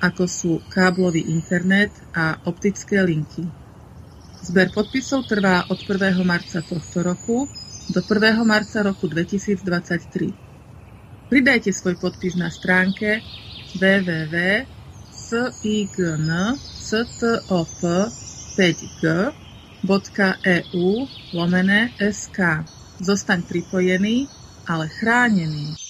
ako sú káblový internet a optické linky. Zber podpisov trvá od 1. marca tohto roku do 1. marca roku 2023. Pridajte svoj podpis na stránke www.sign.stop5g.eu lomené sk. Zostaň pripojený, ale chránený.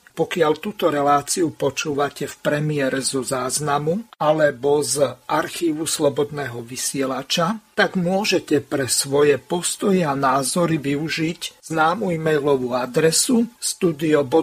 Pokiaľ túto reláciu počúvate v premiére zo záznamu alebo z archívu Slobodného vysielača, tak môžete pre svoje postoje a názory využiť známu e-mailovú adresu studio.bb.ju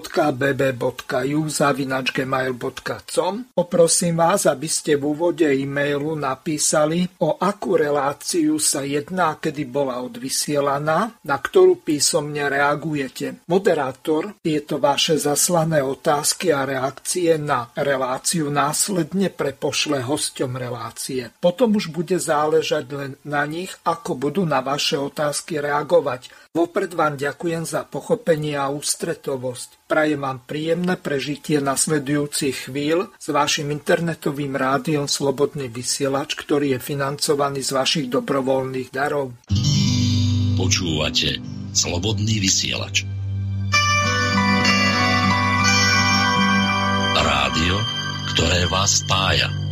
zavinačgmail.com Poprosím vás, aby ste v úvode e-mailu napísali, o akú reláciu sa jedná, kedy bola odvysielaná, na ktorú písomne reagujete. Moderátor tieto vaše zaslané otázky a reakcie na reláciu následne prepošle hosťom relácie. Potom už bude záležať len na nich, ako budú na vaše otázky reagovať. Vopred vám ďakujem za pochopenie a ústretovosť. Prajem vám príjemné prežitie nasledujúcich chvíľ s vašim internetovým rádiom Slobodný vysielač, ktorý je financovaný z vašich dobrovoľných darov. Počúvate Slobodný vysielač. Rádio, ktoré vás spája.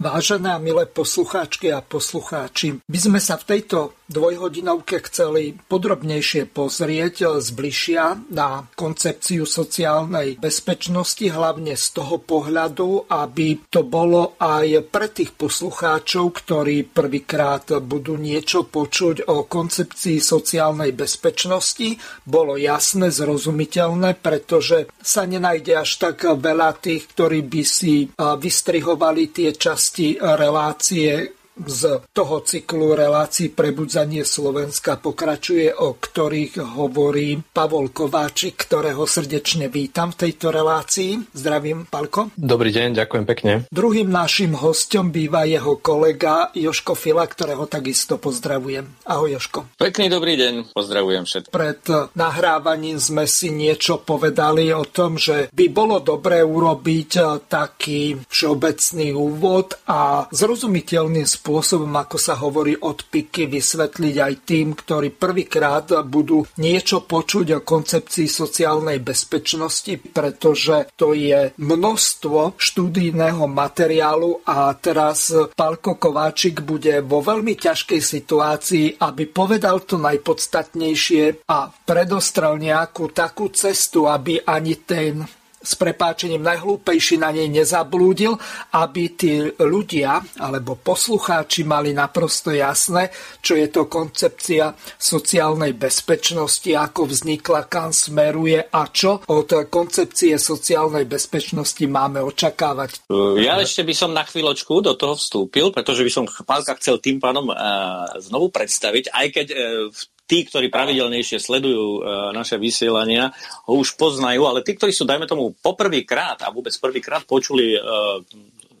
Vážené a milé poslucháčky a poslucháči, by sme sa v tejto dvojhodinovke chceli podrobnejšie pozrieť zbližšia na koncepciu sociálnej bezpečnosti, hlavne z toho pohľadu, aby to bolo aj pre tých poslucháčov, ktorí prvýkrát budú niečo počuť o koncepcii sociálnej bezpečnosti, bolo jasné, zrozumiteľné, pretože sa nenájde až tak veľa tých, ktorí by si vystrihovali tie časti relácie, z toho cyklu relácií Prebudzanie Slovenska pokračuje, o ktorých hovorí Pavol Kováčik, ktorého srdečne vítam v tejto relácii. Zdravím, Palko. Dobrý deň, ďakujem pekne. Druhým našim hostom býva jeho kolega Joško Fila, ktorého takisto pozdravujem. Ahoj, Joško. Pekný dobrý deň, pozdravujem všetkých. Pred nahrávaním sme si niečo povedali o tom, že by bolo dobré urobiť taký všeobecný úvod a zrozumiteľným spôsobom spôsobom, ako sa hovorí od piky, vysvetliť aj tým, ktorí prvýkrát budú niečo počuť o koncepcii sociálnej bezpečnosti, pretože to je množstvo štúdijného materiálu a teraz Palko Kováčik bude vo veľmi ťažkej situácii, aby povedal to najpodstatnejšie a predostrel nejakú takú cestu, aby ani ten s prepáčením najhlúpejší na nej nezablúdil, aby tí ľudia alebo poslucháči mali naprosto jasné, čo je to koncepcia sociálnej bezpečnosti, ako vznikla, kam smeruje a čo od koncepcie sociálnej bezpečnosti máme očakávať. Ja ešte by som na chvíľočku do toho vstúpil, pretože by som Pálka chcel tým pánom uh, znovu predstaviť, aj keď uh, v tí, ktorí pravidelnejšie sledujú uh, naše vysielania, ho už poznajú, ale tí, ktorí sú, dajme tomu, poprvýkrát a vôbec prvýkrát počuli uh,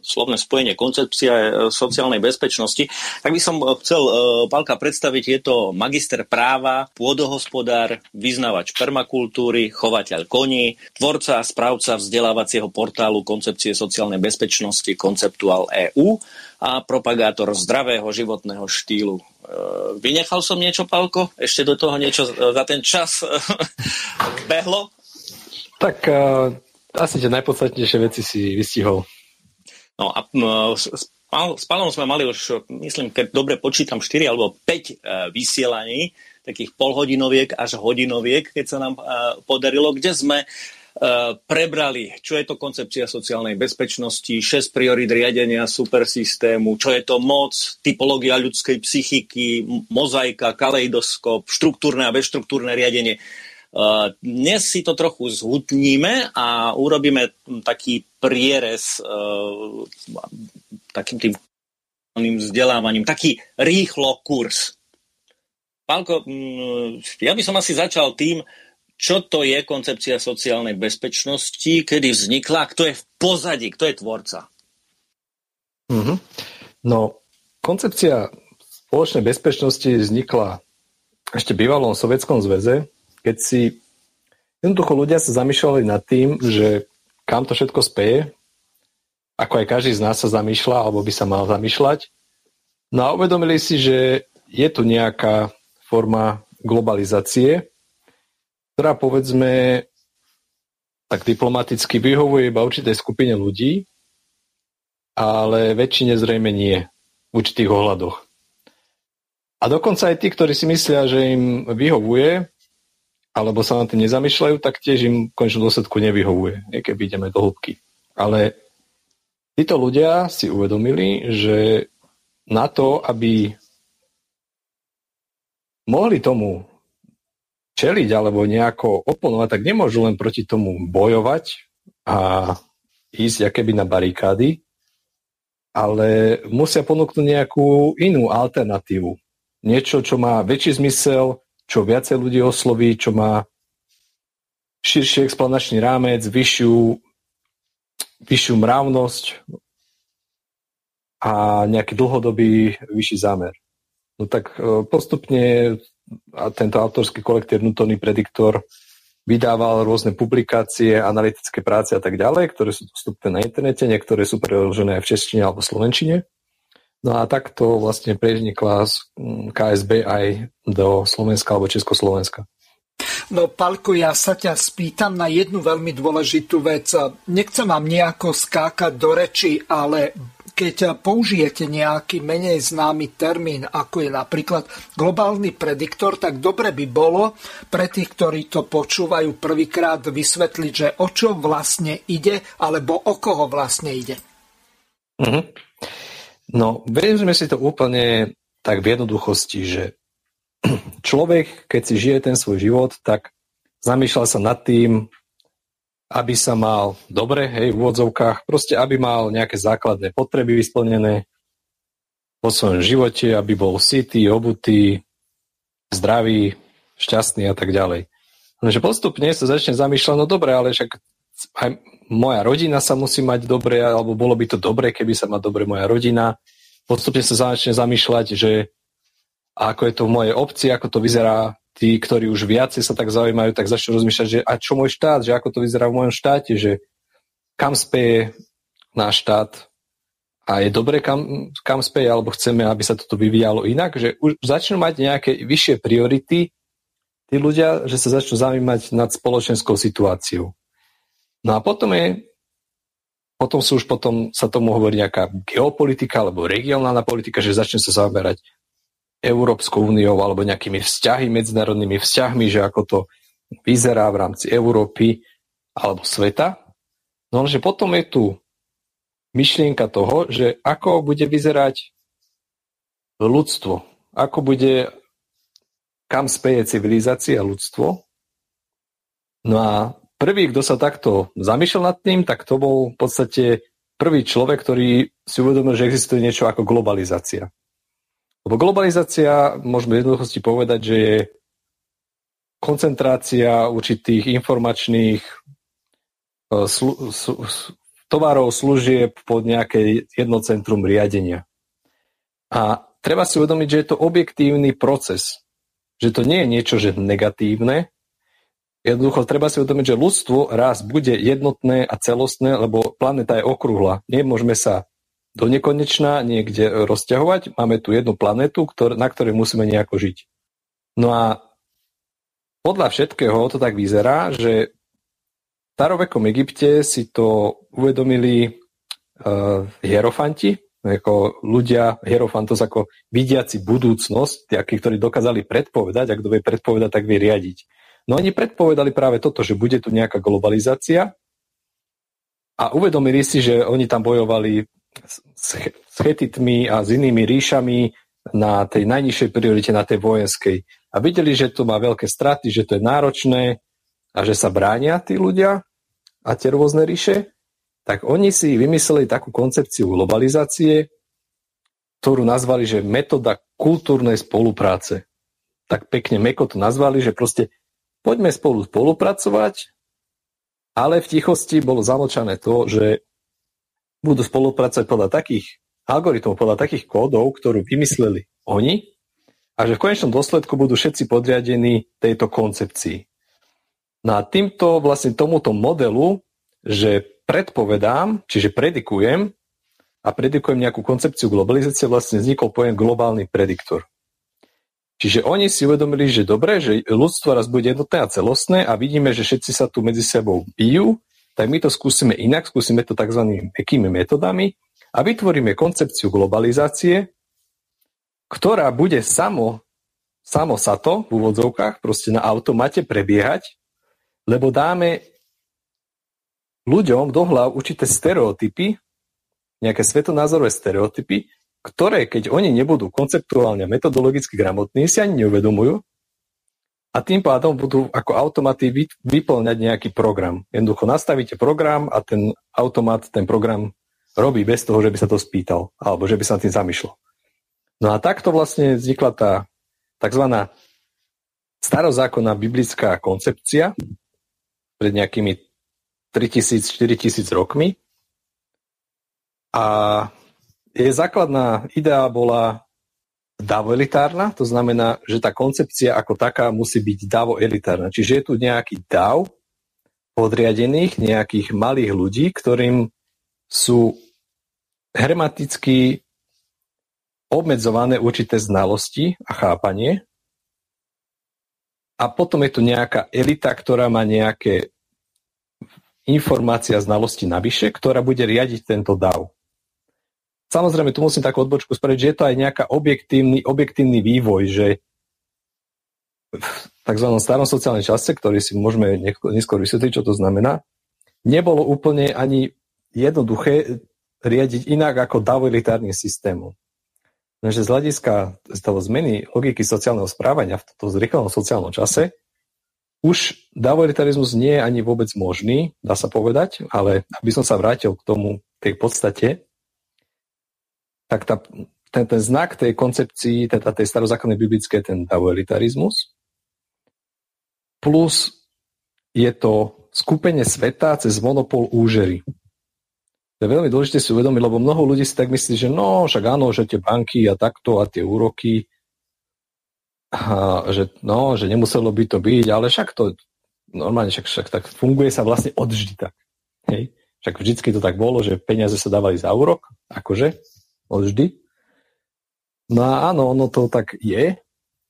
slovné spojenie koncepcia e, sociálnej bezpečnosti, tak by som chcel Palka predstaviť, je to magister práva, pôdohospodár, vyznavač permakultúry, chovateľ koní, tvorca a správca vzdelávacieho portálu koncepcie sociálnej bezpečnosti Konceptuál EU a propagátor zdravého životného štýlu. E, vynechal som niečo, Palko? Ešte do toho niečo za ten čas behlo? Tak uh, asi tie najpodstatnejšie veci si vystihol. No a s, s Palom sme mali už, myslím, keď dobre počítam, 4 alebo 5 uh, vysielaní, takých polhodinoviek až hodinoviek, keď sa nám podarilo, kde sme prebrali, čo je to koncepcia sociálnej bezpečnosti, 6 priorit riadenia supersystému, čo je to moc, typológia ľudskej psychiky, mozaika, kaleidoskop, štruktúrne a bezštruktúrne riadenie. Eh, dnes si to trochu zhutníme a urobíme taký prierez eh, takým tým vzdelávaním, taký rýchlo kurz. Pálko, ja by som asi začal tým, čo to je koncepcia sociálnej bezpečnosti, kedy vznikla, kto je v pozadí, kto je tvorca? Mm-hmm. No, koncepcia spoločnej bezpečnosti vznikla ešte bývalom Sovietskom zväze, keď si jednoducho ľudia sa zamýšľali nad tým, že kam to všetko speje, ako aj každý z nás sa zamýšľa, alebo by sa mal zamýšľať. No a uvedomili si, že je tu nejaká forma globalizácie, ktorá povedzme tak diplomaticky vyhovuje iba určitej skupine ľudí, ale väčšine zrejme nie v určitých ohľadoch. A dokonca aj tí, ktorí si myslia, že im vyhovuje, alebo sa na tým nezamýšľajú, tak tiež im v končnom dôsledku nevyhovuje, keby ideme do hĺbky. Ale títo ľudia si uvedomili, že na to, aby mohli tomu čeliť alebo nejako oponovať, tak nemôžu len proti tomu bojovať a ísť akéby na barikády, ale musia ponúknuť nejakú inú alternatívu. Niečo, čo má väčší zmysel, čo viacej ľudí osloví, čo má širší explanačný rámec, vyššiu, vyššiu mravnosť a nejaký dlhodobý vyšší zámer. No tak e, postupne a tento autorský kolektív Newtonný prediktor vydával rôzne publikácie, analytické práce a tak ďalej, ktoré sú dostupné na internete, niektoré sú preložené v češtine alebo slovenčine. No a takto vlastne prenikla KSB aj do Slovenska alebo Československa. No, Palko, ja sa ťa spýtam na jednu veľmi dôležitú vec. Nechcem vám nejako skákať do reči, ale keď použijete nejaký menej známy termín, ako je napríklad globálny prediktor, tak dobre by bolo pre tých, ktorí to počúvajú prvýkrát vysvetliť, že o čo vlastne ide, alebo o koho vlastne ide. Mm-hmm. No, vezme si to úplne tak v jednoduchosti, že človek, keď si žije ten svoj život, tak zamýšľa sa nad tým, aby sa mal dobre, hej, v úvodzovkách, proste aby mal nejaké základné potreby vysplnené vo svojom živote, aby bol sitý, obutý, zdravý, šťastný a tak ďalej. Lenže postupne sa začne zamýšľať, no dobre, ale však aj moja rodina sa musí mať dobre, alebo bolo by to dobre, keby sa má dobre moja rodina. Postupne sa začne zamýšľať, že ako je to v mojej obci, ako to vyzerá tí, ktorí už viacej sa tak zaujímajú, tak začnú rozmýšľať, že a čo môj štát, že ako to vyzerá v mojom štáte, že kam speje náš štát a je dobre, kam, kam speje, alebo chceme, aby sa toto vyvíjalo inak, že už začnú mať nejaké vyššie priority tí ľudia, že sa začnú zaujímať nad spoločenskou situáciou. No a potom je potom sú už potom sa tomu hovorí nejaká geopolitika alebo regionálna politika, že začne sa zaoberať Európskou úniou alebo nejakými vzťahy, medzinárodnými vzťahmi, že ako to vyzerá v rámci Európy alebo sveta. No že potom je tu myšlienka toho, že ako bude vyzerať ľudstvo, ako bude, kam speje civilizácia ľudstvo. No a prvý, kto sa takto zamýšľal nad tým, tak to bol v podstate prvý človek, ktorý si uvedomil, že existuje niečo ako globalizácia. Lebo globalizácia, môžeme v jednoduchosti povedať, že je koncentrácia určitých informačných e, slu, slu, tovarov, služieb pod nejaké jedno centrum riadenia. A treba si uvedomiť, že je to objektívny proces. Že to nie je niečo, že negatívne. Jednoducho treba si uvedomiť, že ľudstvo raz bude jednotné a celostné, lebo planéta je okrúhla. Nemôžeme sa do nekonečna niekde rozťahovať. Máme tu jednu planetu, ktor- na ktorej musíme nejako žiť. No a podľa všetkého to tak vyzerá, že v starovekom Egypte si to uvedomili uh, hierofanti, ako ľudia, hierofantos ako vidiaci budúcnosť, takí, ktorí dokázali predpovedať, ak kto vie predpovedať, tak vie riadiť. No oni predpovedali práve toto, že bude tu nejaká globalizácia a uvedomili si, že oni tam bojovali s, chetitmi a s inými ríšami na tej najnižšej priorite, na tej vojenskej a videli, že to má veľké straty, že to je náročné a že sa bránia tí ľudia a tie rôzne ríše, tak oni si vymysleli takú koncepciu globalizácie, ktorú nazvali, že metóda kultúrnej spolupráce. Tak pekne meko to nazvali, že proste poďme spolu spolupracovať, ale v tichosti bolo zamlčané to, že budú spolupracovať podľa takých algoritmov, podľa takých kódov, ktorú vymysleli oni a že v konečnom dôsledku budú všetci podriadení tejto koncepcii. No a týmto vlastne tomuto modelu, že predpovedám, čiže predikujem a predikujem nejakú koncepciu globalizácie, vlastne vznikol pojem globálny prediktor. Čiže oni si uvedomili, že dobre, že ľudstvo raz bude jednotné a celostné a vidíme, že všetci sa tu medzi sebou bijú, tak my to skúsime inak, skúsime to tzv. mekými metodami a vytvoríme koncepciu globalizácie, ktorá bude samo, samo sa to v úvodzovkách proste na automate prebiehať, lebo dáme ľuďom do hlav určité stereotypy, nejaké svetonázorové stereotypy, ktoré, keď oni nebudú konceptuálne metodologicky gramotní, si ani neuvedomujú a tým pádom budú ako automaty vyplňať nejaký program. Jednoducho nastavíte program a ten automat ten program robí bez toho, že by sa to spýtal alebo že by sa tým zamýšľal. No a takto vlastne vznikla tá tzv. starozákonná biblická koncepcia pred nejakými 3000-4000 rokmi. A jej základná idea bola davoelitárna, to znamená, že tá koncepcia ako taká musí byť davoelitárna. Čiže je tu nejaký dav podriadených nejakých malých ľudí, ktorým sú hermaticky obmedzované určité znalosti a chápanie. A potom je tu nejaká elita, ktorá má nejaké informácia znalosti navyše, ktorá bude riadiť tento DAO. Samozrejme, tu musím takú odbočku spraviť, že je to aj nejaká objektívny, objektívny vývoj, že v tzv. starom sociálnej čase, ktorý si môžeme neskôr vysvetliť, čo to znamená, nebolo úplne ani jednoduché riadiť inak ako davoilitárnym systémom. Takže z hľadiska z toho zmeny logiky sociálneho správania v tomto zrychlenom sociálnom čase už davolitarizmus nie je ani vôbec možný, dá sa povedať, ale aby som sa vrátil k tomu, tej podstate, tak tá, ten, ten znak tej koncepcii, teda tej starozákonnej biblické, ten davolitarizmus, plus je to skupenie sveta cez monopol úžery. To je veľmi dôležité si uvedomiť, lebo mnoho ľudí si tak myslí, že no, však áno, že tie banky a takto a tie úroky, a že no, že nemuselo by to byť, ale však to normálne, však, však tak funguje sa vlastne odvždy tak. Hej? Však vždycky to tak bolo, že peniaze sa dávali za úrok, akože, odvždy. No a áno, ono to tak je.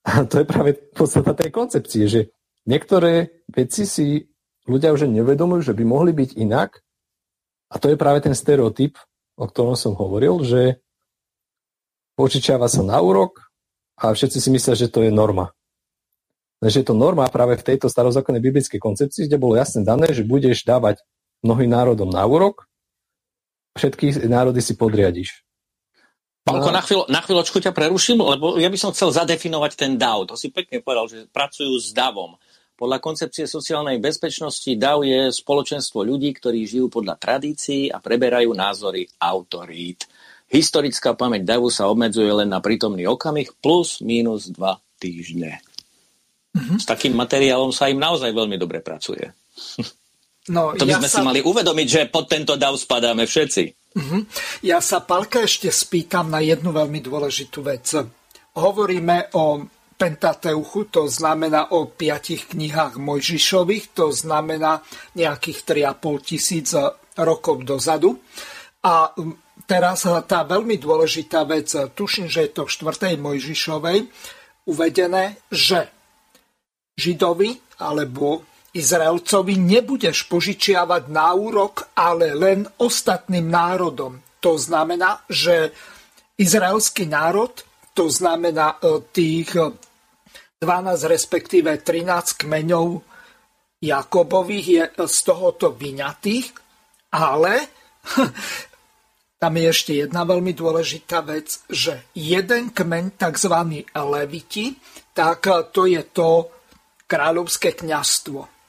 A to je práve podstata tej koncepcie, že niektoré veci si ľudia už nevedomujú, že by mohli byť inak a to je práve ten stereotyp, o ktorom som hovoril, že požičiava sa na úrok a všetci si myslia, že to je norma. Takže je to norma práve v tejto starozákonnej biblickej koncepcii, kde bolo jasne dané, že budeš dávať mnohým národom na úrok, všetky národy si podriadiš. Pálko, no. na, chvíľ, na chvíľočku ťa preruším, lebo ja by som chcel zadefinovať ten DAO. To si pekne povedal, že pracujú s DAVom. Podľa koncepcie sociálnej bezpečnosti DAO je spoločenstvo ľudí, ktorí žijú podľa tradícií a preberajú názory autorít. Historická pamäť DAVu sa obmedzuje len na prítomný okamih plus minus dva týždne. Uh-huh. S takým materiálom sa im naozaj veľmi dobre pracuje. No, to by ja sme sa... si mali uvedomiť, že pod tento dav spadáme všetci. Uh-huh. Ja sa, Palka, ešte spýtam na jednu veľmi dôležitú vec. Hovoríme o Pentateuchu, to znamená o piatich knihách Mojžišových, to znamená nejakých 3,5 tisíc rokov dozadu. A teraz tá veľmi dôležitá vec, tuším, že je to v 4. Mojžišovej, uvedené, že Židovi alebo Izraelcovi nebudeš požičiavať na úrok, ale len ostatným národom. To znamená, že izraelský národ, to znamená e, tých 12 respektíve 13 kmeňov Jakobových je z tohoto vyňatých, ale tam je ešte jedna veľmi dôležitá vec, že jeden kmeň, tzv. leviti, tak to je to kráľovské kňastvo,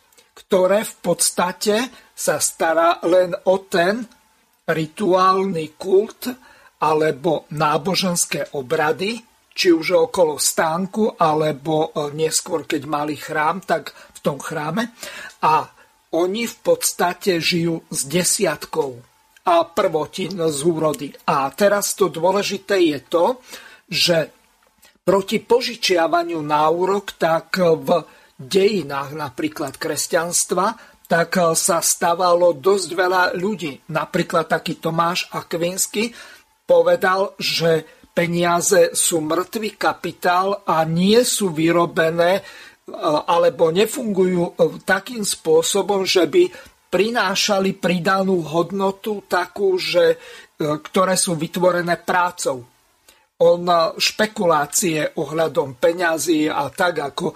ktoré v podstate sa stará len o ten rituálny kult alebo náboženské obrady, či už okolo stánku, alebo e, neskôr, keď mali chrám, tak v tom chráme. A oni v podstate žijú s desiatkou a prvotin z úrody. A teraz to dôležité je to, že proti požičiavaniu na úrok, tak v dejinách napríklad kresťanstva, tak sa stávalo dosť veľa ľudí. Napríklad taký Tomáš Akvinsky povedal, že peniaze sú mŕtvý kapitál a nie sú vyrobené e, alebo nefungujú e, takým spôsobom, že by prinášali pridanú hodnotu takú, že, ktoré sú vytvorené prácou. On špekulácie ohľadom peňazí a tak ako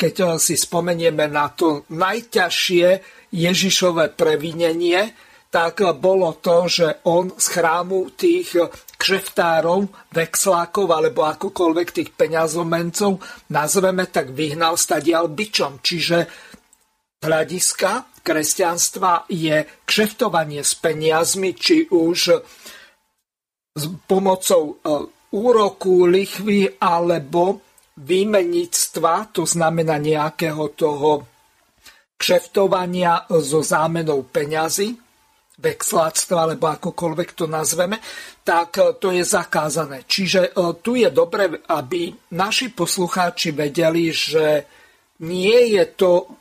keď si spomenieme na to najťažšie Ježišové previnenie, tak bolo to, že on z chrámu tých kšeftárov, vexlákov alebo akokoľvek tých peňazomencov nazveme, tak vyhnal stadial byčom. Čiže hľadiska kresťanstva je kšeftovanie s peniazmi, či už s pomocou e, úroku, lichvy alebo výmenictva, to znamená nejakého toho kšeftovania so zámenou peňazí, vexláctva, alebo akokoľvek to nazveme, tak e, to je zakázané. Čiže e, tu je dobre, aby naši poslucháči vedeli, že nie je to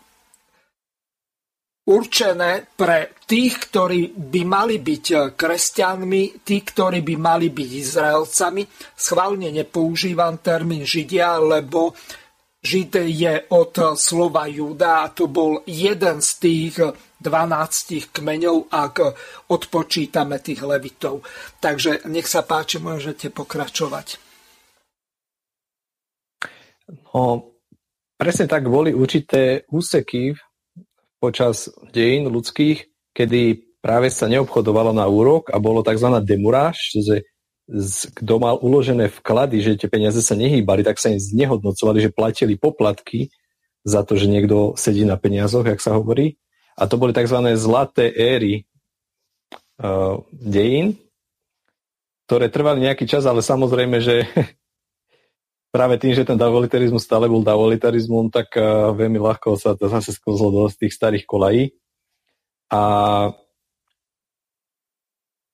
určené pre tých, ktorí by mali byť e, kresťanmi, tí, ktorí by mali byť Izraelcami. Schválne nepoužívam termín Židia, lebo Žid je od slova Júda a to bol jeden z tých 12 kmeňov, ak odpočítame tých levitov. Takže nech sa páči, môžete pokračovať. No, presne tak boli určité úseky počas dejín ľudských, kedy práve sa neobchodovalo na úrok a bolo tzv. demuráž, že kto mal uložené vklady, že tie peniaze sa nehýbali, tak sa im znehodnocovali, že platili poplatky za to, že niekto sedí na peniazoch, jak sa hovorí. A to boli tzv. zlaté éry uh, dejín, ktoré trvali nejaký čas, ale samozrejme, že práve tým, že ten davolitarizmus stále bol davolitarizmom, tak uh, veľmi ľahko sa to zase sklzlo do tých starých kolají. A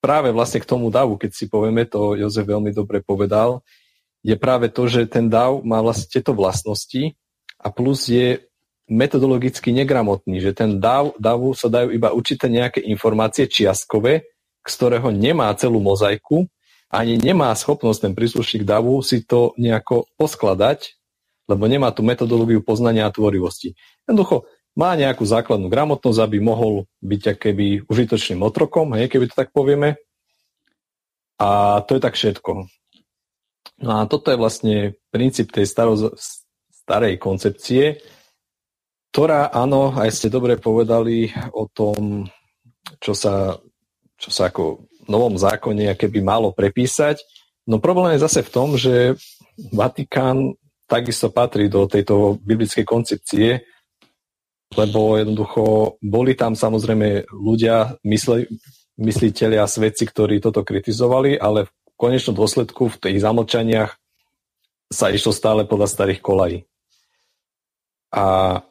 práve vlastne k tomu davu, keď si povieme, to Jozef veľmi dobre povedal, je práve to, že ten dav má vlastne tieto vlastnosti a plus je metodologicky negramotný, že ten dav, davu sa dajú iba určité nejaké informácie čiastkové, z ktorého nemá celú mozaiku, ani nemá schopnosť ten príslušník davu si to nejako poskladať, lebo nemá tú metodológiu poznania a tvorivosti. Jednoducho má nejakú základnú gramotnosť, aby mohol byť keby užitočným otrokom, hej, keby to tak povieme. A to je tak všetko. No a toto je vlastne princíp tej staro, starej koncepcie, ktorá, áno, aj ste dobre povedali o tom, čo sa, čo sa ako novom zákone keby malo prepísať. No problém je zase v tom, že Vatikán takisto patrí do tejto biblickej koncepcie, lebo jednoducho boli tam samozrejme ľudia, mysle, mysliteľi a svedci, ktorí toto kritizovali, ale v konečnom dôsledku v tých zamlčaniach sa išlo stále podľa starých kolají. A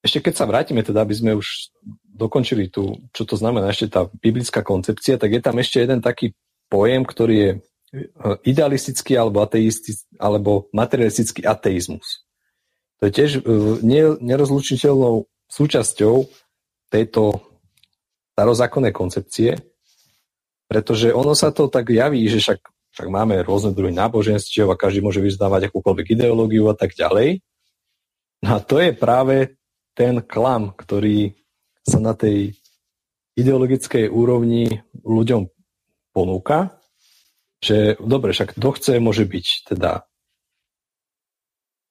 ešte keď sa vrátime, teda aby sme už dokončili tu, čo to znamená ešte tá biblická koncepcia, tak je tam ešte jeden taký pojem, ktorý je e, idealistický alebo, alebo materialistický ateizmus. To je tiež e, nerozlučiteľnou súčasťou tejto starozákonnej koncepcie, pretože ono sa to tak javí, že však, však máme rôzne druhy náboženstiev a každý môže vyznávať akúkoľvek ideológiu a tak ďalej. No a to je práve ten klam, ktorý sa na tej ideologickej úrovni ľuďom ponúka, že dobre, však kto chce, môže byť teda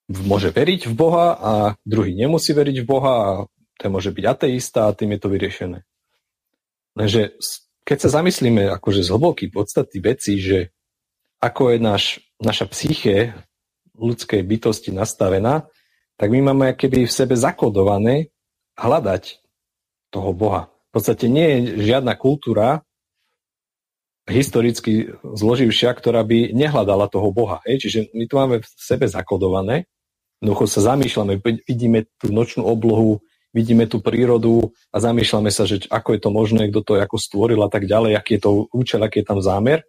môže veriť v Boha a druhý nemusí veriť v Boha a ten môže byť ateista a tým je to vyriešené. Lenže keď sa zamyslíme akože z hlboký podstaty veci, že ako je náš, naša psyché ľudskej bytosti nastavená, tak my máme keby v sebe zakodované hľadať toho Boha. V podstate nie je žiadna kultúra historicky zloživšia, ktorá by nehľadala toho Boha. Hej? Čiže my tu máme v sebe zakodované, jednoducho sa zamýšľame, vidíme tú nočnú oblohu, vidíme tú prírodu a zamýšľame sa, že ako je to možné, kto to ako stvoril a tak ďalej, aký je to účel, aký je tam zámer.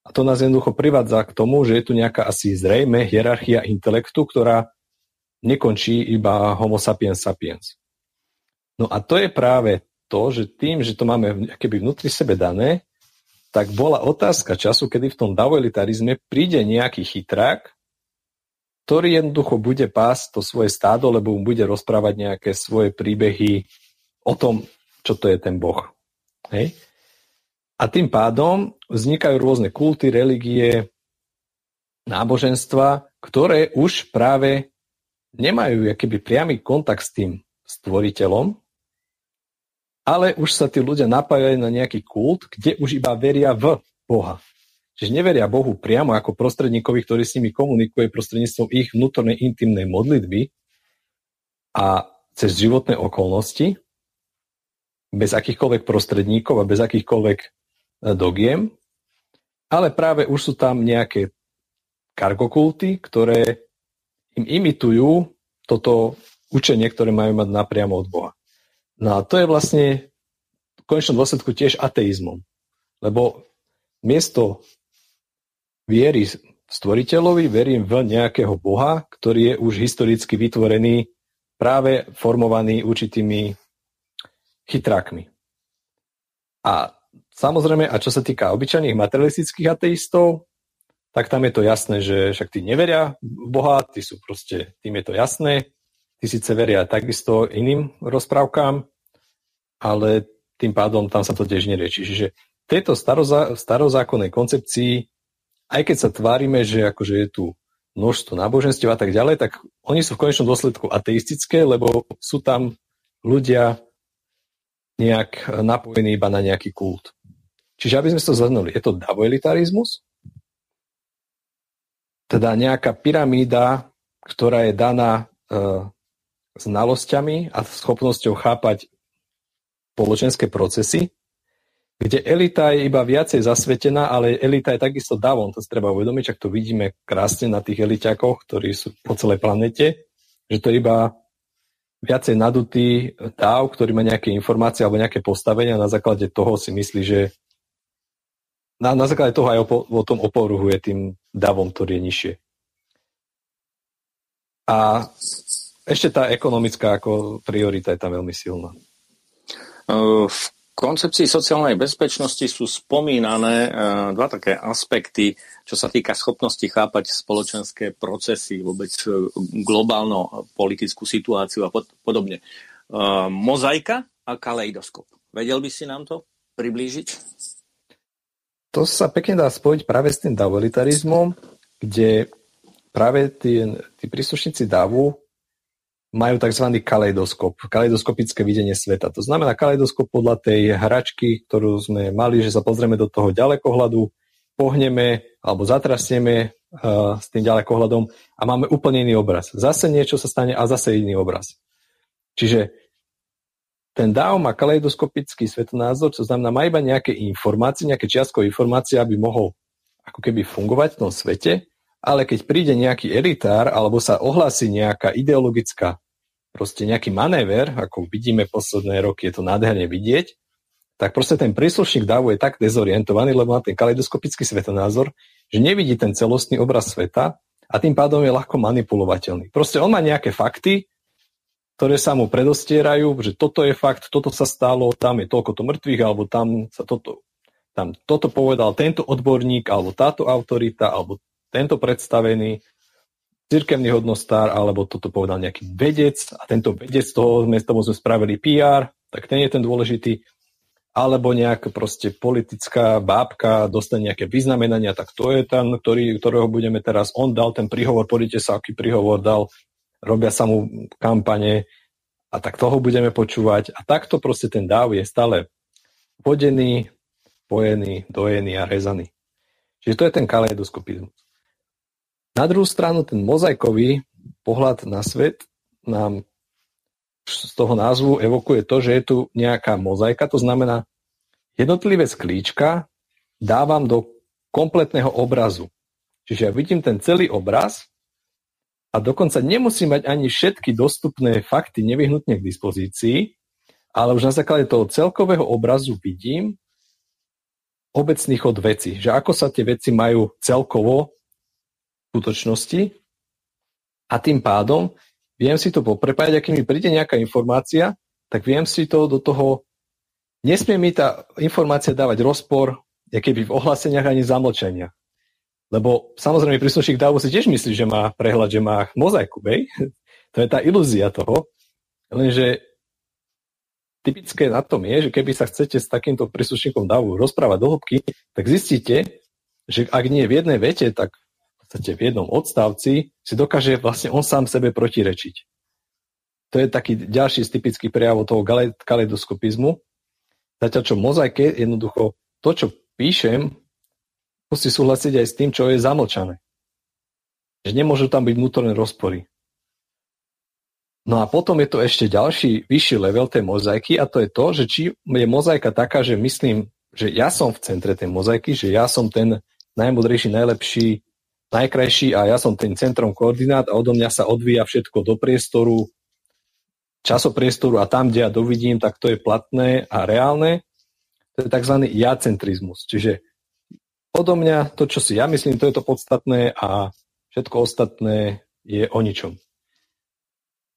A to nás jednoducho privádza k tomu, že je tu nejaká asi zrejme hierarchia intelektu, ktorá nekončí iba homo sapiens sapiens. No a to je práve to, že tým, že to máme keby vnútri sebe dané, tak bola otázka času, kedy v tom davolitarizme príde nejaký chytrák, ktorý jednoducho bude pásť to svoje stádo, lebo mu bude rozprávať nejaké svoje príbehy o tom, čo to je ten Boh. Hej? A tým pádom vznikajú rôzne kulty, religie, náboženstva, ktoré už práve nemajú akýby priamy kontakt s tým stvoriteľom, ale už sa tí ľudia napájajú na nejaký kult, kde už iba veria v Boha. Čiže neveria Bohu priamo ako prostredníkovi, ktorý s nimi komunikuje prostredníctvom ich vnútornej intimnej modlitby a cez životné okolnosti, bez akýchkoľvek prostredníkov a bez akýchkoľvek e, dogiem, ale práve už sú tam nejaké kargokulty, ktoré im imitujú toto učenie, ktoré majú mať napriamo od Boha. No a to je vlastne v konečnom dôsledku tiež ateizmom. Lebo miesto viery stvoriteľovi, verím v nejakého Boha, ktorý je už historicky vytvorený, práve formovaný určitými chytrákmi. A samozrejme, a čo sa týka obyčajných materialistických ateistov, tak tam je to jasné, že však tí neveria v Boha, tí sú proste, tým je to jasné, tí síce veria takisto iným rozprávkám, ale tým pádom tam sa to tiež nerieči. Čiže tejto starozá, starozákonnej koncepcii aj keď sa tvárime, že akože je tu množstvo náboženstiev a tak ďalej, tak oni sú v konečnom dôsledku ateistické, lebo sú tam ľudia nejak napojení iba na nejaký kult. Čiže aby sme to zhrnuli, je to davoelitarizmus, teda nejaká pyramída, ktorá je daná e, znalosťami a schopnosťou chápať spoločenské procesy kde elita je iba viacej zasvetená, ale elita je takisto davom, to si treba uvedomiť, ak to vidíme krásne na tých eliťakoch, ktorí sú po celej planete, že to je iba viacej nadutý dáv, ktorý má nejaké informácie alebo nejaké postavenia a na základe toho si myslí, že na, na základe toho aj o, o tom oporuhuje tým davom, ktorý je nižšie. A ešte tá ekonomická ako priorita je tam veľmi silná. V koncepcii sociálnej bezpečnosti sú spomínané e, dva také aspekty, čo sa týka schopnosti chápať spoločenské procesy, vôbec e, globálno politickú situáciu a podobne. E, mozaika a kaleidoskop. Vedel by si nám to priblížiť? To sa pekne dá spojiť práve s tým davolitarizmom, kde práve tí, tí príslušníci davu majú tzv. kaleidoskop, kaleidoskopické videnie sveta. To znamená kaleidoskop podľa tej hračky, ktorú sme mali, že sa pozrieme do toho ďalekohľadu, pohneme alebo zatrasieme uh, s tým ďalekohľadom a máme úplne iný obraz. Zase niečo sa stane a zase iný obraz. Čiže ten DAO má kaleidoskopický svetonázor, to znamená, má iba nejaké informácie, nejaké čiastkové informácie, aby mohol ako keby fungovať v tom svete ale keď príde nejaký elitár alebo sa ohlási nejaká ideologická, proste nejaký manéver, ako vidíme posledné roky, je to nádherne vidieť, tak proste ten príslušník dávu je tak dezorientovaný, lebo má ten kaleidoskopický svetonázor, že nevidí ten celostný obraz sveta a tým pádom je ľahko manipulovateľný. Proste on má nejaké fakty, ktoré sa mu predostierajú, že toto je fakt, toto sa stalo, tam je toľko to mŕtvych, alebo tam sa toto, tam toto povedal tento odborník, alebo táto autorita, alebo tento predstavený cirkevný hodnostár, alebo toto povedal nejaký vedec a tento vedec, toho sme, tomu sme spravili PR, tak ten je ten dôležitý, alebo nejak proste politická bábka dostane nejaké vyznamenania, tak to je ten, ktorý, ktorého budeme teraz, on dal ten príhovor, podíte sa, aký príhovor dal, robia sa mu kampane a tak toho budeme počúvať a takto proste ten dáv je stále vodený, pojený, dojený a rezaný. Čiže to je ten kaleidoskopizmus. Na druhú stranu ten mozaikový pohľad na svet nám z toho názvu evokuje to, že je tu nejaká mozaika, to znamená jednotlivé sklíčka dávam do kompletného obrazu. Čiže ja vidím ten celý obraz a dokonca nemusím mať ani všetky dostupné fakty nevyhnutne k dispozícii, ale už na základe toho celkového obrazu vidím obecný chod veci, že ako sa tie veci majú celkovo skutočnosti a tým pádom viem si to poprepájať a keď mi príde nejaká informácia, tak viem si to do toho, nesmie mi tá informácia dávať rozpor, keby v ohláseniach ani zamlčenia. Lebo samozrejme príslušník dávu si tiež myslí, že má prehľad, že má mozaiku, bej? To je tá ilúzia toho. Lenže typické na tom je, že keby sa chcete s takýmto príslušníkom dávu rozprávať do hĺbky, tak zistíte, že ak nie v jednej vete, tak podstate v jednom odstavci si dokáže vlastne on sám sebe protirečiť. To je taký ďalší z typických prejavov toho kaleidoskopizmu. Zatiaľ čo mozaike jednoducho to, čo píšem, musí súhlasiť aj s tým, čo je zamlčané. Že nemôžu tam byť vnútorné rozpory. No a potom je to ešte ďalší vyšší level tej mozaiky a to je to, že či je mozaika taká, že myslím, že ja som v centre tej mozaiky, že ja som ten najmudrejší, najlepší, najkrajší a ja som tým centrom koordinát a odo mňa sa odvíja všetko do priestoru, časopriestoru a tam, kde ja dovidím, tak to je platné a reálne. To je tzv. ja-centrizmus. Čiže odo mňa to, čo si ja myslím, to je to podstatné a všetko ostatné je o ničom.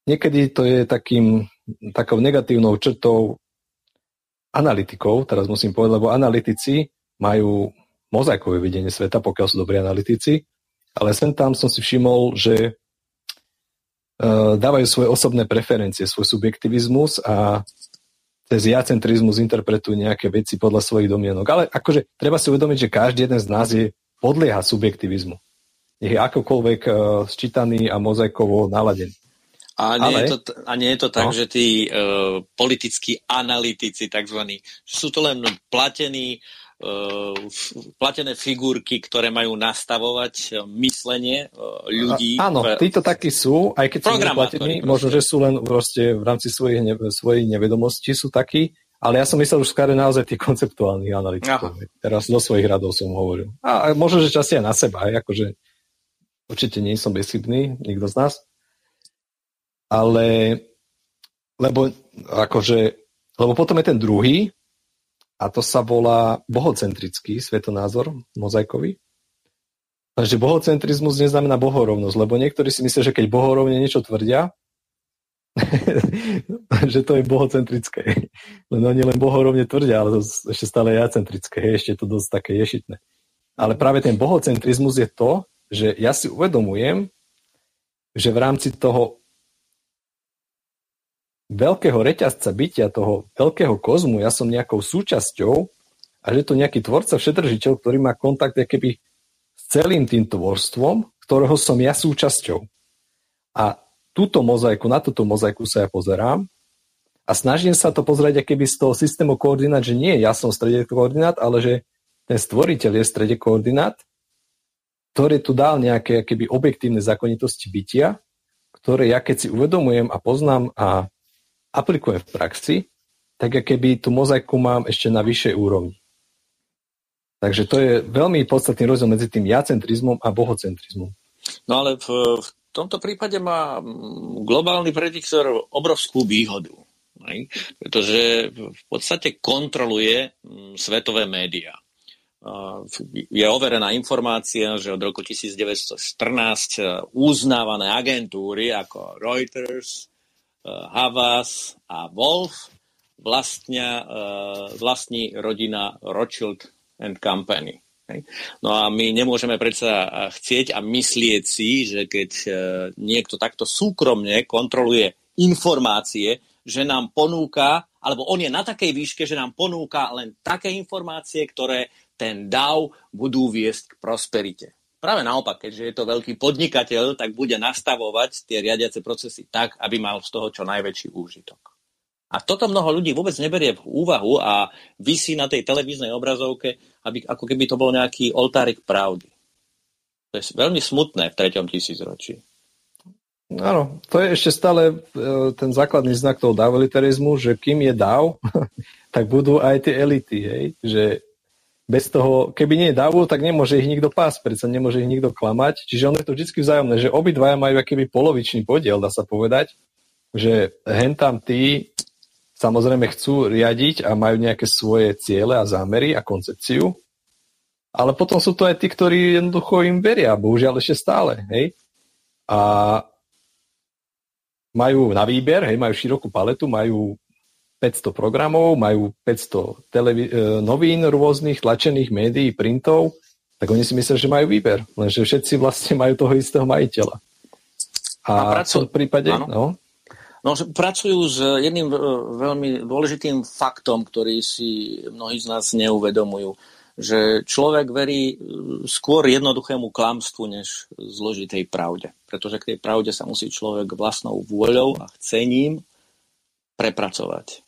Niekedy to je takým, takou negatívnou črtou analytikov, teraz musím povedať, lebo analytici majú mozaikové videnie sveta, pokiaľ sú dobrí analytici, ale sem tam som si všimol, že uh, dávajú svoje osobné preferencie, svoj subjektivizmus a cez ja-centrizmus interpretujú nejaké veci podľa svojich domienok. Ale akože treba si uvedomiť, že každý jeden z nás je podlieha subjektivizmu. Nech je akokoľvek uh, sčítaný a mozaikovo naladený. A nie, Ale... je, to, a nie je to tak, no. že tí uh, politickí analytici takzvaní, sú to len platení uh, platené figurky, ktoré majú nastavovať eh, myslenie uh, ľudí. A, áno, v, títo takí sú, aj keď sú neplatení, možno, že sú len proste v rámci svojich, ne, svojej nevedomosti sú takí, ale ja som myslel už skôr naozaj tých konceptuálnych analytikov. Aha. Teraz do svojich radov som hovoril. A, možno, že časti aj na seba, aj, akože určite nie som bezchybný, nikto z nás. Ale, lebo akože, lebo potom je ten druhý, a to sa volá bohocentrický svetonázor mozaikový. Takže bohocentrizmus neznamená bohorovnosť, lebo niektorí si myslia, že keď bohorovne niečo tvrdia, že to je bohocentrické. Len oni len bohorovne tvrdia, ale to ešte stále je centrické, ešte to dosť také ješitné. Ale práve ten bohocentrizmus je to, že ja si uvedomujem, že v rámci toho veľkého reťazca bytia, toho veľkého kozmu, ja som nejakou súčasťou a že to nejaký tvorca, všetržiteľ, ktorý má kontakt keby s celým tým tvorstvom, ktorého som ja súčasťou. A túto mozaiku, na túto mozaiku sa ja pozerám a snažím sa to pozrieť keby z toho systému koordinát, že nie ja som v strede koordinát, ale že ten stvoriteľ je v strede koordinát, ktorý tu dal nejaké keby objektívne zákonitosti bytia, ktoré ja keď si uvedomujem a poznám a aplikujem v praxi, tak keby tú mozaiku mám ešte na vyššej úrovni. Takže to je veľmi podstatný rozdiel medzi tým jacentrizmom a bohocentrizmom. No ale v, v tomto prípade má globálny prediktor obrovskú výhodu. Ne? Pretože v podstate kontroluje svetové médiá je overená informácia, že od roku 1914 e, uznávané agentúry ako Reuters, Havas a Wolf vlastnia, e, vlastní rodina Rothschild and Company. No a my nemôžeme predsa chcieť a myslieť si, že keď niekto takto súkromne kontroluje informácie, že nám ponúka, alebo on je na takej výške, že nám ponúka len také informácie, ktoré ten DAO budú viesť k prosperite. Práve naopak, keďže je to veľký podnikateľ, tak bude nastavovať tie riadiace procesy tak, aby mal z toho čo najväčší úžitok. A toto mnoho ľudí vôbec neberie v úvahu a vysí na tej televíznej obrazovke, aby, ako keby to bol nejaký oltárik pravdy. To je veľmi smutné v treťom tisícročí. Áno, to je ešte stále e, ten základný znak toho davolitarizmu, že kým je dáv, tak budú aj tie elity, hej? že bez toho, keby nie je davu, tak nemôže ich nikto pásť, predsa nemôže ich nikto klamať. Čiže on je to vždy vzájomné, že obidvaja majú akýby polovičný podiel, dá sa povedať, že hen tam tí samozrejme chcú riadiť a majú nejaké svoje ciele a zámery a koncepciu, ale potom sú to aj tí, ktorí jednoducho im veria, bohužiaľ ešte stále, hej. A majú na výber, hej, majú širokú paletu, majú 500 programov, majú 500 televi- e, novín rôznych, tlačených médií, printov, tak oni si myslia, že majú výber, lenže všetci vlastne majú toho istého majiteľa. A, a pracu- v prípade... Áno. No, No, pracujú s jedným e, veľmi dôležitým faktom, ktorý si mnohí z nás neuvedomujú, že človek verí e, skôr jednoduchému klamstvu, než zložitej pravde. Pretože k tej pravde sa musí človek vlastnou vôľou a chcením prepracovať.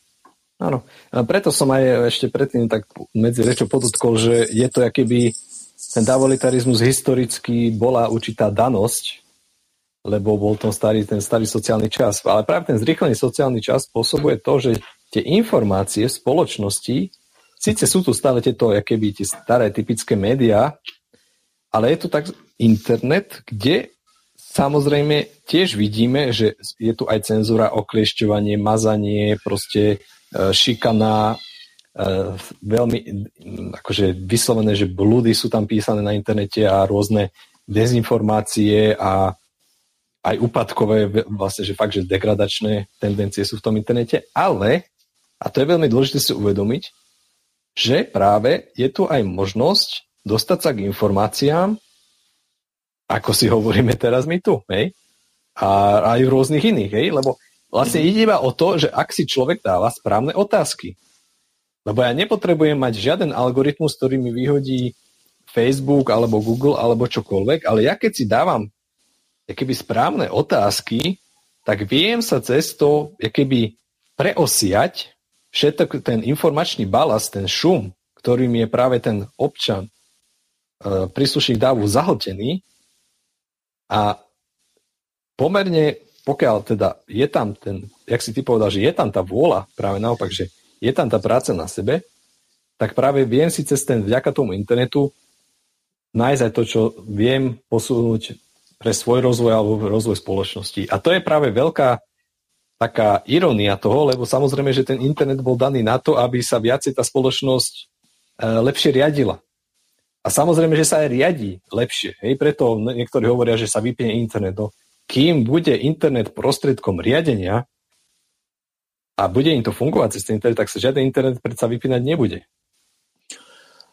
Áno, a preto som aj ešte predtým tak medzi rečou podotkol, že je to akýby ten davolitarizmus historicky bola určitá danosť, lebo bol ten starý, ten starý sociálny čas. Ale práve ten zrýchlený sociálny čas spôsobuje to, že tie informácie v spoločnosti, síce sú tu stále tieto akéby tie staré typické médiá, ale je tu tak internet, kde samozrejme tiež vidíme, že je tu aj cenzúra, okliešťovanie, mazanie, proste šikana, e, veľmi akože vyslovené, že blúdy sú tam písané na internete a rôzne dezinformácie a aj úpadkové, vlastne, že fakt, že degradačné tendencie sú v tom internete, ale, a to je veľmi dôležité si uvedomiť, že práve je tu aj možnosť dostať sa k informáciám, ako si hovoríme teraz my tu, hej? A aj v rôznych iných, hej? Lebo Vlastne ide iba o to, že ak si človek dáva správne otázky. Lebo ja nepotrebujem mať žiaden algoritmus, ktorý mi vyhodí Facebook alebo Google alebo čokoľvek, ale ja keď si dávam keby správne otázky, tak viem sa cez to keby preosiať všetok ten informačný balast, ten šum, ktorým je práve ten občan, e, príslušník dávu zahltený a pomerne pokiaľ teda je tam ten, jak si ty povedal, že je tam tá vôľa, práve naopak, že je tam tá práca na sebe, tak práve viem si cez ten, vďaka tomu internetu nájsť aj to, čo viem posunúť pre svoj rozvoj alebo rozvoj spoločnosti. A to je práve veľká taká ironia toho, lebo samozrejme, že ten internet bol daný na to, aby sa viacej tá spoločnosť e, lepšie riadila. A samozrejme, že sa aj riadi lepšie. Hej, preto niektorí hovoria, že sa vypne internet. No, kým bude internet prostriedkom riadenia a bude im to fungovať cez internet, tak sa žiaden internet predsa vypínať nebude.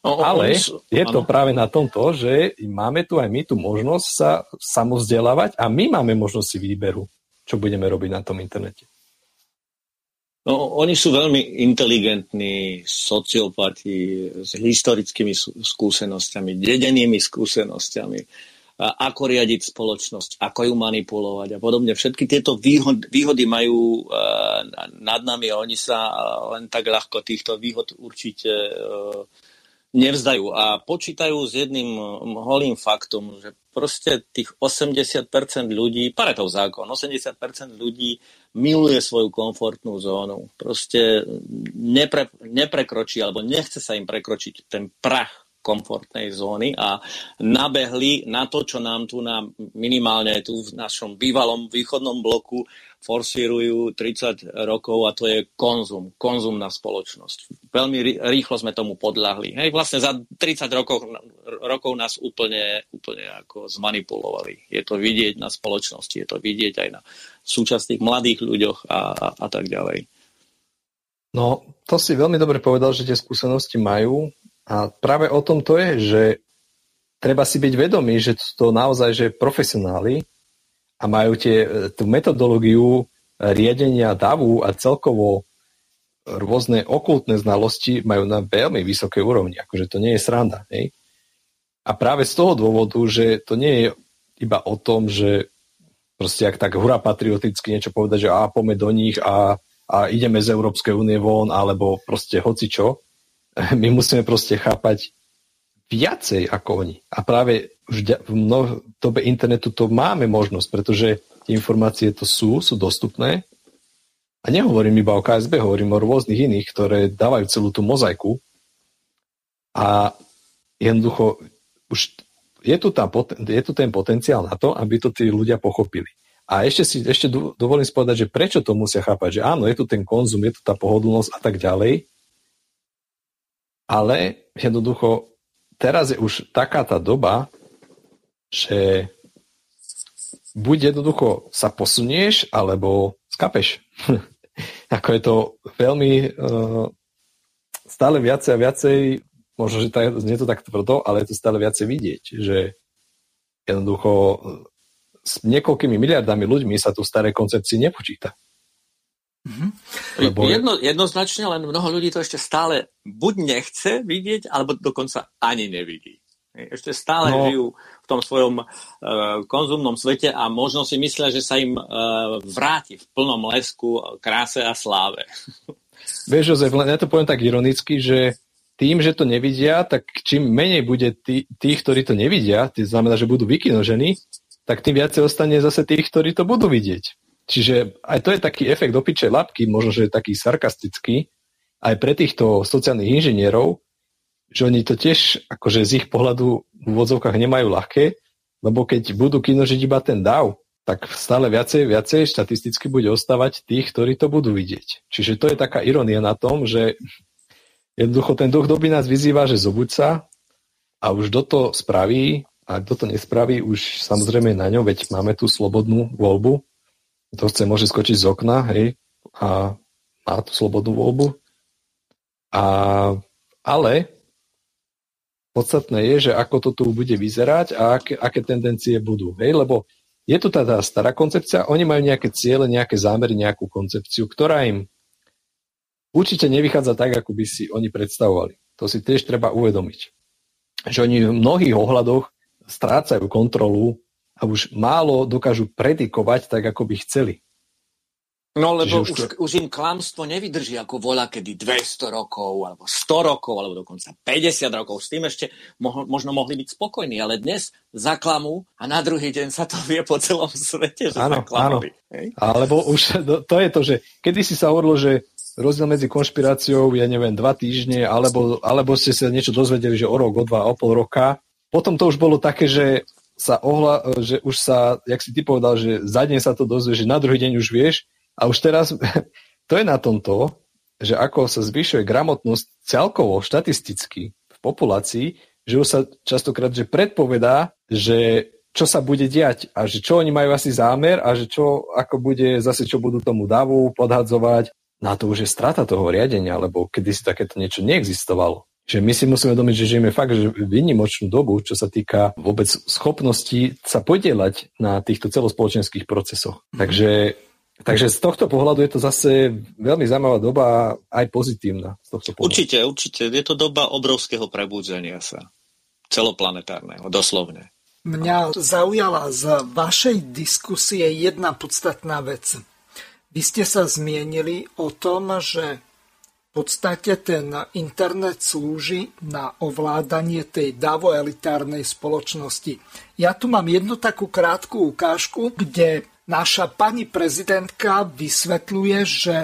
O, Ale sú, je to práve na tomto, že máme tu aj my tú možnosť sa samozdelávať a my máme možnosť si výberu, čo budeme robiť na tom internete. No, oni sú veľmi inteligentní sociopati s historickými skúsenosťami, dedenými skúsenosťami ako riadiť spoločnosť, ako ju manipulovať a podobne. Všetky tieto výhody, majú nad nami a oni sa len tak ľahko týchto výhod určite nevzdajú a počítajú s jedným holým faktom, že proste tých 80% ľudí, Paretov zákon, 80% ľudí miluje svoju komfortnú zónu. Proste nepre, neprekročí alebo nechce sa im prekročiť ten prach komfortnej zóny a nabehli na to, čo nám tu na, minimálne tu v našom bývalom východnom bloku forsírujú 30 rokov a to je konzum, konzumná spoločnosť. Veľmi rýchlo sme tomu podľahli. Hej, vlastne za 30 rokov, rokov nás úplne, úplne ako zmanipulovali. Je to vidieť na spoločnosti, je to vidieť aj na súčasných mladých ľuďoch a, a, a tak ďalej. No, to si veľmi dobre povedal, že tie skúsenosti majú a práve o tom to je, že treba si byť vedomý, že to naozaj, že profesionáli a majú tie, tú metodológiu riadenia davu a celkovo rôzne okultné znalosti majú na veľmi vysokej úrovni. Akože to nie je sranda. Hej? A práve z toho dôvodu, že to nie je iba o tom, že proste ak tak hura patrioticky niečo povedať, že a poďme do nich a, a ideme z Európskej únie von, alebo proste hoci čo. My musíme proste chápať viacej ako oni. A práve v mnoh- dobe internetu to máme možnosť, pretože tie informácie to sú, sú dostupné. A nehovorím iba o KSB, hovorím o rôznych iných, ktoré dávajú celú tú mozaiku. A jednoducho už je tu, tá, je tu ten potenciál na to, aby to tí ľudia pochopili. A ešte si ešte dovolím spovedať, že prečo to musia chápať, že áno, je tu ten konzum, je tu tá pohodlnosť a tak ďalej, ale jednoducho teraz je už taká tá doba, že buď jednoducho sa posunieš, alebo skapeš. Ako je to veľmi uh, stále viacej a viacej, možno, že tak, nie to tak tvrdo, ale je to stále viacej vidieť, že jednoducho s niekoľkými miliardami ľuďmi sa tu staré koncepcie nepočíta. Mm-hmm. Lebo... Jedno, jednoznačne, len mnoho ľudí to ešte stále buď nechce vidieť, alebo dokonca ani nevidí. Ešte stále no. žijú v tom svojom uh, konzumnom svete a možno si myslia, že sa im uh, vráti v plnom lesku kráse a sláve. Vieš, Jozef, len ja to poviem tak ironicky, že tým, že to nevidia, tak čím menej bude tí, tých, ktorí to nevidia, to znamená, že budú vykinožení, tak tým viacej ostane zase tých, ktorí to budú vidieť. Čiže aj to je taký efekt opičej labky, možno, že je taký sarkastický, aj pre týchto sociálnych inžinierov, že oni to tiež akože z ich pohľadu v úvodzovkách nemajú ľahké, lebo keď budú kinožiť iba ten DAO, tak stále viacej, viacej štatisticky bude ostávať tých, ktorí to budú vidieť. Čiže to je taká ironia na tom, že jednoducho ten duch doby nás vyzýva, že zobuď sa a už do to spraví a kto to nespraví, už samozrejme na ňom, veď máme tú slobodnú voľbu. Kto chce, môže skočiť z okna, hej, a má tú slobodnú voľbu. A, ale Podstatné je, že ako to tu bude vyzerať a aké, aké tendencie budú. Hej? Lebo je tu tá, tá stará koncepcia, oni majú nejaké ciele, nejaké zámery, nejakú koncepciu, ktorá im určite nevychádza tak, ako by si oni predstavovali. To si tiež treba uvedomiť. Že oni v mnohých ohľadoch strácajú kontrolu a už málo dokážu predikovať tak, ako by chceli. No lebo už, to... už im klamstvo nevydrží ako voľa kedy 200 rokov, alebo 100 rokov, alebo dokonca 50 rokov. S tým ešte mo- možno mohli byť spokojní, ale dnes zaklamú a na druhý deň sa to vie po celom svete, že áno, zaklamali. Áno. Alebo už to je to, že kedy si sa hovorilo, že rozdiel medzi konšpiráciou, ja neviem, dva týždne, alebo, alebo ste sa niečo dozvedeli, že o rok, o dva, o pol roka. Potom to už bolo také, že sa ohla, že už sa, jak si ty povedal, že za deň sa to dozvieš, že na druhý deň už vieš, a už teraz to je na tomto, že ako sa zvyšuje gramotnosť celkovo, štatisticky v populácii, že už sa častokrát že predpovedá, že čo sa bude diať a že čo oni majú asi zámer a že čo, ako bude zase, čo budú tomu davu podhadzovať. Na to už je strata toho riadenia, lebo kedy si takéto niečo neexistovalo. Že my si musíme domiť, že žijeme fakt že výnimočnú dobu, čo sa týka vôbec schopnosti sa podielať na týchto celospoločenských procesoch. Takže Takže z tohto pohľadu je to zase veľmi zaujímavá doba aj pozitívna. Z tohto pohľadu. Určite, určite. Je to doba obrovského prebudzenia sa. Celoplanetárneho, doslovne. Mňa zaujala z vašej diskusie jedna podstatná vec. Vy ste sa zmienili o tom, že podstate ten internet slúži na ovládanie tej davoelitárnej spoločnosti. Ja tu mám jednu takú krátku ukážku, kde Naša pani prezidentka vysvetľuje, že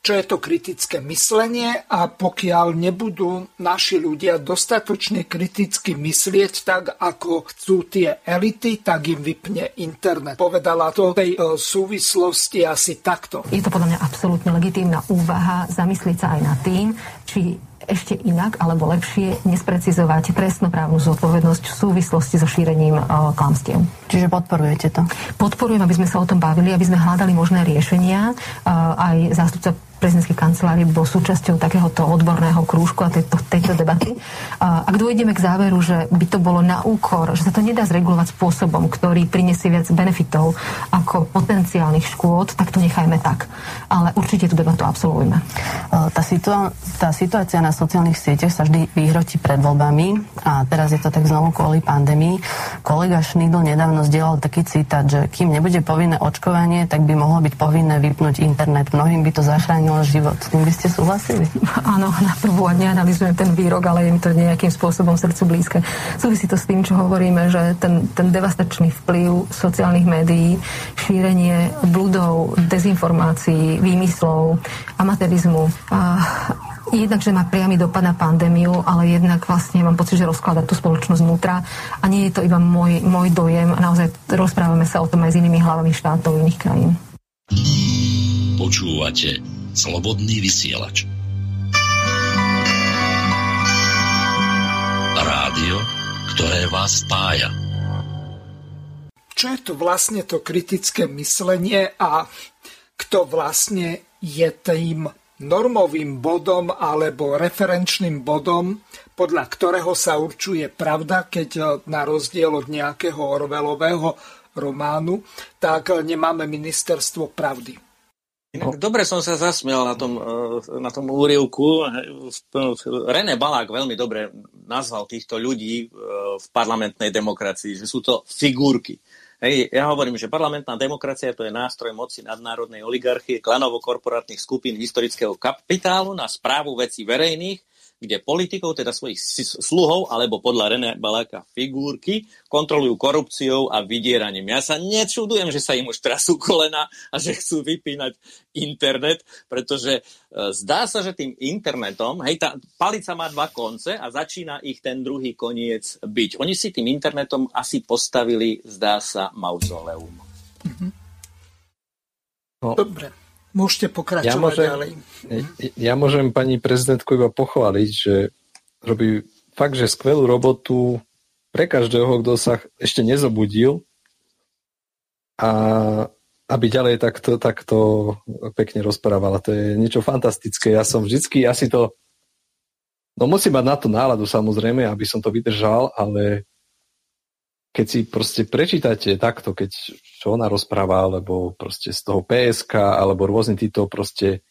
čo je to kritické myslenie a pokiaľ nebudú naši ľudia dostatočne kriticky myslieť tak, ako chcú tie elity, tak im vypne internet. Povedala to v tej e, súvislosti asi takto. Je to podľa mňa absolútne legitímna úvaha zamyslieť sa aj nad tým, či ešte inak alebo lepšie nesprecizovať trestnoprávnu zodpovednosť v súvislosti so šírením uh, klamstiev. Čiže podporujete to? Podporujem, aby sme sa o tom bavili, aby sme hľadali možné riešenia. Uh, aj zástupca prezidentskej kancelárie bol súčasťou takéhoto odborného krúžku a tejto, tejto debaty. Ak dôjdeme k záveru, že by to bolo na úkor, že sa to nedá zregulovať spôsobom, ktorý prinesie viac benefitov ako potenciálnych škôd, tak to nechajme tak. Ale určite tú debatu absolvujme. Tá, situa- tá situácia na sociálnych sieťach sa vždy vyhrotí pred voľbami a teraz je to tak znovu kvôli pandémii. Kolega Šnidl nedávno zdieľal taký citát, že kým nebude povinné očkovanie, tak by mohlo byť povinné vypnúť internet. Mnohým by to zachránilo zmenilo život. S tým by ste súhlasili? Áno, na prvú a neanalizujem ten výrok, ale je mi to nejakým spôsobom srdcu blízke. Súvisí to s tým, čo hovoríme, že ten, ten devastačný vplyv sociálnych médií, šírenie bludov, dezinformácií, výmyslov, amatérizmu a Jednak, že má priamy dopad na pandémiu, ale jednak vlastne mám pocit, že rozkladá tú spoločnosť vnútra a nie je to iba môj, môj dojem. Naozaj rozprávame sa o tom aj s inými hlavami štátov iných krajín. Počúvate Slobodný vysielač. Rádio, ktoré vás spája. Čo je to vlastne to kritické myslenie a kto vlastne je tým normovým bodom alebo referenčným bodom, podľa ktorého sa určuje pravda, keď na rozdiel od nejakého Orvelového románu, tak nemáme ministerstvo pravdy. Inak, dobre som sa zasmial na tom, eh, na tom úrivku. René Balák veľmi dobre nazval týchto ľudí eh, v parlamentnej demokracii, že sú to figurky. Hej, ja hovorím, že parlamentná demokracia to je nástroj moci nadnárodnej oligarchie, klanovo-korporátnych skupín historického kapitálu na správu vecí verejných kde politikov, teda svojich sluhov, alebo podľa René Baláka figurky, kontrolujú korupciou a vydieraním. Ja sa nečudujem, že sa im už trasú kolena a že chcú vypínať internet, pretože e, zdá sa, že tým internetom, hej, tá palica má dva konce a začína ich ten druhý koniec byť. Oni si tým internetom asi postavili, zdá sa, mauzoleum. Mm-hmm. No. Dobre. Môžete pokračovať ja môžem, ďalej. Ja môžem pani prezidentku iba pochváliť, že robí fakt, že skvelú robotu pre každého, kto sa ešte nezobudil a aby ďalej takto, takto pekne rozprávala. To je niečo fantastické. Ja som vždycky asi to No musím mať na to náladu samozrejme, aby som to vydržal, ale keď si proste prečítate takto, keď čo ona rozpráva, alebo proste z toho PSK, alebo rôzne títo proste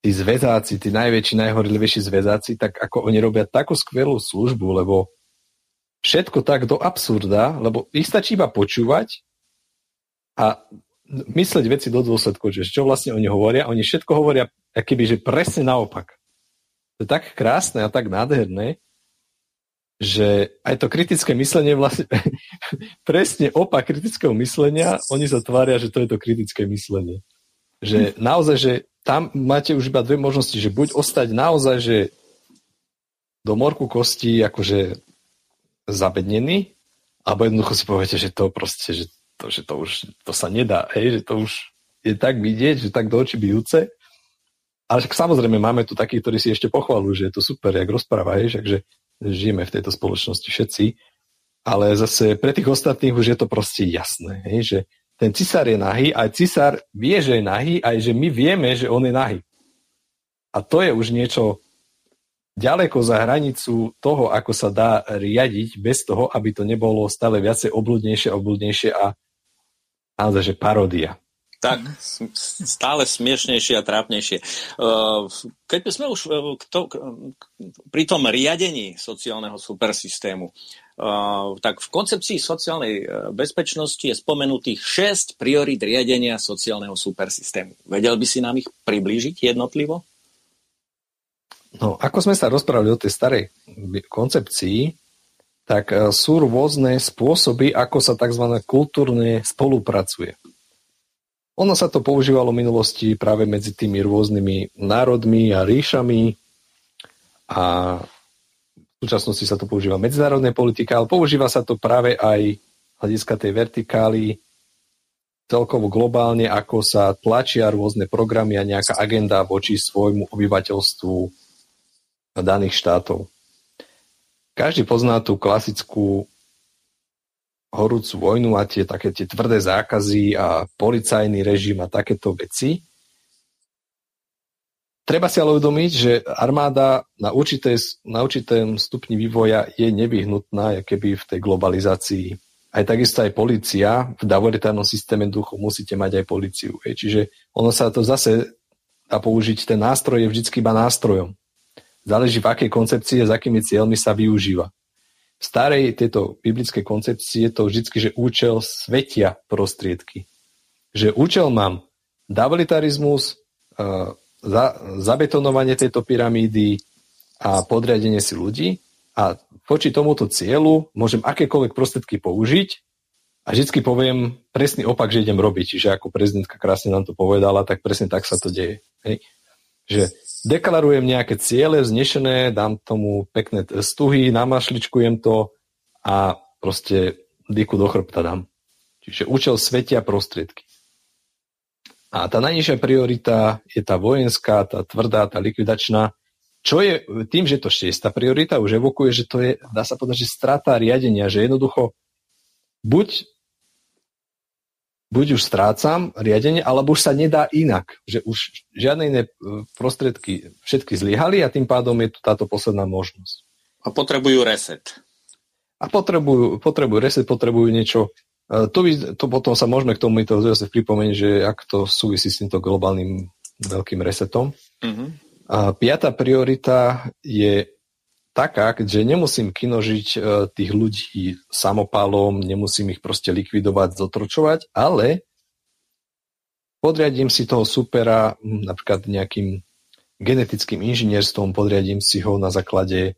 tí zväzáci, tí najväčší, najhorlivejší zväzáci, tak ako oni robia takú skvelú službu, lebo všetko tak do absurda, lebo ich stačí iba počúvať a mysleť veci do dôsledku, že čo vlastne oni hovoria. Oni všetko hovoria, keby, že presne naopak. To je tak krásne a tak nádherné, že aj to kritické myslenie vlastne presne opak kritického myslenia, oni sa tvária, že to je to kritické myslenie. Že naozaj, že tam máte už iba dve možnosti, že buď ostať naozaj, že do morku kostí akože zabednený, alebo jednoducho si poviete, že to proste, že to, že to už to sa nedá, hej, že to už je tak vidieť, že tak do očí bijúce. Ale samozrejme máme tu takých, ktorí si ešte pochvalujú, že je to super, jak rozpráva, hej, že žijeme v tejto spoločnosti všetci, ale zase pre tých ostatných už je to proste jasné, hej, že ten cisár je nahý, aj cisár vie, že je nahý, aj že my vieme, že on je nahý. A to je už niečo ďaleko za hranicu toho, ako sa dá riadiť bez toho, aby to nebolo stále viacej obludnejšie, obludnejšie a naozaj, že paródia. Tak, stále smiešnejšie a trápnejšie. Keď sme už pri tom riadení sociálneho supersystému, tak v koncepcii sociálnej bezpečnosti je spomenutých 6 priorít riadenia sociálneho supersystému. Vedel by si nám ich priblížiť jednotlivo? No, ako sme sa rozprávali o tej starej koncepcii, tak sú rôzne spôsoby, ako sa tzv. kultúrne spolupracuje. Ono sa to používalo v minulosti práve medzi tými rôznymi národmi a ríšami a v súčasnosti sa to používa v medzinárodnej politike, ale používa sa to práve aj hľadiska tej vertikály celkovo globálne, ako sa tlačia rôzne programy a nejaká agenda voči svojmu obyvateľstvu daných štátov. Každý pozná tú klasickú horúcu vojnu a tie také tie tvrdé zákazy a policajný režim a takéto veci. Treba si ale uvedomiť, že armáda na, určité, na určitém stupni vývoja je nevyhnutná, keby v tej globalizácii aj takisto aj policia, v davoritárnom systéme duchu musíte mať aj policiu. Hej. Čiže ono sa to zase dá použiť, ten nástroj je vždy iba nástrojom. Záleží v akej koncepcii a s akými cieľmi sa využíva. V starej tejto biblickej koncepcii je to vždy, že účel svetia prostriedky. Že účel mám davolitarizmus, za, zabetonovanie tejto pyramídy a podriadenie si ľudí a voči tomuto cieľu môžem akékoľvek prostriedky použiť a vždy poviem presný opak, že idem robiť. Čiže ako prezidentka krásne nám to povedala, tak presne tak sa to deje. Hej. Že deklarujem nejaké ciele vznešené, dám tomu pekné stuhy, namašličkujem to a proste dyku do chrbta dám. Čiže účel svetia prostriedky. A tá najnižšia priorita je tá vojenská, tá tvrdá, tá likvidačná, čo je tým, že to šiesta priorita už evokuje, že to je, dá sa povedať, že strata riadenia, že jednoducho buď, buď už strácam riadenie, alebo už sa nedá inak, že už žiadne iné e, prostriedky všetky zlyhali a tým pádom je tu táto posledná možnosť. A potrebujú reset. A potrebujú, potrebujú reset, potrebujú niečo. E, to, to potom sa môžeme k tomu to zase pripomenúť, že ak to súvisí s týmto globálnym veľkým resetom. Mm-hmm. A piata priorita je taká, že nemusím kinožiť e, tých ľudí samopálom, nemusím ich proste likvidovať, zotročovať, ale podriadím si toho supera napríklad nejakým genetickým inžinierstvom, podriadím si ho na základe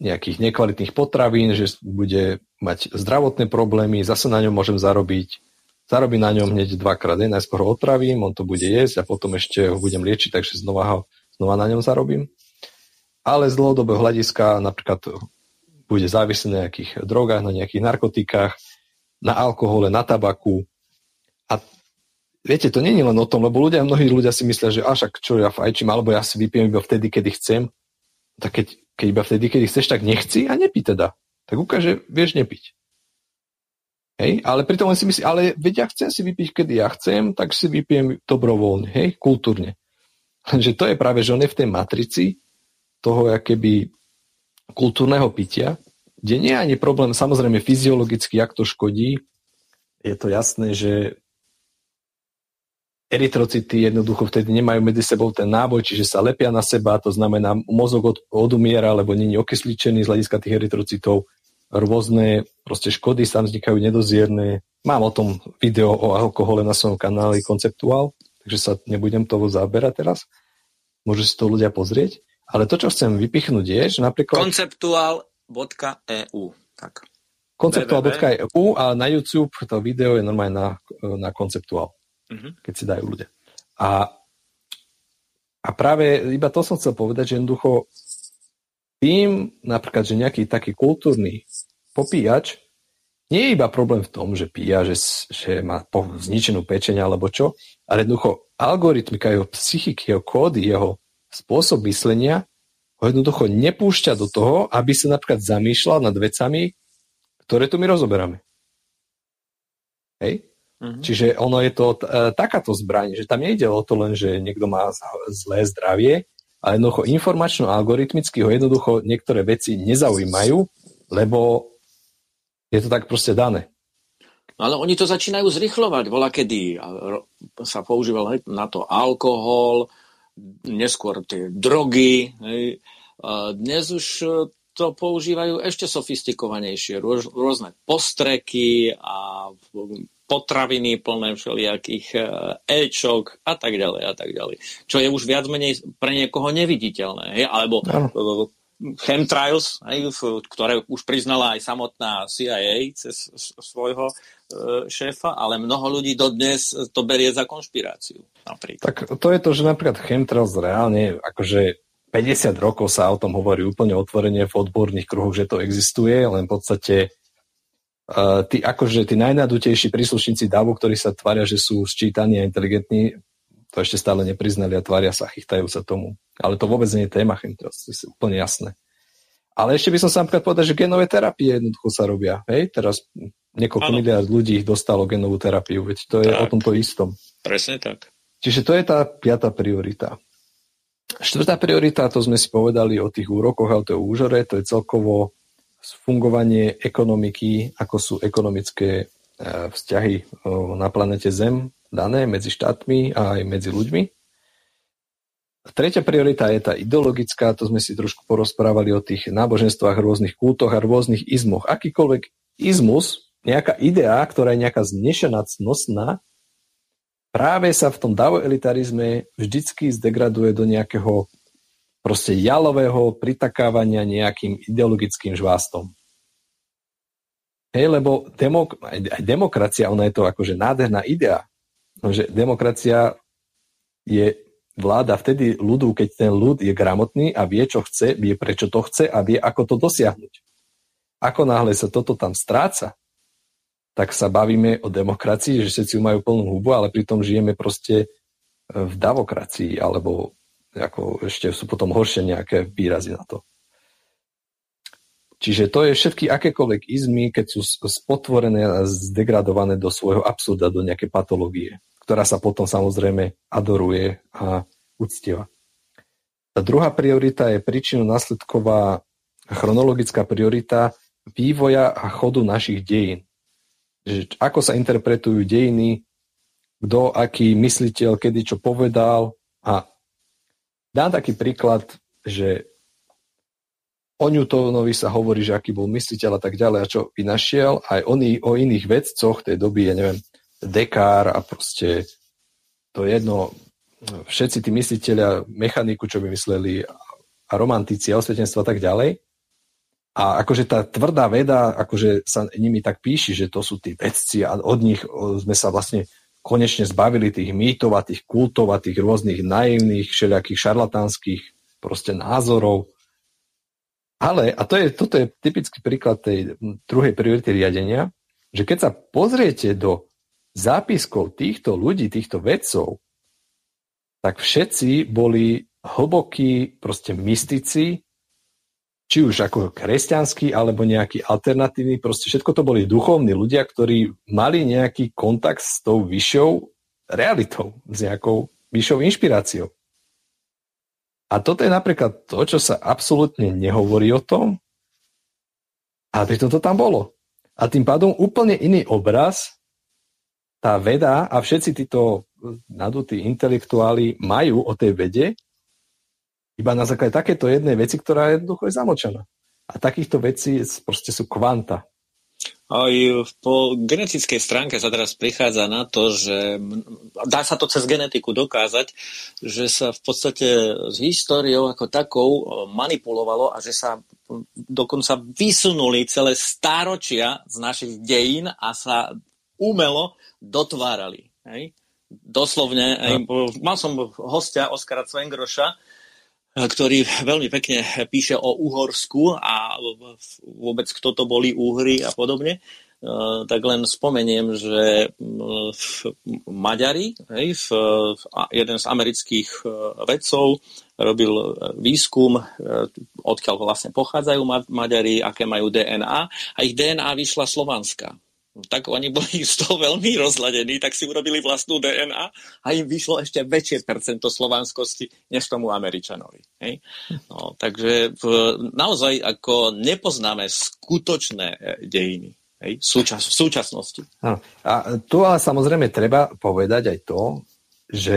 nejakých nekvalitných potravín, že bude mať zdravotné problémy, zase na ňom môžem zarobiť zarobí na ňom hneď dvakrát. Najskôr ho otravím, on to bude jesť a potom ešte ho budem liečiť, takže znova, ho, znova na ňom zarobím. Ale z dlhodobého hľadiska napríklad bude závislý na nejakých drogách, na nejakých narkotikách, na alkohole, na tabaku. A viete, to nie je len o tom, lebo ľudia, mnohí ľudia si myslia, že až čo ja fajčím, alebo ja si vypijem iba vtedy, kedy chcem. Tak keď, keď iba vtedy, kedy chceš, tak nechci a nepí teda. Tak ukáže, vieš nepiť. Hej, ale pritom len si myslí, ale veď ja chcem si vypiť, kedy ja chcem, tak si vypijem dobrovoľne, hej, kultúrne. Lenže to je práve, že on je v tej matrici toho keby kultúrneho pitia, kde nie je ani problém, samozrejme fyziologicky, jak to škodí. Je to jasné, že erytrocity jednoducho vtedy nemajú medzi sebou ten náboj, čiže sa lepia na seba, to znamená mozog od, odumiera, lebo není okysličený z hľadiska tých erytrocitov rôzne proste škody sa vznikajú nedozierne. Mám o tom video o alkohole na svojom kanáli Konceptuál, takže sa nebudem toho zaberať teraz. Môžu si to ľudia pozrieť. Ale to, čo chcem vypichnúť je, že napríklad... Konceptuál.eu tak. Konceptuál.eu a na YouTube to video je normálne na, na Konceptuál, uh-huh. keď si dajú ľudia. A, a práve iba to som chcel povedať, že jednoducho tým napríklad, že nejaký taký kultúrny popíjač nie je iba problém v tom, že píja, že, že má zničenú pečeň alebo čo, ale jednoducho algoritmika jeho psychiky, jeho kódy, jeho spôsob myslenia ho jednoducho nepúšťa do toho, aby sa napríklad zamýšľal nad vecami, ktoré tu my rozoberáme. Hej? Mm-hmm. Čiže ono je to t- e, takáto zbraň, že tam nejde o to len, že niekto má zlé zdravie, a jednoducho informačno-algoritmicky ho jednoducho niektoré veci nezaujímajú, lebo je to tak proste dané. No ale oni to začínajú zrychlovať. Vola kedy sa používal na to alkohol, neskôr tie drogy. Hej. A dnes už to používajú ešte sofistikovanejšie. Rôzne postreky a potraviny plné všelijakých e, ečok a tak ďalej a tak ďalej. Čo je už viac menej pre niekoho neviditeľné. Hej? Alebo no. chemtrails, hej, ktoré už priznala aj samotná CIA cez svojho e, šéfa, ale mnoho ľudí dodnes to berie za konšpiráciu. Napríklad. Tak to je to, že napríklad chemtrails reálne, akože 50 rokov sa o tom hovorí úplne otvorene v odborných kruhoch, že to existuje, len v podstate uh, tí, akože tí najnadutejší príslušníci DAVu, ktorí sa tvária, že sú sčítaní a inteligentní, to ešte stále nepriznali a tvária sa, chytajú sa tomu. Ale to vôbec nie je téma chemtrails, to je úplne jasné. Ale ešte by som sa napríklad povedal, že genové terapie jednoducho sa robia. Hej? Teraz niekoľko ano. miliard ľudí dostalo genovú terapiu, veď to je tak. o tomto istom. Presne tak. Čiže to je tá piata priorita. Štvrtá priorita, to sme si povedali o tých úrokoch a o tej úžore, to je celkovo fungovanie ekonomiky, ako sú ekonomické e, vzťahy e, na planete Zem dané medzi štátmi a aj medzi ľuďmi. Tretia priorita je tá ideologická, to sme si trošku porozprávali o tých náboženstvách, rôznych kultoch a rôznych izmoch. Akýkoľvek izmus, nejaká idea, ktorá je nejaká znešená, cnostná, práve sa v tom davoelitarizme vždycky zdegraduje do nejakého proste jalového pritakávania nejakým ideologickým žvástom. Hej, lebo demok- aj demokracia, ona je to akože nádherná idea, že demokracia je vláda vtedy ľudu, keď ten ľud je gramotný a vie, čo chce, vie, prečo to chce a vie, ako to dosiahnuť. Ako náhle sa toto tam stráca, tak sa bavíme o demokracii, že všetci majú plnú hubu, ale pritom žijeme proste v davokracii, alebo ako ešte sú potom horšie nejaké výrazy na to. Čiže to je všetky akékoľvek izmy, keď sú spotvorené a zdegradované do svojho absurda, do nejaké patológie, ktorá sa potom samozrejme adoruje a uctieva. Tá druhá priorita je príčinu-následková chronologická priorita vývoja a chodu našich dejín že ako sa interpretujú dejiny, kto, aký mysliteľ, kedy čo povedal. A dám taký príklad, že o Newtonovi sa hovorí, že aký bol mysliteľ a tak ďalej a čo vynašiel, aj oni, o iných vedcoch tej doby, ja neviem, Dekár a proste to jedno, všetci tí mysliteľia, mechaniku, čo vymysleli a romantici a osvetenstvo a tak ďalej, a akože tá tvrdá veda, akože sa nimi tak píši, že to sú tí vedci a od nich sme sa vlastne konečne zbavili tých mýtov a tých kultov a tých rôznych naivných, všelijakých šarlatánskych proste názorov. Ale, a to je, toto je typický príklad tej druhej priority riadenia, že keď sa pozriete do zápiskov týchto ľudí, týchto vedcov, tak všetci boli hlbokí proste mystici, či už ako kresťanský alebo nejaký alternatívny, proste všetko to boli duchovní ľudia, ktorí mali nejaký kontakt s tou vyššou realitou, s nejakou vyššou inšpiráciou. A toto je napríklad to, čo sa absolútne nehovorí o tom, a preto to tam bolo. A tým pádom úplne iný obraz tá veda a všetci títo nadutí intelektuáli majú o tej vede iba na základe takéto jednej veci, ktorá je jednoducho je zamočená. A takýchto vecí proste sú kvanta. Aj po genetickej stránke sa teraz prichádza na to, že dá sa to cez genetiku dokázať, že sa v podstate s históriou ako takou manipulovalo a že sa dokonca vysunuli celé stáročia z našich dejín a sa umelo dotvárali. Hej? Doslovne, hej, mal som hostia Oskara Cvengroša, ktorý veľmi pekne píše o Uhorsku a vôbec kto to boli Úhry a podobne, e, tak len spomeniem, že Maďari, hej, jeden z amerických e, vedcov robil výskum, e, odkiaľ vlastne pochádzajú Maďari, aké majú DNA a. Ich DNA vyšla slovanská tak oni boli z toho veľmi rozladení, tak si urobili vlastnú DNA a im vyšlo ešte väčšie percento slovanskosti než tomu Američanovi. Hej? No, takže v, naozaj ako nepoznáme skutočné e, dejiny hej? Súčas, v súčasnosti. A tu ale samozrejme treba povedať aj to, že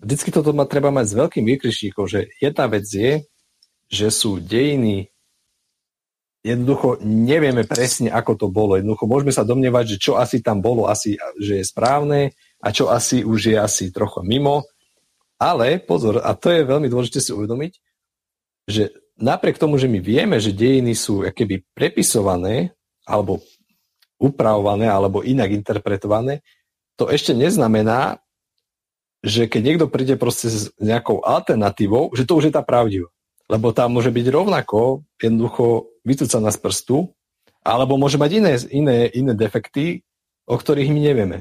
vždycky toto má, treba mať s veľkým výkričníkom, že jedna vec je, že sú dejiny jednoducho nevieme presne, ako to bolo. Jednoducho môžeme sa domnievať, že čo asi tam bolo, asi, že je správne a čo asi už je asi trochu mimo. Ale pozor, a to je veľmi dôležité si uvedomiť, že napriek tomu, že my vieme, že dejiny sú keby prepisované alebo upravované alebo inak interpretované, to ešte neznamená, že keď niekto príde proste s nejakou alternatívou, že to už je tá pravdivá. Lebo tá môže byť rovnako jednoducho vycúcaná z prstu, alebo môže mať iné, iné, iné defekty, o ktorých my nevieme.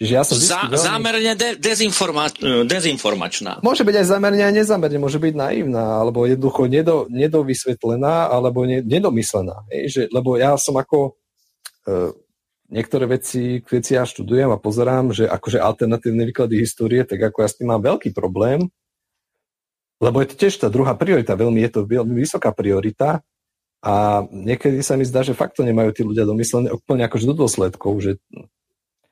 Čiže ja som Za, veľmi... Zámerne de, dezinforma, dezinformačná. Môže byť aj zámerne, aj nezamerne, môže byť naivná, alebo jednoducho nedo, nedovysvetlená, alebo ne, nedomyslená. Hej? Že, lebo ja som ako e, niektoré veci, keď si ja študujem a pozerám, že akože alternatívne výklady histórie, tak ako ja s tým mám veľký problém, lebo je to tiež tá druhá priorita, veľmi je to veľmi vysoká priorita a niekedy sa mi zdá, že fakt to nemajú tí ľudia domyslené úplne akože do dôsledkov, že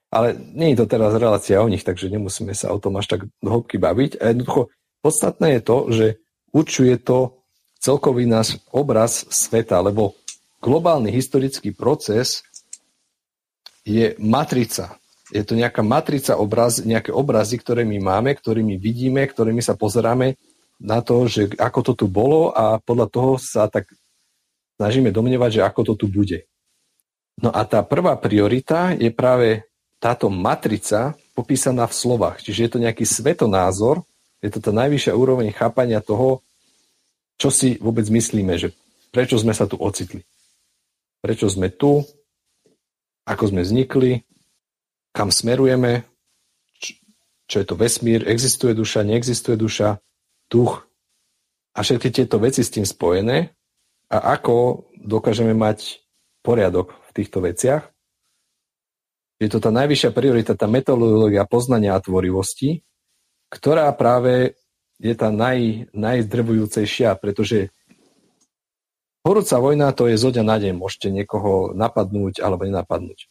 ale nie je to teraz relácia o nich, takže nemusíme sa o tom až tak hĺbky baviť. A jednoducho podstatné je to, že určuje to celkový náš obraz sveta, lebo globálny historický proces je matrica. Je to nejaká matrica obraz, nejaké obrazy, ktoré my máme, ktorými vidíme, ktorými sa pozeráme na to, že ako to tu bolo a podľa toho sa tak snažíme domnievať, že ako to tu bude. No a tá prvá priorita je práve táto matrica popísaná v slovách. Čiže je to nejaký svetonázor, je to tá najvyššia úroveň chápania toho, čo si vôbec myslíme, že prečo sme sa tu ocitli. Prečo sme tu, ako sme vznikli, kam smerujeme, čo je to vesmír, existuje duša, neexistuje duša, duch a všetky tieto veci s tým spojené? A ako dokážeme mať poriadok v týchto veciach? Je to tá najvyššia priorita, tá metodológia poznania a tvorivosti, ktorá práve je tá naj, najdrvujúcejšia, pretože horúca vojna to je zoďa na deň, môžete niekoho napadnúť alebo nenapadnúť.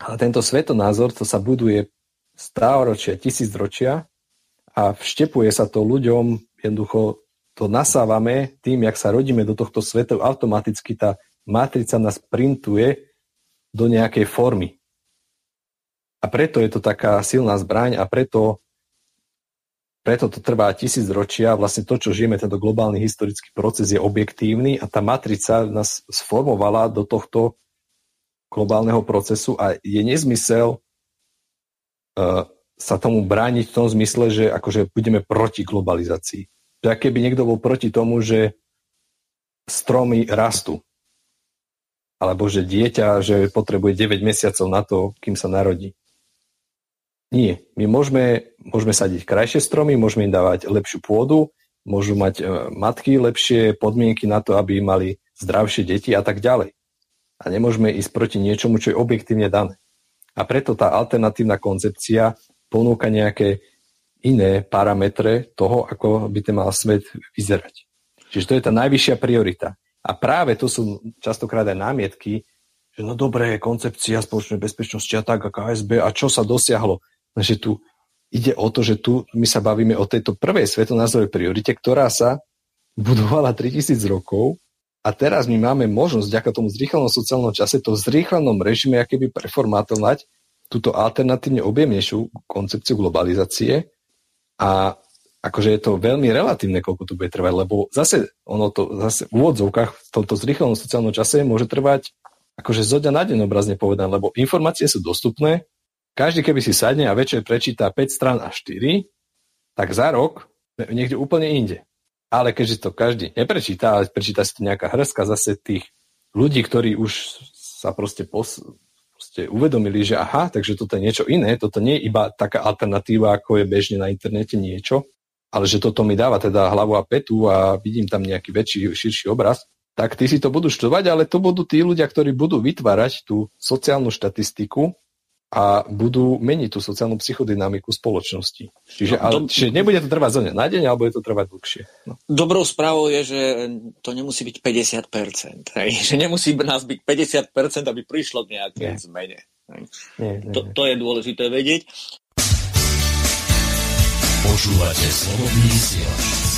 Ale tento svetonázor, to sa buduje stáročia, tisícročia a vštepuje sa to ľuďom, jednoducho to nasávame tým, jak sa rodíme do tohto sveta, automaticky tá matrica nás printuje do nejakej formy. A preto je to taká silná zbraň a preto, preto to trvá tisíc ročia. Vlastne to, čo žijeme, tento globálny historický proces je objektívny a tá matrica nás sformovala do tohto globálneho procesu a je nezmysel uh, sa tomu brániť v tom zmysle, že akože budeme proti globalizácii. Že keby niekto bol proti tomu, že stromy rastú, alebo že dieťa, že potrebuje 9 mesiacov na to, kým sa narodí. Nie. My môžeme, môžeme sadiť krajšie stromy, môžeme im dávať lepšiu pôdu, môžu mať e, matky lepšie podmienky na to, aby mali zdravšie deti a tak ďalej. A nemôžeme ísť proti niečomu, čo je objektívne dané. A preto tá alternatívna koncepcia ponúka nejaké iné parametre toho, ako by ten mal svet vyzerať. Čiže to je tá najvyššia priorita. A práve to sú častokrát aj námietky, že no dobré, koncepcia spoločnej bezpečnosti a tak, a KSB, a čo sa dosiahlo? že tu ide o to, že tu my sa bavíme o tejto prvej svetonázorovej priorite, ktorá sa budovala 3000 rokov a teraz my máme možnosť, vďaka tomu zrýchlenom sociálnom čase, to v zrýchlenom režime akéby preformátovať túto alternatívne objemnejšiu koncepciu globalizácie a akože je to veľmi relatívne, koľko to bude trvať, lebo zase ono to zase v úvodzovkách v tomto zrýchlenom sociálnom čase môže trvať akože zoďa na deň obrazne povedané, lebo informácie sú dostupné, každý, keby si sadne a večer prečíta 5 stran a 4, tak za rok niekde úplne inde. Ale keďže to každý neprečíta, ale prečíta si to nejaká hrstka zase tých ľudí, ktorí už sa proste, pos, proste uvedomili, že aha, takže toto je niečo iné, toto nie je iba taká alternatíva, ako je bežne na internete niečo, ale že toto mi dáva teda hlavu a petu a vidím tam nejaký väčší, širší obraz, tak tí si to budú študovať, ale to budú tí ľudia, ktorí budú vytvárať tú sociálnu štatistiku a budú meniť tú sociálnu psychodynamiku spoločnosti. Čiže, no, ale, čiže nebude to trvať zo na deň, alebo bude to trvať dlhšie. No. Dobrou správou je, že to nemusí byť 50%. Hej? Že nemusí nás byť 50%, aby prišlo k nejakej nie. zmene. Nie, nie, to, to je dôležité vedieť. Počúvate slobodný vysielač.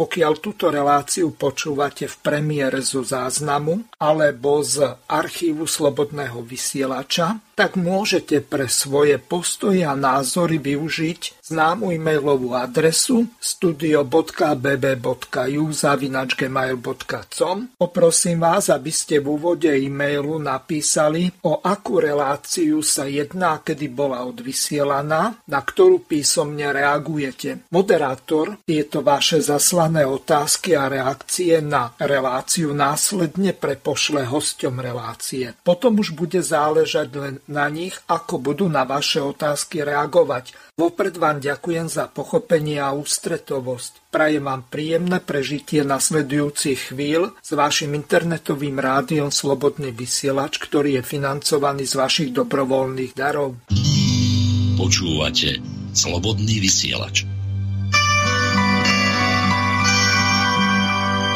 Pokiaľ túto reláciu počúvate v premiére zo záznamu alebo z archívu Slobodného vysielača, tak môžete pre svoje postoje a názory využiť známu e-mailovú adresu studio.bb.ju zavinačgmail.com Poprosím vás, aby ste v úvode e-mailu napísali, o akú reláciu sa jedná, kedy bola odvysielaná, na ktorú písomne reagujete. Moderátor tieto vaše zaslané otázky a reakcie na reláciu následne prepošle hosťom relácie. Potom už bude záležať len na nich, ako budú na vaše otázky reagovať Vopred vám ďakujem za pochopenie a ústretovosť. Prajem vám príjemné prežitie nasledujúcich chvíľ s vašim internetovým rádiom Slobodný vysielač, ktorý je financovaný z vašich dobrovoľných darov. Počúvate Slobodný vysielač.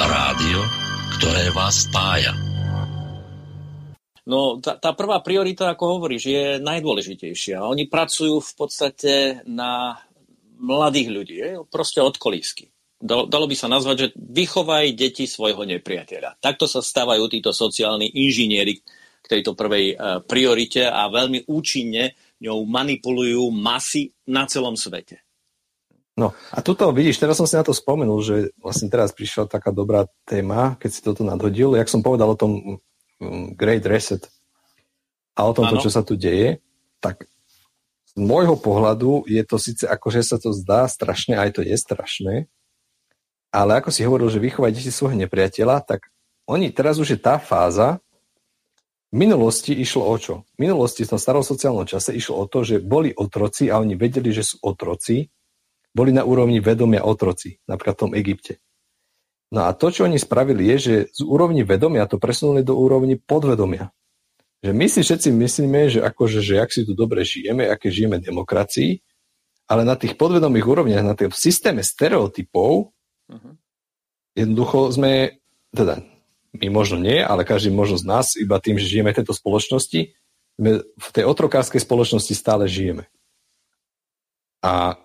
Rádio, ktoré vás spája. No tá, tá prvá priorita, ako hovoríš, je najdôležitejšia. Oni pracujú v podstate na mladých ľudí, je? proste od kolísky. Dalo, by sa nazvať, že vychovaj deti svojho nepriateľa. Takto sa stávajú títo sociálni inžinieri k tejto prvej uh, priorite a veľmi účinne ňou manipulujú masy na celom svete. No a tuto vidíš, teraz som si na to spomenul, že vlastne teraz prišla taká dobrá téma, keď si toto nadhodil. Jak som povedal o tom Great Reset a o tomto, čo sa tu deje, tak z môjho pohľadu je to síce ako, že sa to zdá strašné, aj to je strašné, ale ako si hovoril, že vychovať deti svojho nepriateľa, tak oni, teraz už je tá fáza, v minulosti išlo o čo? V minulosti v tom starom sociálnom čase išlo o to, že boli otroci a oni vedeli, že sú otroci, boli na úrovni vedomia otroci, napríklad v tom Egypte. No a to, čo oni spravili, je, že z úrovni vedomia to presunuli do úrovni podvedomia. Že my si všetci myslíme, že akože, že ak si tu dobre žijeme, aké žijeme demokracii, ale na tých podvedomých úrovniach, na tom systéme stereotypov, uh-huh. jednoducho sme, teda my možno nie, ale každý možno z nás, iba tým, že žijeme v tejto spoločnosti, sme v tej otrokárskej spoločnosti stále žijeme. A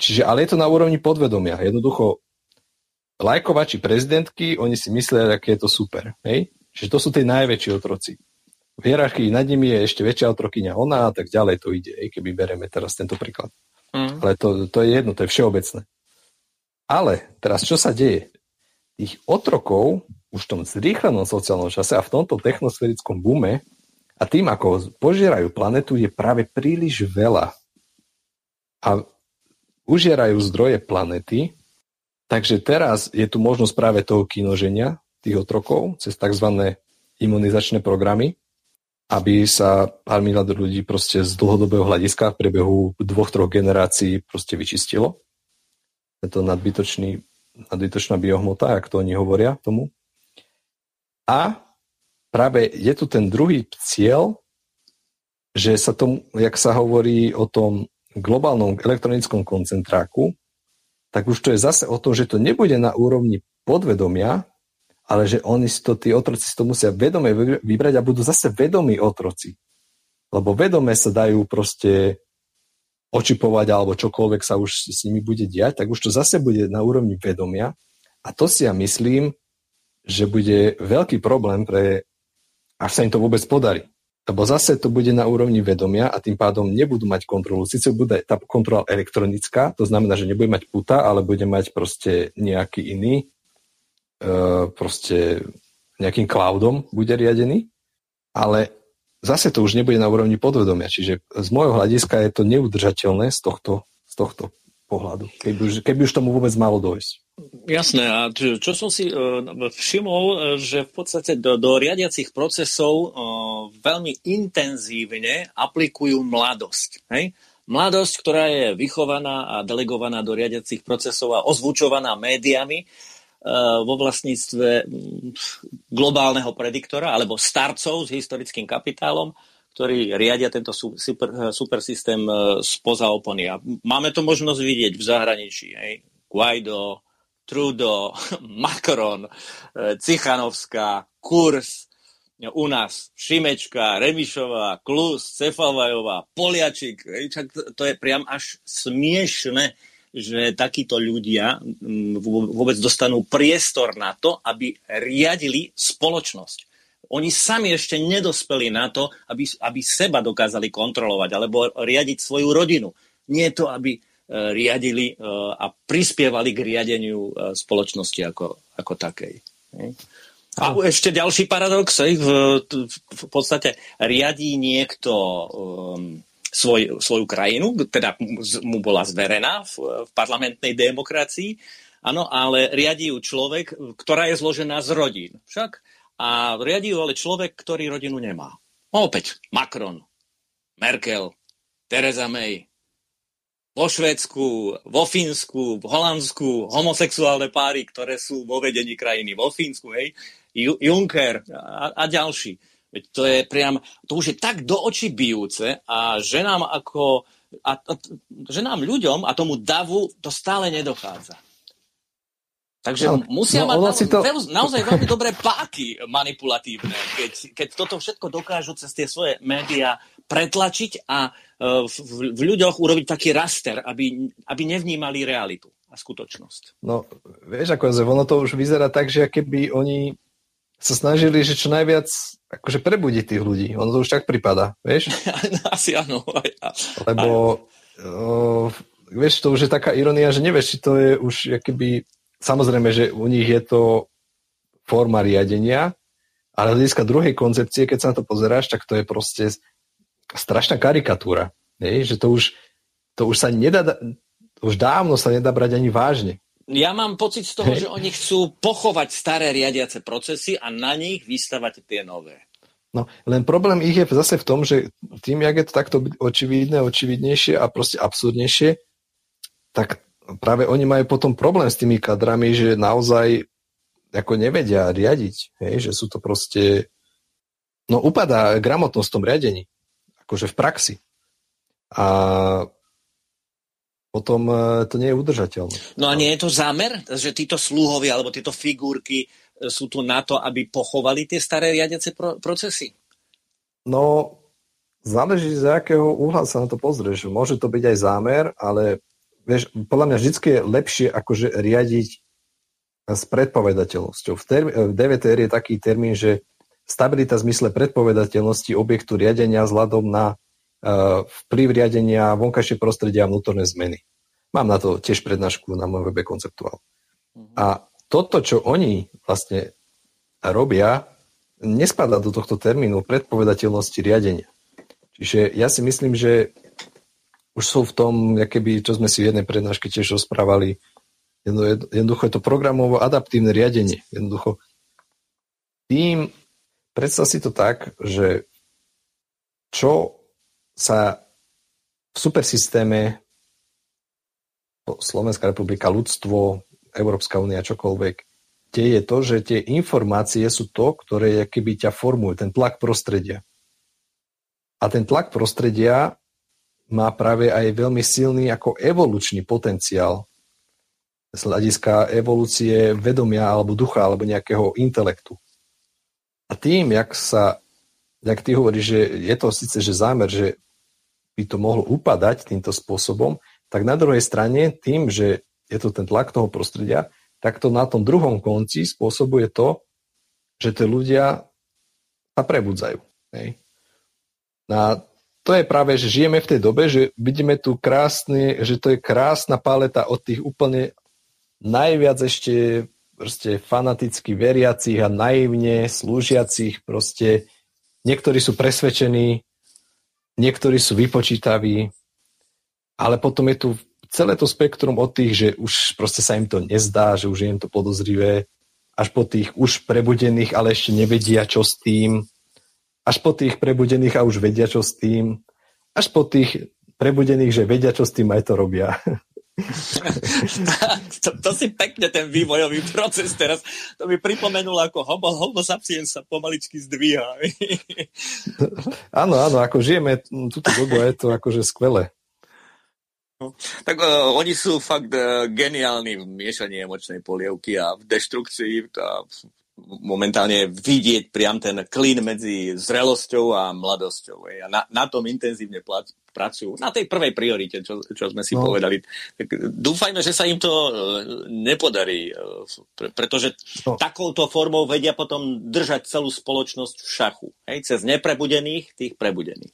čiže, ale je to na úrovni podvedomia. Jednoducho lajkovači prezidentky, oni si myslia, aké je to super. Hej? Čiže to sú tie najväčší otroci. V hierarchii nad nimi je ešte väčšia otrokyňa ona a tak ďalej to ide, hej, keby bereme teraz tento príklad. Mm. Ale to, to je jedno, to je všeobecné. Ale teraz čo sa deje? Tých otrokov už v tom zrýchlenom sociálnom čase a v tomto technosférickom bume a tým, ako požierajú planetu, je práve príliš veľa. A užierajú zdroje planety Takže teraz je tu možnosť práve toho kinoženia tých otrokov cez tzv. imunizačné programy, aby sa pár miliard ľudí proste z dlhodobého hľadiska v priebehu dvoch, troch generácií proste vyčistilo. Je to nadbytočný, nadbytočná biohmota, ako to oni hovoria tomu. A práve je tu ten druhý cieľ, že sa tomu, jak sa hovorí o tom globálnom elektronickom koncentráku, tak už to je zase o tom, že to nebude na úrovni podvedomia, ale že oni si to, tí otroci si to musia vedome vybrať a budú zase vedomí otroci. Lebo vedome sa dajú proste očipovať alebo čokoľvek sa už s nimi bude diať, tak už to zase bude na úrovni vedomia. A to si ja myslím, že bude veľký problém pre, až sa im to vôbec podarí. Lebo zase to bude na úrovni vedomia a tým pádom nebudú mať kontrolu. Sice bude tá kontrola elektronická, to znamená, že nebude mať puta, ale bude mať proste nejaký iný, e, proste nejakým cloudom bude riadený, ale zase to už nebude na úrovni podvedomia. Čiže z môjho hľadiska je to neudržateľné z tohto, z tohto pohľadu, keby už, keby už tomu vôbec malo dojsť. Jasné, a čo, čo som si uh, všimol, e, že v podstate do, do riadiacich procesov uh, veľmi intenzívne aplikujú mladosť. Hej? Mladosť, ktorá je vychovaná a delegovaná do riadiacich procesov a ozvučovaná médiami vo vlastníctve globálneho prediktora alebo starcov s historickým kapitálom, ktorí riadia tento super, super systém spoza opony. A máme to možnosť vidieť v zahraničí. Hej? Guaido, Trudeau, Macron, Cichanovská, Kurs, u nás Šimečka, Remišová, Klus, Cefalvajová, Poliačik. To, to je priam až smiešne, že takíto ľudia mm, vôbec dostanú priestor na to, aby riadili spoločnosť. Oni sami ešte nedospeli na to, aby, aby seba dokázali kontrolovať alebo riadiť svoju rodinu. Nie to, aby e, riadili e, a prispievali k riadeniu e, spoločnosti ako, ako takej. A ešte ďalší paradox, v, v podstate riadí niekto um, svoj, svoju krajinu, teda mu bola zverená v, v parlamentnej demokracii, áno, ale riadí ju človek, ktorá je zložená z rodín. Však? A riadí ju ale človek, ktorý rodinu nemá. No opäť, Macron, Merkel, Theresa May, vo Švédsku, vo Fínsku, v Holandsku, homosexuálne páry, ktoré sú vo vedení krajiny, vo Fínsku, hej, Juncker a, a ďalší. Veď to je priam, to už je tak do očí bijúce a ženám ako, a, a, ženám ľuďom a tomu davu to stále nedochádza. Takže no, musia no, mať to... naozaj veľmi dobré páky manipulatívne, keď, keď toto všetko dokážu cez tie svoje médiá pretlačiť a uh, v, v ľuďoch urobiť taký raster, aby, aby nevnímali realitu a skutočnosť. No, vieš, ako ono to už vyzerá tak, že keby oni sa snažili, že čo najviac akože prebudiť tých ľudí. Ono to už tak prípada, vieš? Asi áno. Lebo uh, vieš, to už je taká ironia, že nevieš, či to je už keby, samozrejme, že u nich je to forma riadenia, ale z hľadiska druhej koncepcie, keď sa na to pozeráš, tak to je proste strašná karikatúra. Nie? Že to už, to už sa nedá, už dávno sa nedá brať ani vážne. Ja mám pocit z toho, že oni chcú pochovať staré riadiace procesy a na nich vystavať tie nové. No, len problém ich je zase v tom, že tým, jak je to takto očividné, očividnejšie a proste absurdnejšie, tak práve oni majú potom problém s tými kadrami, že naozaj ako nevedia riadiť, hej, že sú to proste no upadá gramotnosť v tom riadení, akože v praxi. A potom e, to nie je udržateľné. No a nie je to zámer, že títo sluhovia alebo tieto figurky e, sú tu na to, aby pochovali tie staré riadiace pro- procesy? No, záleží z akého uhla sa na to pozrieš. Môže to byť aj zámer, ale vieš, podľa mňa vždy je lepšie akože riadiť s predpovedateľnosťou. V, ter- v DVTR je taký termín, že stabilita v zmysle predpovedateľnosti objektu riadenia vzhľadom na vplyv riadenia, vonkajšie prostredia a vnútorné zmeny. Mám na to tiež prednášku na mojom webe konceptuál. Mhm. A toto, čo oni vlastne robia, nespadá do tohto termínu predpovedateľnosti riadenia. Čiže ja si myslím, že už sú v tom, keby, čo sme si v jednej prednáške tiež rozprávali, jednoducho je to programovo adaptívne riadenie. Jednoducho tým, predstav si to tak, že čo sa v supersystéme Slovenská republika, ľudstvo, Európska únia, čokoľvek, deje to, že tie informácie sú to, ktoré keby ťa formujú, ten tlak prostredia. A ten tlak prostredia má práve aj veľmi silný ako evolučný potenciál z hľadiska evolúcie vedomia alebo ducha alebo nejakého intelektu. A tým, jak sa, jak ty hovoríš, že je to síce, že zámer, že by to mohlo upadať týmto spôsobom, tak na druhej strane tým, že je to ten tlak toho prostredia, tak to na tom druhom konci spôsobuje to, že tie ľudia sa prebudzajú. Hej. A to je práve, že žijeme v tej dobe, že vidíme tu krásny, že to je krásna paleta od tých úplne najviac ešte proste fanaticky veriacich a naivne slúžiacich proste. Niektorí sú presvedčení, niektorí sú vypočítaví, ale potom je tu celé to spektrum od tých, že už proste sa im to nezdá, že už je im to podozrivé, až po tých už prebudených, ale ešte nevedia, čo s tým, až po tých prebudených a už vedia, čo s tým, až po tých prebudených, že vedia, čo s tým aj to robia. to, to si pekne ten vývojový proces teraz. To mi pripomenulo, ako homo, homo sapiens sa pomaličky zdvíha. áno, áno, ako žijeme túto dobu je to akože skvelé. No, tak uh, oni sú fakt uh, geniálni v miešaní emočnej polievky a v deštrukcii. A momentálne vidieť priam ten klin medzi zrelosťou a mladosťou. A na, na tom intenzívne pracujú. Na tej prvej priorite, čo, čo sme si no. povedali. Tak dúfajme, že sa im to e, nepodarí, e, pretože no. takouto formou vedia potom držať celú spoločnosť v šachu. Hej, cez neprebudených, tých prebudených.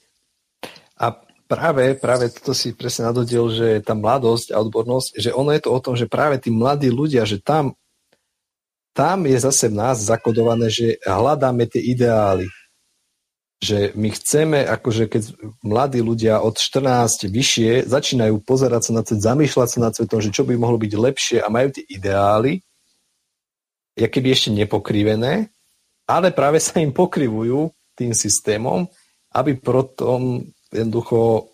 A práve, práve toto si presne nadodil, že tá mladosť a odbornosť, že ono je to o tom, že práve tí mladí ľudia, že tam tam je zase v nás zakodované, že hľadáme tie ideály. Že my chceme, akože keď mladí ľudia od 14 vyššie začínajú pozerať sa na svet, zamýšľať sa nad svetom, že čo by mohlo byť lepšie a majú tie ideály, by ešte nepokrivené, ale práve sa im pokrivujú tým systémom, aby potom jednoducho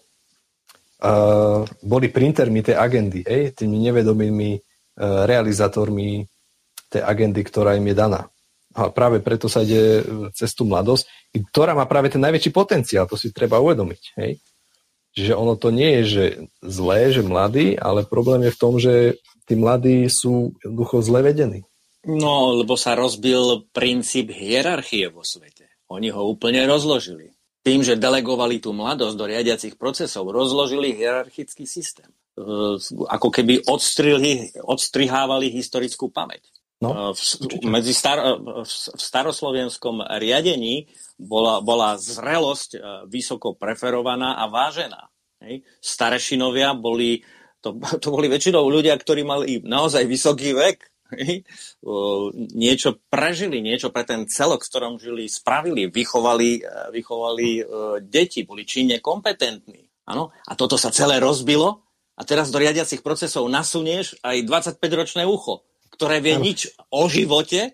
uh, boli printermi tej agendy, hej, tými nevedomými uh, realizátormi tej agendy, ktorá im je daná. A práve preto sa ide cez tú mladosť, ktorá má práve ten najväčší potenciál, to si treba uvedomiť. Hej? Čiže ono to nie je, že zlé, že mladí, ale problém je v tom, že tí mladí sú jednoducho zle vedení. No, lebo sa rozbil princíp hierarchie vo svete. Oni ho úplne rozložili. Tým, že delegovali tú mladosť do riadiacich procesov, rozložili hierarchický systém. E, ako keby odstrihávali historickú pamäť. No, v, medzi star, v staroslovenskom riadení bola, bola zrelosť e, vysoko preferovaná a vážená. Hej. Starešinovia boli, to, to boli väčšinou ľudia, ktorí mali naozaj vysoký vek, hej. niečo prežili, niečo pre ten celok, v ktorom žili, spravili, vychovali, vychovali deti, boli činne kompetentní. Ano? A toto sa celé rozbilo a teraz do riadiacich procesov nasunieš aj 25-ročné ucho ktoré vie nič o živote,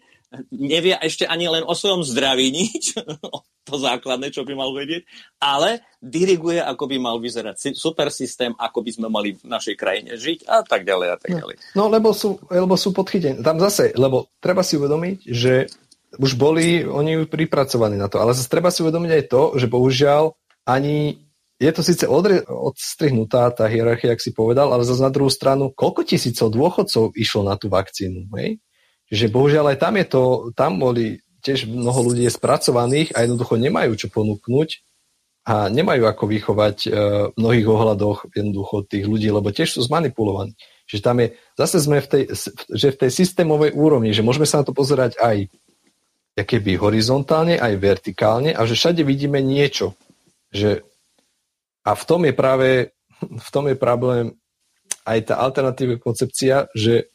nevie ešte ani len o svojom zdraví nič, to základné, čo by mal vedieť, ale diriguje, ako by mal vyzerať super systém, ako by sme mali v našej krajine žiť a tak ďalej a tak no. ďalej. No, no lebo sú, lebo sú podchytení. Tam zase, lebo treba si uvedomiť, že už boli oni pripracovaní na to, ale zase treba si uvedomiť aj to, že bohužiaľ ani je to síce odre, odstrihnutá tá hierarchia, ak si povedal, ale zase na druhú stranu, koľko tisícov dôchodcov išlo na tú vakcínu, hej? Čiže bohužiaľ aj tam je to, tam boli tiež mnoho ľudí spracovaných a jednoducho nemajú čo ponúknuť a nemajú ako vychovať e, v mnohých ohľadoch jednoducho tých ľudí, lebo tiež sú zmanipulovaní. Čiže tam je, zase sme v tej, že v tej systémovej úrovni, že môžeme sa na to pozerať aj keby horizontálne, aj vertikálne a že všade vidíme niečo. Že a v tom je práve v tom je problém aj tá alternatívna koncepcia, že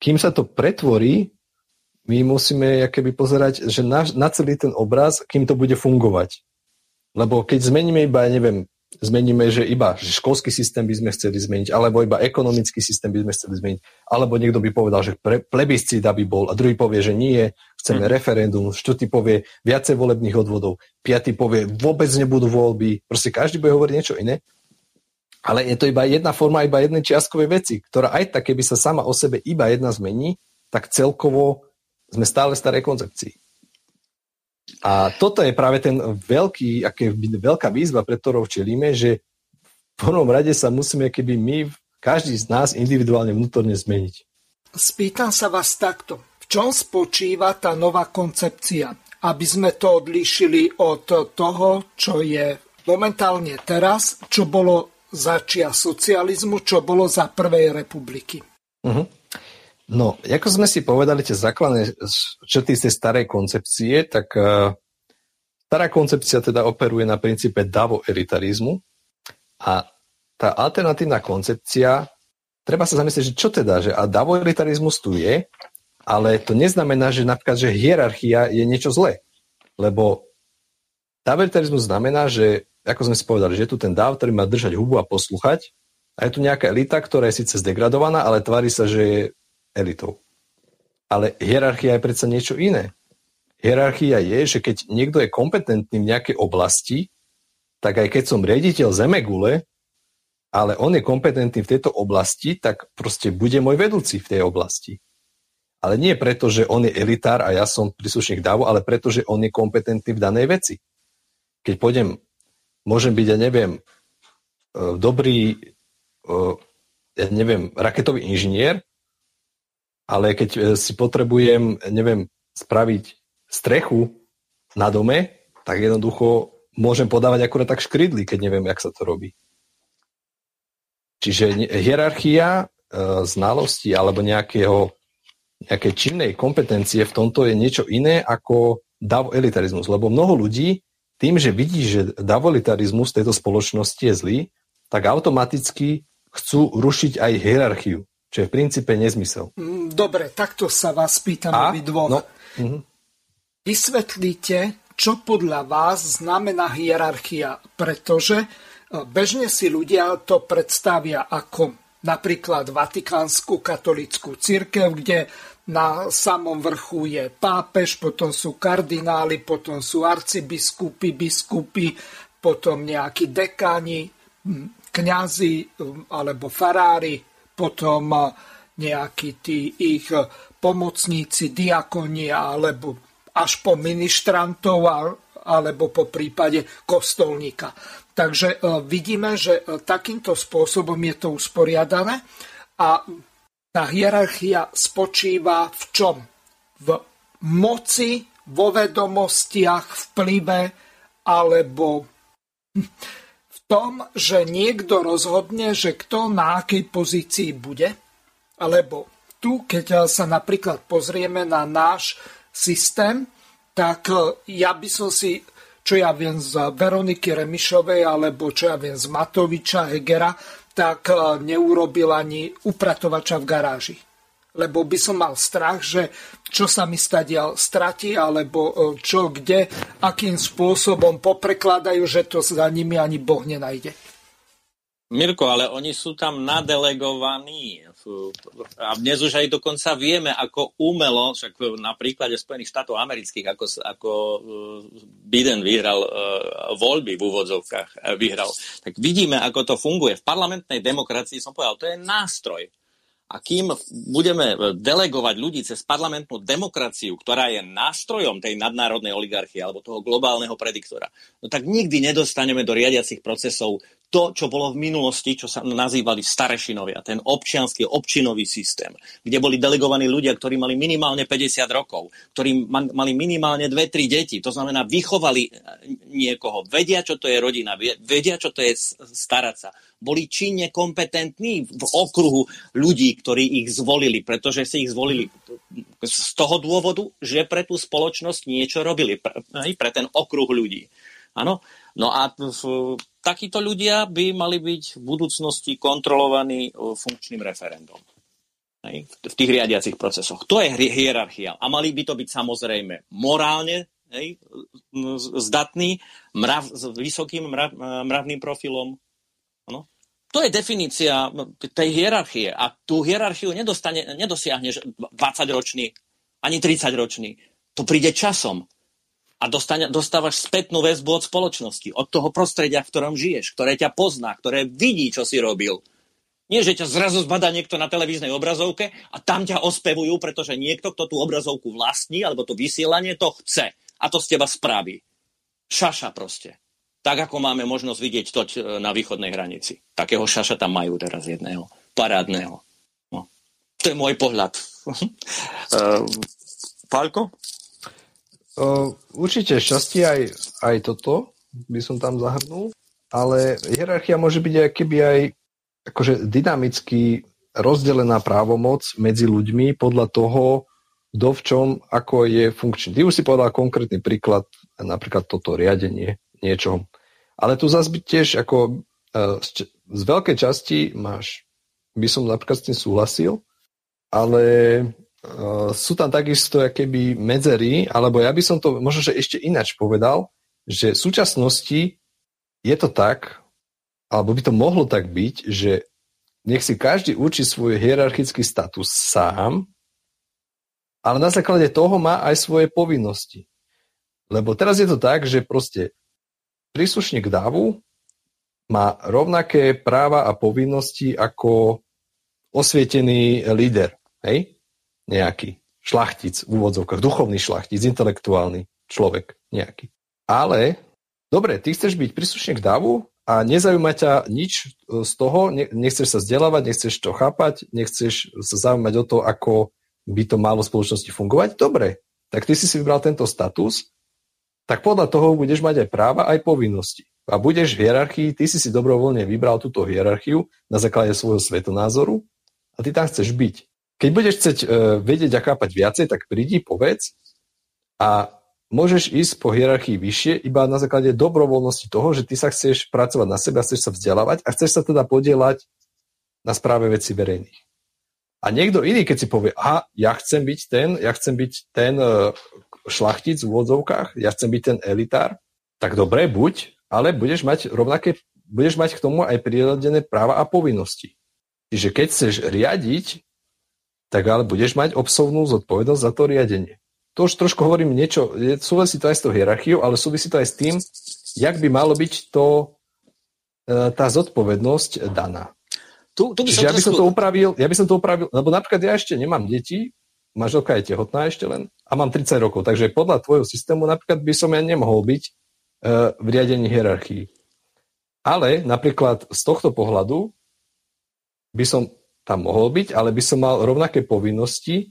kým sa to pretvorí, my musíme keby pozerať, že na, na celý ten obraz, kým to bude fungovať. Lebo keď zmeníme iba, neviem, zmeníme, že iba že školský systém by sme chceli zmeniť, alebo iba ekonomický systém by sme chceli zmeniť, alebo niekto by povedal, že pre, plebiscita by bol, a druhý povie, že nie, chceme hmm. referendum, štvrtý povie viacej volebných odvodov, piatý povie vôbec nebudú voľby, proste každý bude hovoriť niečo iné. Ale je to iba jedna forma, iba jednej čiastkovej veci, ktorá aj tak, keby sa sama o sebe iba jedna zmení, tak celkovo sme stále v starej koncepcii. A toto je práve ten veľký, aké, veľká výzva, pre ktorou čelíme, že v prvom rade sa musíme, keby my, každý z nás individuálne vnútorne zmeniť. Spýtam sa vás takto. V čom spočíva tá nová koncepcia? Aby sme to odlíšili od toho, čo je momentálne teraz, čo bolo za čia socializmu, čo bolo za prvej republiky. Uh-huh. No, ako sme si povedali, tie základné črty z tej starej koncepcie, tak uh, stará koncepcia teda operuje na princípe davo-elitarizmu a tá alternatívna koncepcia, treba sa zamyslieť, že čo teda, že a davo-elitarizmus tu je, ale to neznamená, že napríklad, že hierarchia je niečo zlé. Lebo davo-elitarizmus znamená, že, ako sme si povedali, že je tu ten dáv, ktorý má držať hubu a poslúchať a je tu nejaká elita, ktorá je síce zdegradovaná, ale tvári sa, že je elitou. Ale hierarchia je predsa niečo iné. Hierarchia je, že keď niekto je kompetentný v nejakej oblasti, tak aj keď som riaditeľ Zemegule, ale on je kompetentný v tejto oblasti, tak proste bude môj vedúci v tej oblasti. Ale nie preto, že on je elitár a ja som príslušník DAVO, ale preto, že on je kompetentný v danej veci. Keď pôjdem, môžem byť, ja neviem, e, dobrý, e, ja neviem, raketový inžinier, ale keď e, si potrebujem, neviem, spraviť strechu na dome, tak jednoducho môžem podávať akurát tak škrydly, keď neviem, jak sa to robí. Čiže hierarchia e, znalosti alebo nejakého, nejakej činnej kompetencie v tomto je niečo iné ako elitarizmus. Lebo mnoho ľudí tým, že vidí, že davolitarizmus tejto spoločnosti je zlý, tak automaticky chcú rušiť aj hierarchiu, čo je v princípe nezmysel. Mm, dobre, takto sa vás pýtam A? dvoch. No, uh-huh. Vysvetlíte, čo podľa vás znamená hierarchia, pretože e, bežne si ľudia to predstavia ako napríklad Vatikánsku katolickú církev, kde na samom vrchu je pápež, potom sú kardináli, potom sú arcibiskupy, biskupy, potom nejakí dekáni, kňazi alebo farári, potom nejakí tí ich pomocníci, diakonia alebo až po ministrantov alebo po prípade kostolníka. Takže vidíme, že takýmto spôsobom je to usporiadané a tá hierarchia spočíva v čom? V moci, vo vedomostiach, vplyve alebo v tom, že niekto rozhodne, že kto na akej pozícii bude? Alebo tu, keď sa napríklad pozrieme na náš systém, tak ja by som si čo ja viem z Veroniky Remišovej alebo čo ja viem z Matoviča, Hegera, tak e, neurobil ani upratovača v garáži. Lebo by som mal strach, že čo sa mi stadial stratí, alebo e, čo, kde, akým spôsobom poprekladajú, že to za nimi ani Boh nenajde. Mirko, ale oni sú tam nadelegovaní. A dnes už aj dokonca vieme, ako umelo, však na príklade Spojených štátov amerických, ako, ako uh, Biden vyhral uh, voľby v úvodzovkách, vyhral, tak vidíme, ako to funguje. V parlamentnej demokracii som povedal, to je nástroj. A kým budeme delegovať ľudí cez parlamentnú demokraciu, ktorá je nástrojom tej nadnárodnej oligarchie alebo toho globálneho prediktora, no tak nikdy nedostaneme do riadiacich procesov to, čo bolo v minulosti, čo sa nazývali starešinovia, ten občianský, občinový systém, kde boli delegovaní ľudia, ktorí mali minimálne 50 rokov, ktorí mali minimálne 2-3 deti, to znamená vychovali eh, niekoho, vedia, čo to je rodina, vedia, čo to je starať sa, boli činne kompetentní v okruhu ľudí, ktorí ich zvolili, pretože si ich zvolili z toho dôvodu, že pre tú spoločnosť niečo robili, pre, pre ten okruh ľudí. Áno? No a takíto ľudia by mali byť v budúcnosti kontrolovaní e, funkčným referendum. V tých riadiacich procesoch. To je hierarchia. A mali by to byť samozrejme morálne hej, zdatný, mrav, s vysokým mrav, mravným profilom. No. To je definícia tej hierarchie. A tú hierarchiu nedostane, nedosiahneš 20-ročný ani 30-ročný. To príde časom a dostane, dostávaš spätnú väzbu od spoločnosti, od toho prostredia, v ktorom žiješ, ktoré ťa pozná, ktoré vidí, čo si robil. Nie, že ťa zrazu zbadá niekto na televíznej obrazovke a tam ťa ospevujú, pretože niekto, kto tú obrazovku vlastní, alebo to vysielanie, to chce. A to z teba spraví. Šaša proste. Tak, ako máme možnosť vidieť to na východnej hranici. Takého šaša tam majú teraz jedného. Parádneho. No. To je môj pohľad. uh, Pálko? Určite šťastie aj, aj toto by som tam zahrnul, ale hierarchia môže byť aj keby aj akože dynamicky rozdelená právomoc medzi ľuďmi podľa toho, kto v čom, ako je funkčný. Ty už si povedal konkrétny príklad, napríklad toto riadenie niečoho. Ale tu zase tiež ako z, z veľkej časti máš, by som napríklad s tým súhlasil, ale sú tam takisto keby medzery, alebo ja by som to možno, že ešte ináč povedal, že v súčasnosti je to tak, alebo by to mohlo tak byť, že nech si každý učí svoj hierarchický status sám, ale na základe toho má aj svoje povinnosti. Lebo teraz je to tak, že proste príslušník dávu má rovnaké práva a povinnosti ako osvietený líder. Hej? Nejaký šlachtic v úvodzovkách, duchovný šlachtic, intelektuálny človek nejaký. Ale, dobre, ty chceš byť príslušník davu a nezaujíma ťa nič z toho, nechceš sa vzdelávať, nechceš to chápať, nechceš sa zaujímať o to, ako by to malo v spoločnosti fungovať, dobre, tak ty si si vybral tento status, tak podľa toho budeš mať aj práva, aj povinnosti. A budeš v hierarchii, ty si si dobrovoľne vybral túto hierarchiu na základe svojho svetonázoru a ty tam chceš byť. Keď budeš chcieť uh, vedieť a chápať viacej, tak prídi, povedz a môžeš ísť po hierarchii vyššie iba na základe dobrovoľnosti toho, že ty sa chceš pracovať na sebe, chceš sa vzdelávať a chceš sa teda podielať na správe veci verejných. A niekto iný, keď si povie, aha, ja chcem byť ten, ja chcem byť ten uh, šlachtic v úvodzovkách, ja chcem byť ten elitár, tak dobre, buď, ale budeš mať rovnaké, budeš mať k tomu aj prirodené práva a povinnosti. Čiže keď chceš riadiť, tak ale budeš mať obsovnú zodpovednosť za to riadenie. To už trošku hovorím niečo, súvisí to aj s tou hierarchiou, ale súvisí to aj s tým, jak by malo byť to, e, tá zodpovednosť daná. Tu, tu by Čiže som ja by som to upravil, ja by som to upravil, lebo napríklad ja ešte nemám deti, manželka je tehotná ešte len a mám 30 rokov, takže podľa tvojho systému napríklad by som ja nemohol byť uh, v riadení hierarchii. Ale napríklad z tohto pohľadu by som tam mohol byť, ale by som mal rovnaké povinnosti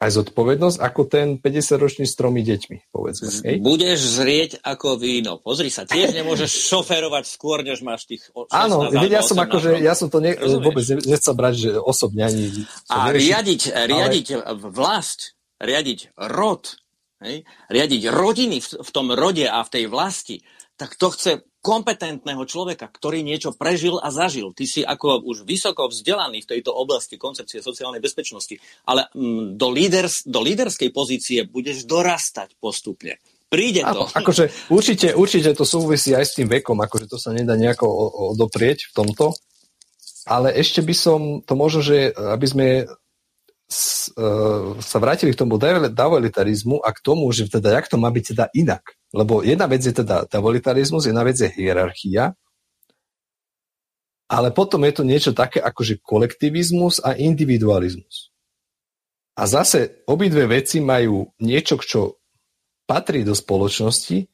aj zodpovednosť ako ten 50-ročný s tromi deťmi, povedzme. Hej? Budeš zrieť ako víno. Pozri sa, tiež nemôžeš šoférovať skôr, než máš tých 16 Áno, ja som akože, ja som to ne, vôbec nechcel brať, že osobne ani... A neriešiť, riadiť, riadiť ale... vlast, riadiť rod, hej? riadiť rodiny v, v tom rode a v tej vlasti, tak to chce kompetentného človeka, ktorý niečo prežil a zažil. Ty si ako už vysoko vzdelaný v tejto oblasti koncepcie sociálnej bezpečnosti, ale mm, do, líders, do líderskej pozície budeš dorastať postupne. Príde to. A, akože určite, určite to súvisí aj s tým vekom, akože to sa nedá nejako odoprieť v tomto. Ale ešte by som to možno, že aby sme sa vrátili k tomu davolitarizmu a k tomu, že teda jak to má byť teda inak. Lebo jedna vec je teda davolitarizmus, jedna vec je hierarchia, ale potom je to niečo také ako že kolektivizmus a individualizmus. A zase obidve veci majú niečo, čo patrí do spoločnosti,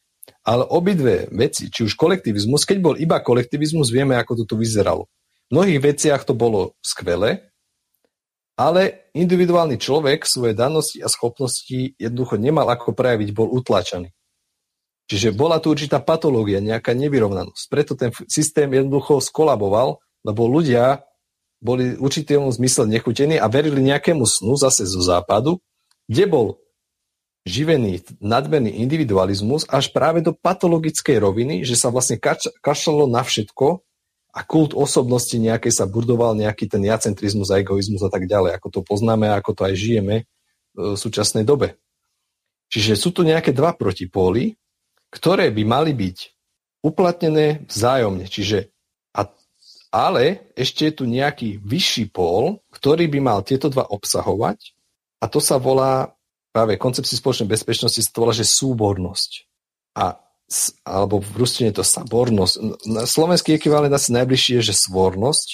ale obidve veci, či už kolektivizmus, keď bol iba kolektivizmus, vieme, ako to tu vyzeralo. V mnohých veciach to bolo skvelé, ale individuálny človek svoje danosti a schopnosti jednoducho nemal ako prejaviť, bol utlačaný. Čiže bola tu určitá patológia, nejaká nevyrovnanosť. Preto ten systém jednoducho skolaboval, lebo ľudia boli v určitému zmysle nechutení a verili nejakému snu zase zo západu, kde bol živený nadmerný individualizmus až práve do patologickej roviny, že sa vlastne kašľalo na všetko a kult osobnosti nejakej sa burdoval nejaký ten jacentrizmus egoizmus a tak ďalej, ako to poznáme a ako to aj žijeme e, v súčasnej dobe. Čiže sú tu nejaké dva protipóly, ktoré by mali byť uplatnené vzájomne. Čiže a, ale ešte je tu nejaký vyšší pól, ktorý by mal tieto dva obsahovať a to sa volá práve koncepcii spoločnej bezpečnosti sa to volá, že súbornosť. A alebo v rustine je to sabornosť. Slovenský ekvivalent asi najbližšie je, že svornosť.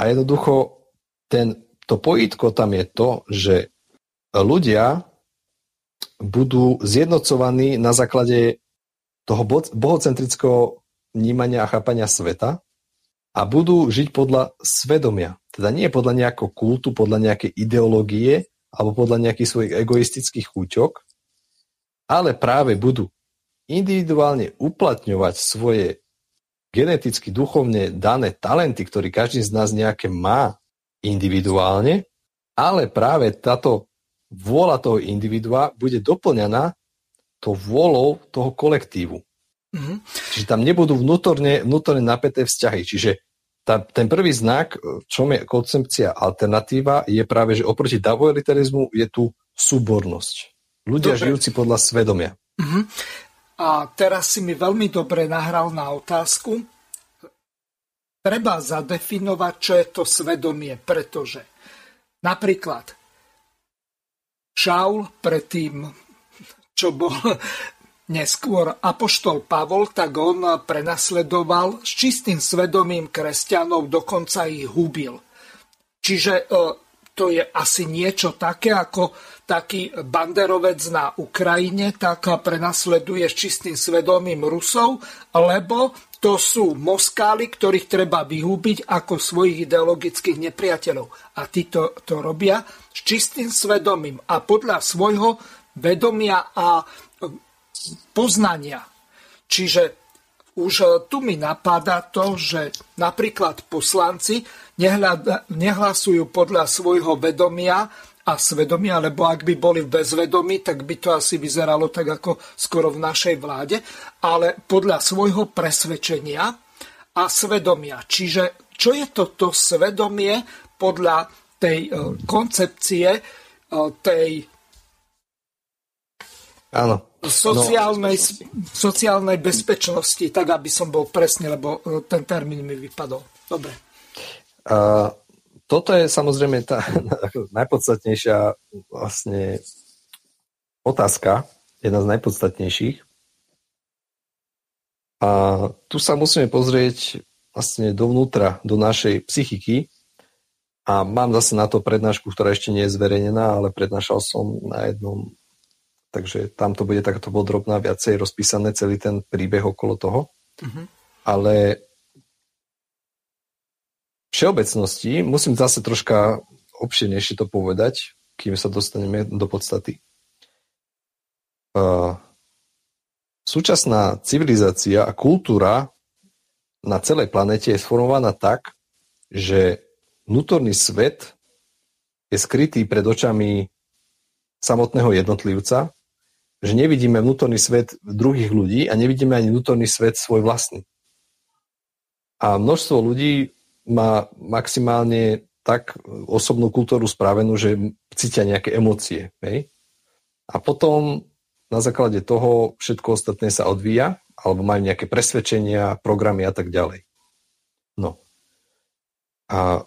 A jednoducho ten, to pojítko tam je to, že ľudia budú zjednocovaní na základe toho bohocentrického vnímania a chápania sveta a budú žiť podľa svedomia. Teda nie podľa nejakého kultu, podľa nejakej ideológie alebo podľa nejakých svojich egoistických chúťok, ale práve budú individuálne uplatňovať svoje geneticky, duchovne dané talenty, ktorý každý z nás nejaké má individuálne, ale práve táto vôľa toho individua bude doplňaná to vôľou toho kolektívu. Mm-hmm. Čiže tam nebudú vnútorne, vnútorne napäté vzťahy. Čiže tá, ten prvý znak, čo je koncepcia alternatíva, je práve, že oproti davoelitarizmu je tu súbornosť. Ľudia Dobre. žijúci podľa svedomia. Mm-hmm. A teraz si mi veľmi dobre nahral na otázku. Treba zadefinovať, čo je to svedomie, pretože napríklad Šaul predtým, čo bol neskôr apoštol Pavol, tak on prenasledoval s čistým svedomím kresťanov, dokonca ich hubil. Čiže e, to je asi niečo také, ako taký banderovec na Ukrajine, tak prenasleduje s čistým svedomím Rusov, lebo to sú moskáli, ktorých treba vyhúbiť ako svojich ideologických nepriateľov. A tí to, robia s čistým svedomím a podľa svojho vedomia a poznania. Čiže už tu mi napadá to, že napríklad poslanci nehlasujú podľa svojho vedomia a svedomia, lebo ak by boli v bezvedomí, tak by to asi vyzeralo tak ako skoro v našej vláde, ale podľa svojho presvedčenia a svedomia. Čiže čo je toto svedomie podľa tej e, koncepcie e, tej Áno. Sociálnej, no. sociálnej bezpečnosti, tak aby som bol presne, lebo e, ten termín mi vypadol. Dobre. Uh, toto je samozrejme tá najpodstatnejšia vlastne otázka, jedna z najpodstatnejších. A tu sa musíme pozrieť vlastne dovnútra, do našej psychiky. A mám zase na to prednášku, ktorá ešte nie je zverejnená, ale prednášal som na jednom, takže tam to bude takto podrobná, viacej rozpísané celý ten príbeh okolo toho. Uh-huh. Ale všeobecnosti musím zase troška obširnejšie to povedať, kým sa dostaneme do podstaty. Uh, súčasná civilizácia a kultúra na celej planete je sformovaná tak, že vnútorný svet je skrytý pred očami samotného jednotlivca, že nevidíme vnútorný svet druhých ľudí a nevidíme ani vnútorný svet svoj vlastný. A množstvo ľudí má maximálne tak osobnú kultúru spravenú, že cítia nejaké emócie. Hej? A potom na základe toho všetko ostatné sa odvíja alebo majú nejaké presvedčenia, programy a tak ďalej. No. A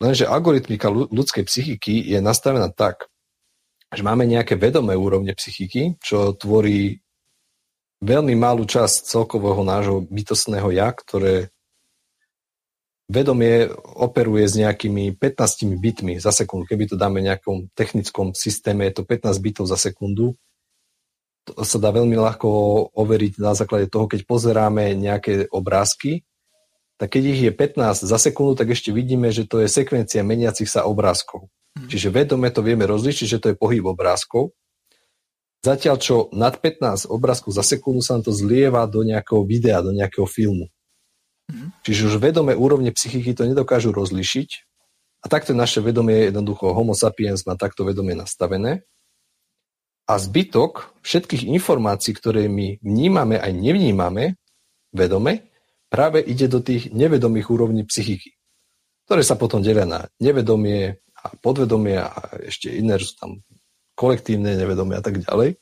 lenže algoritmika ľudskej psychiky je nastavená tak, že máme nejaké vedomé úrovne psychiky, čo tvorí veľmi malú časť celkového nášho bytostného ja, ktoré vedomie operuje s nejakými 15 bitmi za sekundu. Keby to dáme v nejakom technickom systéme, je to 15 bitov za sekundu to sa dá veľmi ľahko overiť na základe toho, keď pozeráme nejaké obrázky, tak keď ich je 15 za sekundu, tak ešte vidíme, že to je sekvencia meniacich sa obrázkov. Mm. Čiže vedome to vieme rozlišiť, že to je pohyb obrázkov. Zatiaľ, čo nad 15 obrázkov za sekundu sa nám to zlieva do nejakého videa, do nejakého filmu. Mm. Čiže už vedomé úrovne psychiky to nedokážu rozlišiť. A takto naše vedomie, jednoducho homo sapiens má takto vedomie nastavené a zbytok všetkých informácií, ktoré my vnímame aj nevnímame vedome, práve ide do tých nevedomých úrovní psychiky, ktoré sa potom delia na nevedomie a podvedomie a ešte iné, sú tam kolektívne nevedomie a tak ďalej.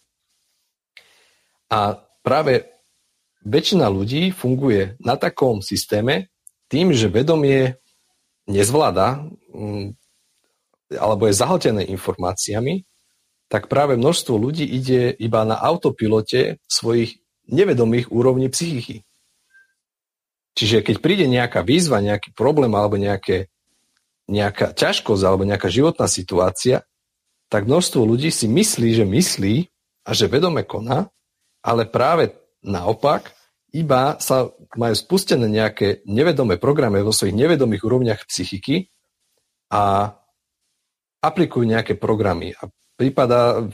A práve väčšina ľudí funguje na takom systéme tým, že vedomie nezvláda mm, alebo je zahltené informáciami tak práve množstvo ľudí ide iba na autopilote svojich nevedomých úrovní psychiky. Čiže keď príde nejaká výzva, nejaký problém alebo nejaké, nejaká ťažkosť alebo nejaká životná situácia, tak množstvo ľudí si myslí, že myslí a že vedome koná, ale práve naopak iba sa majú spustené nejaké nevedomé programy vo svojich nevedomých úrovniach psychiky a aplikujú nejaké programy. A prípada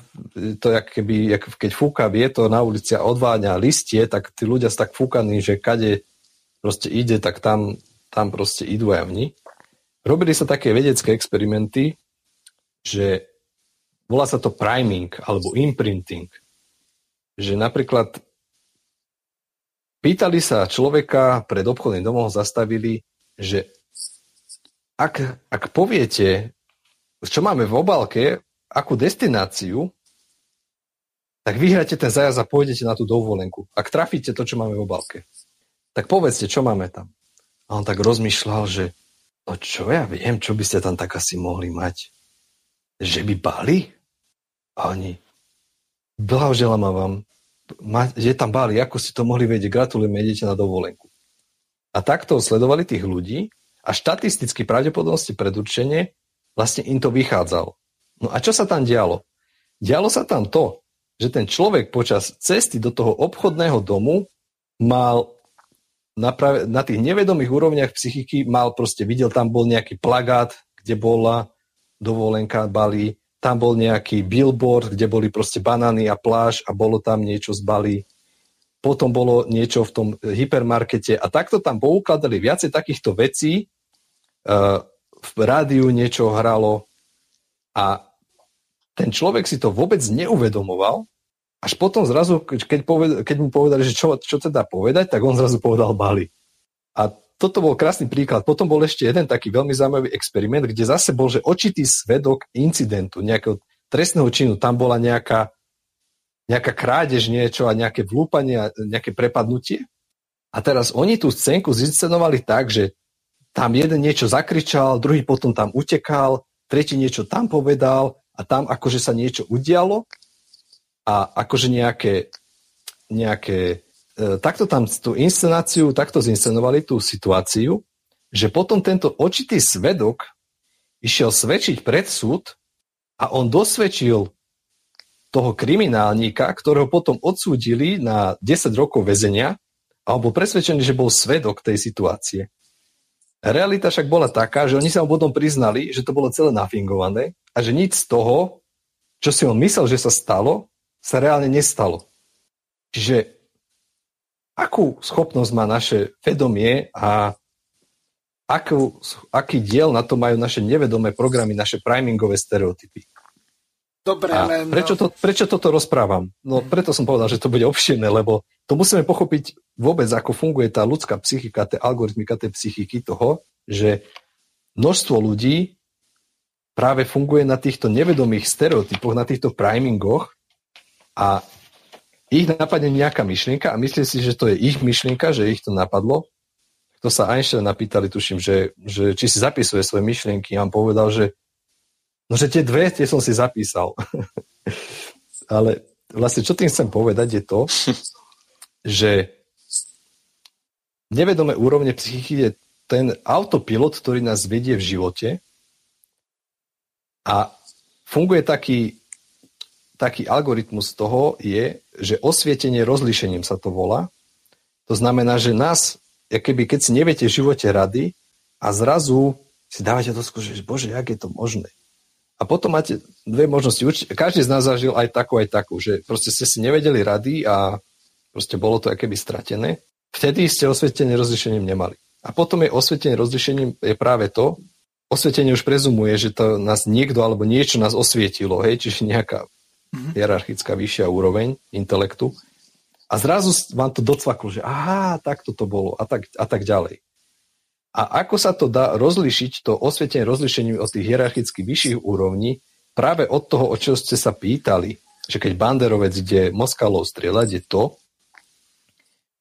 to, jak keby, jak keď fúka vietor na ulici a odváňa listie, tak tí ľudia sú tak fúkaní, že kade proste ide, tak tam, tam proste idú aj oni. Robili sa také vedecké experimenty, že volá sa to priming alebo imprinting. Že napríklad pýtali sa človeka pred obchodným domom, zastavili, že ak, ak poviete, čo máme v obálke, akú destináciu, tak vyhráte ten zajazd a pôjdete na tú dovolenku. Ak trafíte to, čo máme v obalke, tak povedzte, čo máme tam. A on tak rozmýšľal, že no čo ja viem, čo by ste tam tak asi mohli mať. Že by bali? A oni, blahoželám vám, je tam Bali, ako si to mohli vedieť, gratulujeme, idete na dovolenku. A takto sledovali tých ľudí a štatisticky pravdepodobnosti predurčenie vlastne im to vychádzalo. No a čo sa tam dialo? Dialo sa tam to, že ten človek počas cesty do toho obchodného domu mal na, prav- na tých nevedomých úrovniach psychiky mal proste, videl tam bol nejaký plagát, kde bola dovolenka Bali, tam bol nejaký billboard, kde boli proste banány a pláž a bolo tam niečo z Bali. Potom bolo niečo v tom hypermarkete a takto tam poukladali viacej takýchto vecí. Uh, v rádiu niečo hralo a ten človek si to vôbec neuvedomoval, až potom zrazu, keď, poved, keď mu povedali, že čo, čo teda povedať, tak on zrazu povedal Bali. A toto bol krásny príklad. Potom bol ešte jeden taký veľmi zaujímavý experiment, kde zase bol, že očitý svedok incidentu, nejakého trestného činu. Tam bola nejaká, nejaká krádež niečo a nejaké vlúpanie a nejaké prepadnutie. A teraz oni tú scénku zinscenovali tak, že tam jeden niečo zakričal, druhý potom tam utekal, tretí niečo tam povedal a tam akože sa niečo udialo a akože nejaké, nejaké takto tam tú inscenáciu, takto zinscenovali tú situáciu, že potom tento očitý svedok išiel svedčiť pred súd a on dosvedčil toho kriminálníka, ktorého potom odsúdili na 10 rokov väzenia a bol presvedčený, že bol svedok tej situácie. Realita však bola taká, že oni sa mu potom priznali, že to bolo celé nafingované a že nič z toho, čo si on myslel, že sa stalo, sa reálne nestalo. Čiže akú schopnosť má naše vedomie a akú, aký diel na to majú naše nevedomé programy, naše primingové stereotypy. Dobre, a len... Prečo, to, prečo toto rozprávam? No preto som povedal, že to bude obširné, lebo to musíme pochopiť vôbec, ako funguje tá ľudská psychika, tá algoritmika tej psychiky toho, že množstvo ľudí práve funguje na týchto nevedomých stereotypoch, na týchto primingoch a ich napadne nejaká myšlienka a myslí si, že to je ich myšlienka, že ich to napadlo. To sa Einstein napýtali, tuším, že, že či si zapisuje svoje myšlienky. A on povedal, že no, že tie dve, tie som si zapísal. Ale vlastne, čo tým chcem povedať, je to, že nevedomé úrovne psychiky je ten autopilot, ktorý nás vedie v živote a funguje taký taký algoritmus toho je, že osvietenie rozlíšením sa to volá. To znamená, že nás, keby keď si neviete v živote rady a zrazu si dávate skúšať, že bože, jak je to možné. A potom máte dve možnosti. Každý z nás zažil aj takú, aj takú, že proste ste si nevedeli rady a proste bolo to keby stratené. Vtedy ste osvietenie rozlišením nemali. A potom je osvietenie rozlišením je práve to, osvietenie už prezumuje, že to nás niekto alebo niečo nás osvietilo, hej, čiže nejaká. Hierarchická vyššia úroveň intelektu. A zrazu vám to docvaklo, že aha, tak to bolo a tak, a tak ďalej. A ako sa to dá rozlišiť, to osvietenie rozlišením od tých hierarchicky vyšších úrovní, práve od toho, o čo ste sa pýtali, že keď banderovec ide Moskalov strieľať, je to,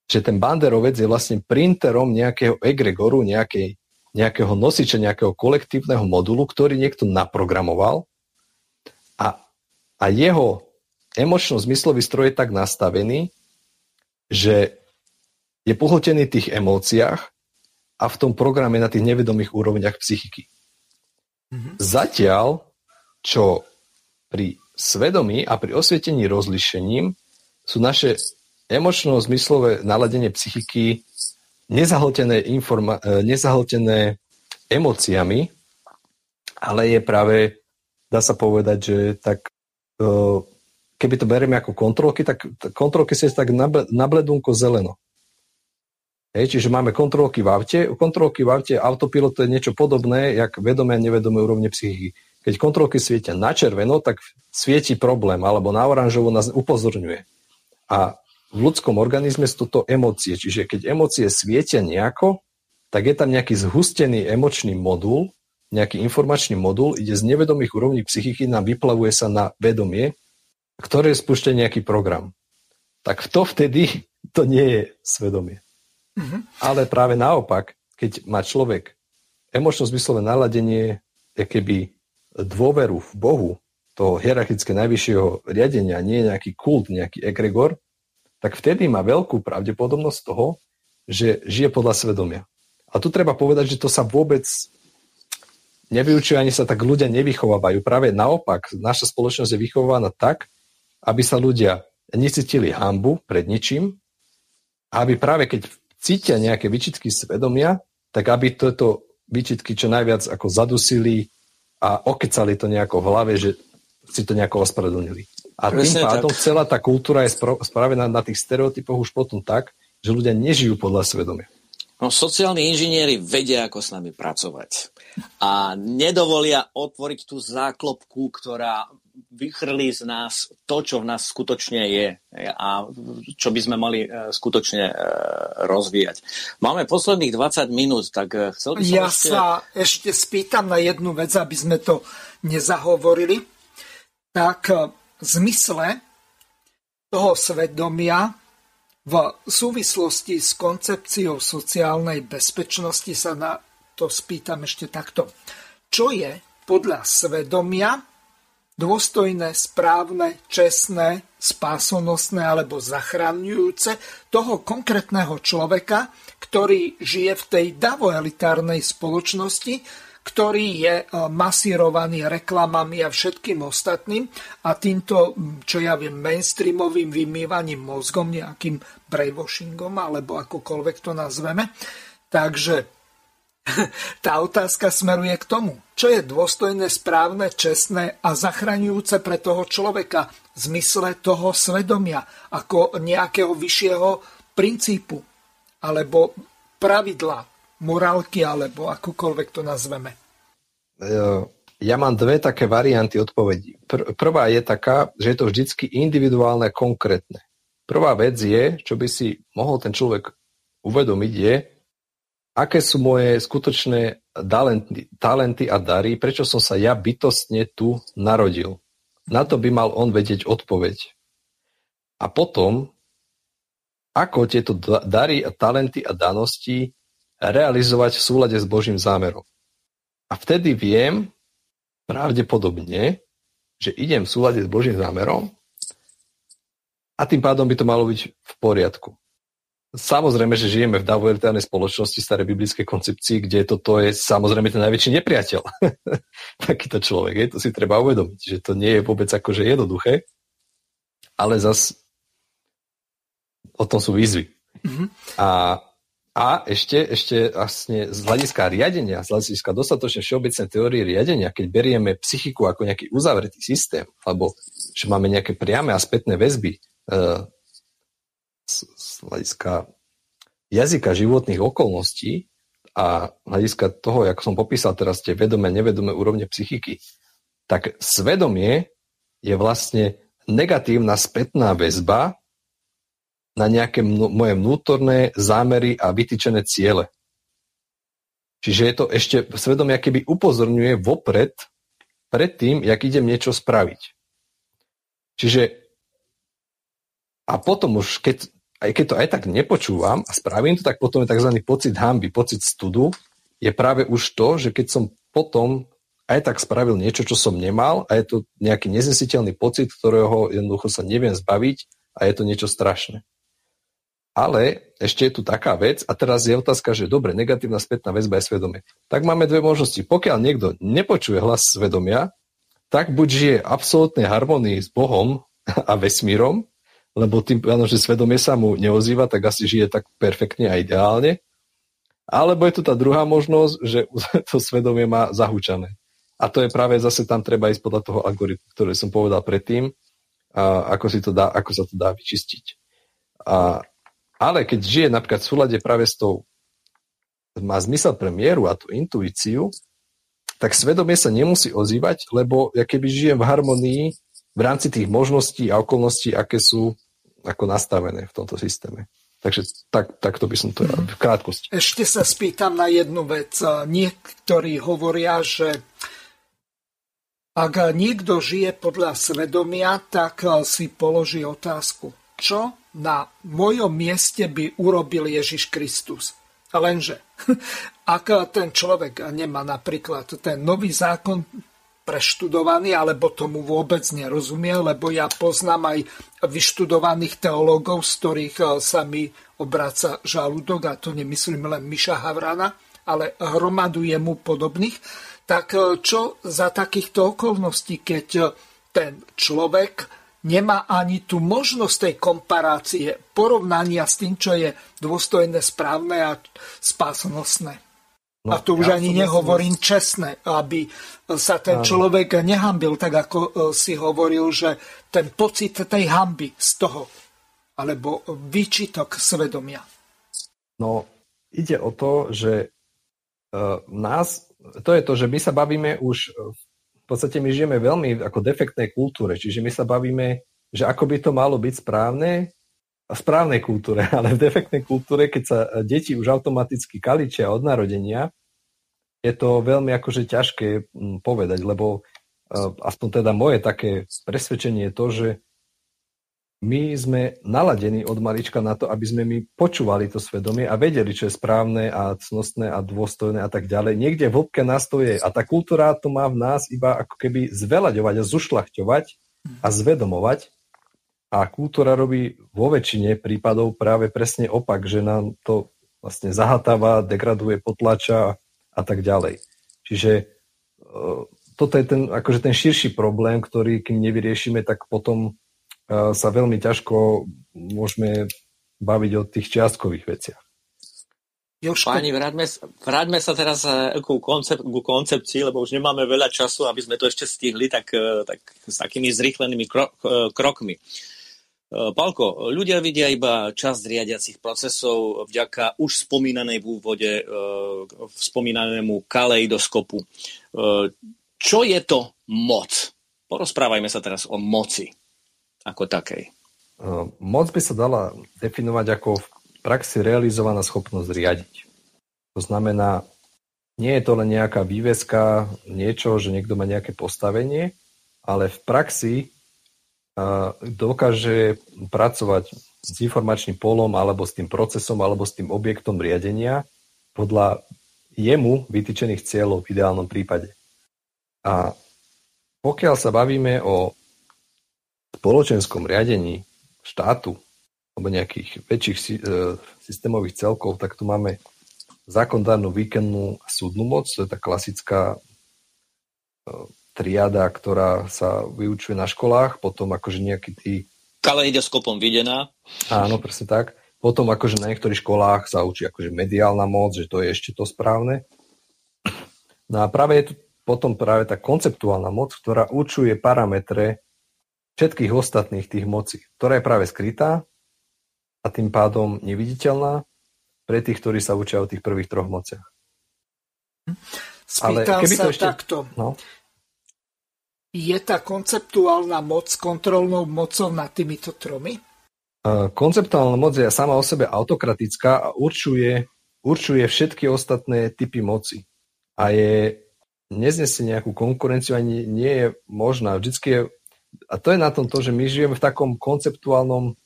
že ten banderovec je vlastne printerom nejakého egregoru, nejakej, nejakého nosiča, nejakého kolektívneho modulu, ktorý niekto naprogramoval a jeho emočno-zmyslový stroj je tak nastavený, že je pohltený v tých emóciách a v tom programe na tých nevedomých úrovniach psychiky. Mm-hmm. Zatiaľ, čo pri svedomí a pri osvietení rozlišením sú naše emočno-zmyslové naladenie psychiky nezahltené, informa- e, nezahltené emóciami, ale je práve, dá sa povedať, že tak keby to berieme ako kontrolky, tak kontrolky sú tak na bledunko zeleno. Hej, čiže máme kontrolky v aute. Kontrolky v aute, autopilot to je niečo podobné, jak vedomé a nevedomé úrovne psychiky. Keď kontrolky svietia na červeno, tak svieti problém, alebo na oranžovo nás upozorňuje. A v ľudskom organizme sú to emócie. Čiže keď emócie svietia nejako, tak je tam nejaký zhustený emočný modul, nejaký informačný modul, ide z nevedomých úrovní psychiky, nám vyplavuje sa na vedomie, ktoré spúšťa nejaký program. Tak to vtedy to nie je svedomie. Mm-hmm. Ale práve naopak, keď má človek emočno-zmyslové naladenie, keby dôveru v Bohu, toho hierarchické najvyššieho riadenia, nie je nejaký kult, nejaký egregor, tak vtedy má veľkú pravdepodobnosť toho, že žije podľa svedomia. A tu treba povedať, že to sa vôbec nevyučujú ani sa tak ľudia nevychovávajú. Práve naopak, naša spoločnosť je vychovaná tak, aby sa ľudia necítili hambu pred ničím a aby práve keď cítia nejaké vyčitky svedomia, tak aby toto vyčitky čo najviac ako zadusili a okecali to nejako v hlave, že si to nejako ospravedlnili. A Presne tým pádom tak. celá tá kultúra je spravená na tých stereotypoch už potom tak, že ľudia nežijú podľa svedomia. No, sociálni inžinieri vedia, ako s nami pracovať. A nedovolia otvoriť tú záklopku, ktorá vychrlí z nás to, čo v nás skutočne je a čo by sme mali e, skutočne e, rozvíjať. Máme posledných 20 minút, tak e, chcel by som Ja ešte... sa ešte spýtam na jednu vec, aby sme to nezahovorili. Tak v zmysle toho svedomia v súvislosti s koncepciou sociálnej bezpečnosti sa na to spýtam ešte takto. Čo je podľa svedomia dôstojné, správne, čestné, spásonosné alebo zachraňujúce toho konkrétneho človeka, ktorý žije v tej davoelitárnej spoločnosti, ktorý je e, masírovaný reklamami a všetkým ostatným a týmto, čo ja viem, mainstreamovým vymývaním mozgom, nejakým brainwashingom, alebo akokoľvek to nazveme. Takže tá otázka smeruje k tomu, čo je dôstojné, správne, čestné a zachraňujúce pre toho človeka v zmysle toho svedomia, ako nejakého vyššieho princípu alebo pravidla morálky, alebo akokoľvek to nazveme? Ja mám dve také varianty odpovedí. Pr- prvá je taká, že je to vždycky individuálne, konkrétne. Prvá vec je, čo by si mohol ten človek uvedomiť, je, aké sú moje skutočné talenty, talenty a dary, prečo som sa ja bytostne tu narodil. Na to by mal on vedieť odpoveď. A potom, ako tieto dary a talenty a danosti realizovať v súlade s Božím zámerom. A vtedy viem pravdepodobne, že idem v súlade s Božím zámerom a tým pádom by to malo byť v poriadku. Samozrejme, že žijeme v davoelitárnej spoločnosti starej biblickej koncepcii, kde toto je samozrejme ten najväčší nepriateľ. Takýto človek, je, to si treba uvedomiť, že to nie je vôbec akože jednoduché, ale zas o tom sú výzvy. Mm-hmm. A a ešte, ešte vlastne z hľadiska riadenia, z hľadiska dostatočne všeobecnej teórie riadenia, keď berieme psychiku ako nejaký uzavretý systém, alebo že máme nejaké priame a spätné väzby e, hľadiska jazyka životných okolností a hľadiska toho, ako som popísal teraz tie vedomé, nevedomé úrovne psychiky, tak svedomie je vlastne negatívna spätná väzba na nejaké mno, moje vnútorné zámery a vytýčené ciele. Čiže je to ešte svedomie, keby upozorňuje vopred, pred tým, jak idem niečo spraviť. Čiže a potom už, keď, aj keď to aj tak nepočúvam a spravím to, tak potom je tzv. pocit hamby, pocit studu, je práve už to, že keď som potom aj tak spravil niečo, čo som nemal a je to nejaký neznesiteľný pocit, ktorého jednoducho sa neviem zbaviť a je to niečo strašné. Ale ešte je tu taká vec, a teraz je otázka, že dobre, negatívna spätná väzba je svedomie. Tak máme dve možnosti. Pokiaľ niekto nepočuje hlas svedomia, tak buď žije absolútnej harmonii s Bohom a vesmírom, lebo tým, áno, že svedomie sa mu neozýva, tak asi žije tak perfektne a ideálne. Alebo je tu tá druhá možnosť, že to svedomie má zahúčané. A to je práve zase tam treba ísť podľa toho algoritmu, ktorý som povedal predtým, a ako, si to dá, ako sa to dá vyčistiť. A ale keď žije napríklad v súlade práve s tou, má zmysel pre mieru a tú intuíciu, tak svedomie sa nemusí ozývať, lebo ja keby žijem v harmonii v rámci tých možností a okolností, aké sú ako nastavené v tomto systéme. Takže tak, takto by som to ja v krátkosti. Ešte sa spýtam na jednu vec. Niektorí hovoria, že ak niekto žije podľa svedomia, tak si položí otázku, čo na mojom mieste by urobil Ježiš Kristus. Lenže, ak ten človek nemá napríklad ten nový zákon preštudovaný, alebo tomu vôbec nerozumie, lebo ja poznám aj vyštudovaných teológov, z ktorých eh, sa mi obráca žalúdok, a to nemyslím len Miša Havrana, ale hromadu jemu podobných, tak eh, čo za takýchto okolností, keď eh, ten človek nemá ani tú možnosť tej komparácie, porovnania s tým, čo je dôstojné, správne a spásonosné. No, a tu už ja ani nehovorím myslím... čestné, aby sa ten človek nehambil, tak ako e, si hovoril, že ten pocit tej hamby z toho, alebo výčitok svedomia. No, ide o to, že uh, nás, to je to, že my sa bavíme už, v podstate my žijeme veľmi ako defektnej kultúre, čiže my sa bavíme, že ako by to malo byť správne, správnej kultúre, ale v defektnej kultúre, keď sa deti už automaticky kaličia od narodenia, je to veľmi akože ťažké povedať, lebo uh, aspoň teda moje také presvedčenie je to, že my sme naladení od malička na to, aby sme my počúvali to svedomie a vedeli, čo je správne a cnostné a dôstojné a tak ďalej. Niekde v hĺbke nás to je. A tá kultúra to má v nás iba ako keby zvelaďovať a zušľachťovať a zvedomovať. A kultúra robí vo väčšine prípadov práve presne opak, že nám to vlastne zahatáva, degraduje, potlača a tak ďalej. Čiže e, toto je ten, akože ten širší problém, ktorý kým nevyriešime, tak potom e, sa veľmi ťažko môžeme baviť o tých čiastkových veciach. Jožko. Páni, vráťme, vráťme sa teraz e, ku, koncep- ku koncepcii, lebo už nemáme veľa času, aby sme to ešte stihli, tak, tak s takými zrýchlenými kro- krokmi. Eh, Palko, ľudia vidia iba časť riadiacich procesov vďaka už spomínanej v úvode, eh, spomínanému kaleidoskopu. Eh, čo je to moc? Porozprávajme sa teraz o moci ako takej. Moc by sa dala definovať ako v praxi realizovaná schopnosť riadiť. To znamená, nie je to len nejaká výveska, niečo, že niekto má nejaké postavenie, ale v praxi dokáže pracovať s informačným polom alebo s tým procesom alebo s tým objektom riadenia podľa jemu vytýčených cieľov v ideálnom prípade. A pokiaľ sa bavíme o spoločenskom riadení štátu alebo nejakých väčších e, systémových celkov, tak tu máme zákonodárnu, výkonnú a súdnu moc, to je tá klasická e, triada, ktorá sa vyučuje na školách, potom akože nejaký tý... Kaleidoskopom videná. Áno, presne tak. Potom akože na niektorých školách sa učí akože mediálna moc, že to je ešte to správne. No a práve je tu potom práve tá konceptuálna moc, ktorá určuje parametre všetkých ostatných tých mocí, ktorá je práve skrytá a tým pádom neviditeľná pre tých, ktorí sa učia o tých prvých troch mociach. Spýtam Ale keby sa to ešte... takto. No? Je tá konceptuálna moc kontrolnou mocou nad týmito tromi? Konceptuálna moc je sama o sebe autokratická a určuje, určuje všetky ostatné typy moci. A je neznesie nejakú konkurenciu ani nie je možná. Vždycky je, a to je na tom to, že my žijeme v takom konceptuálnom,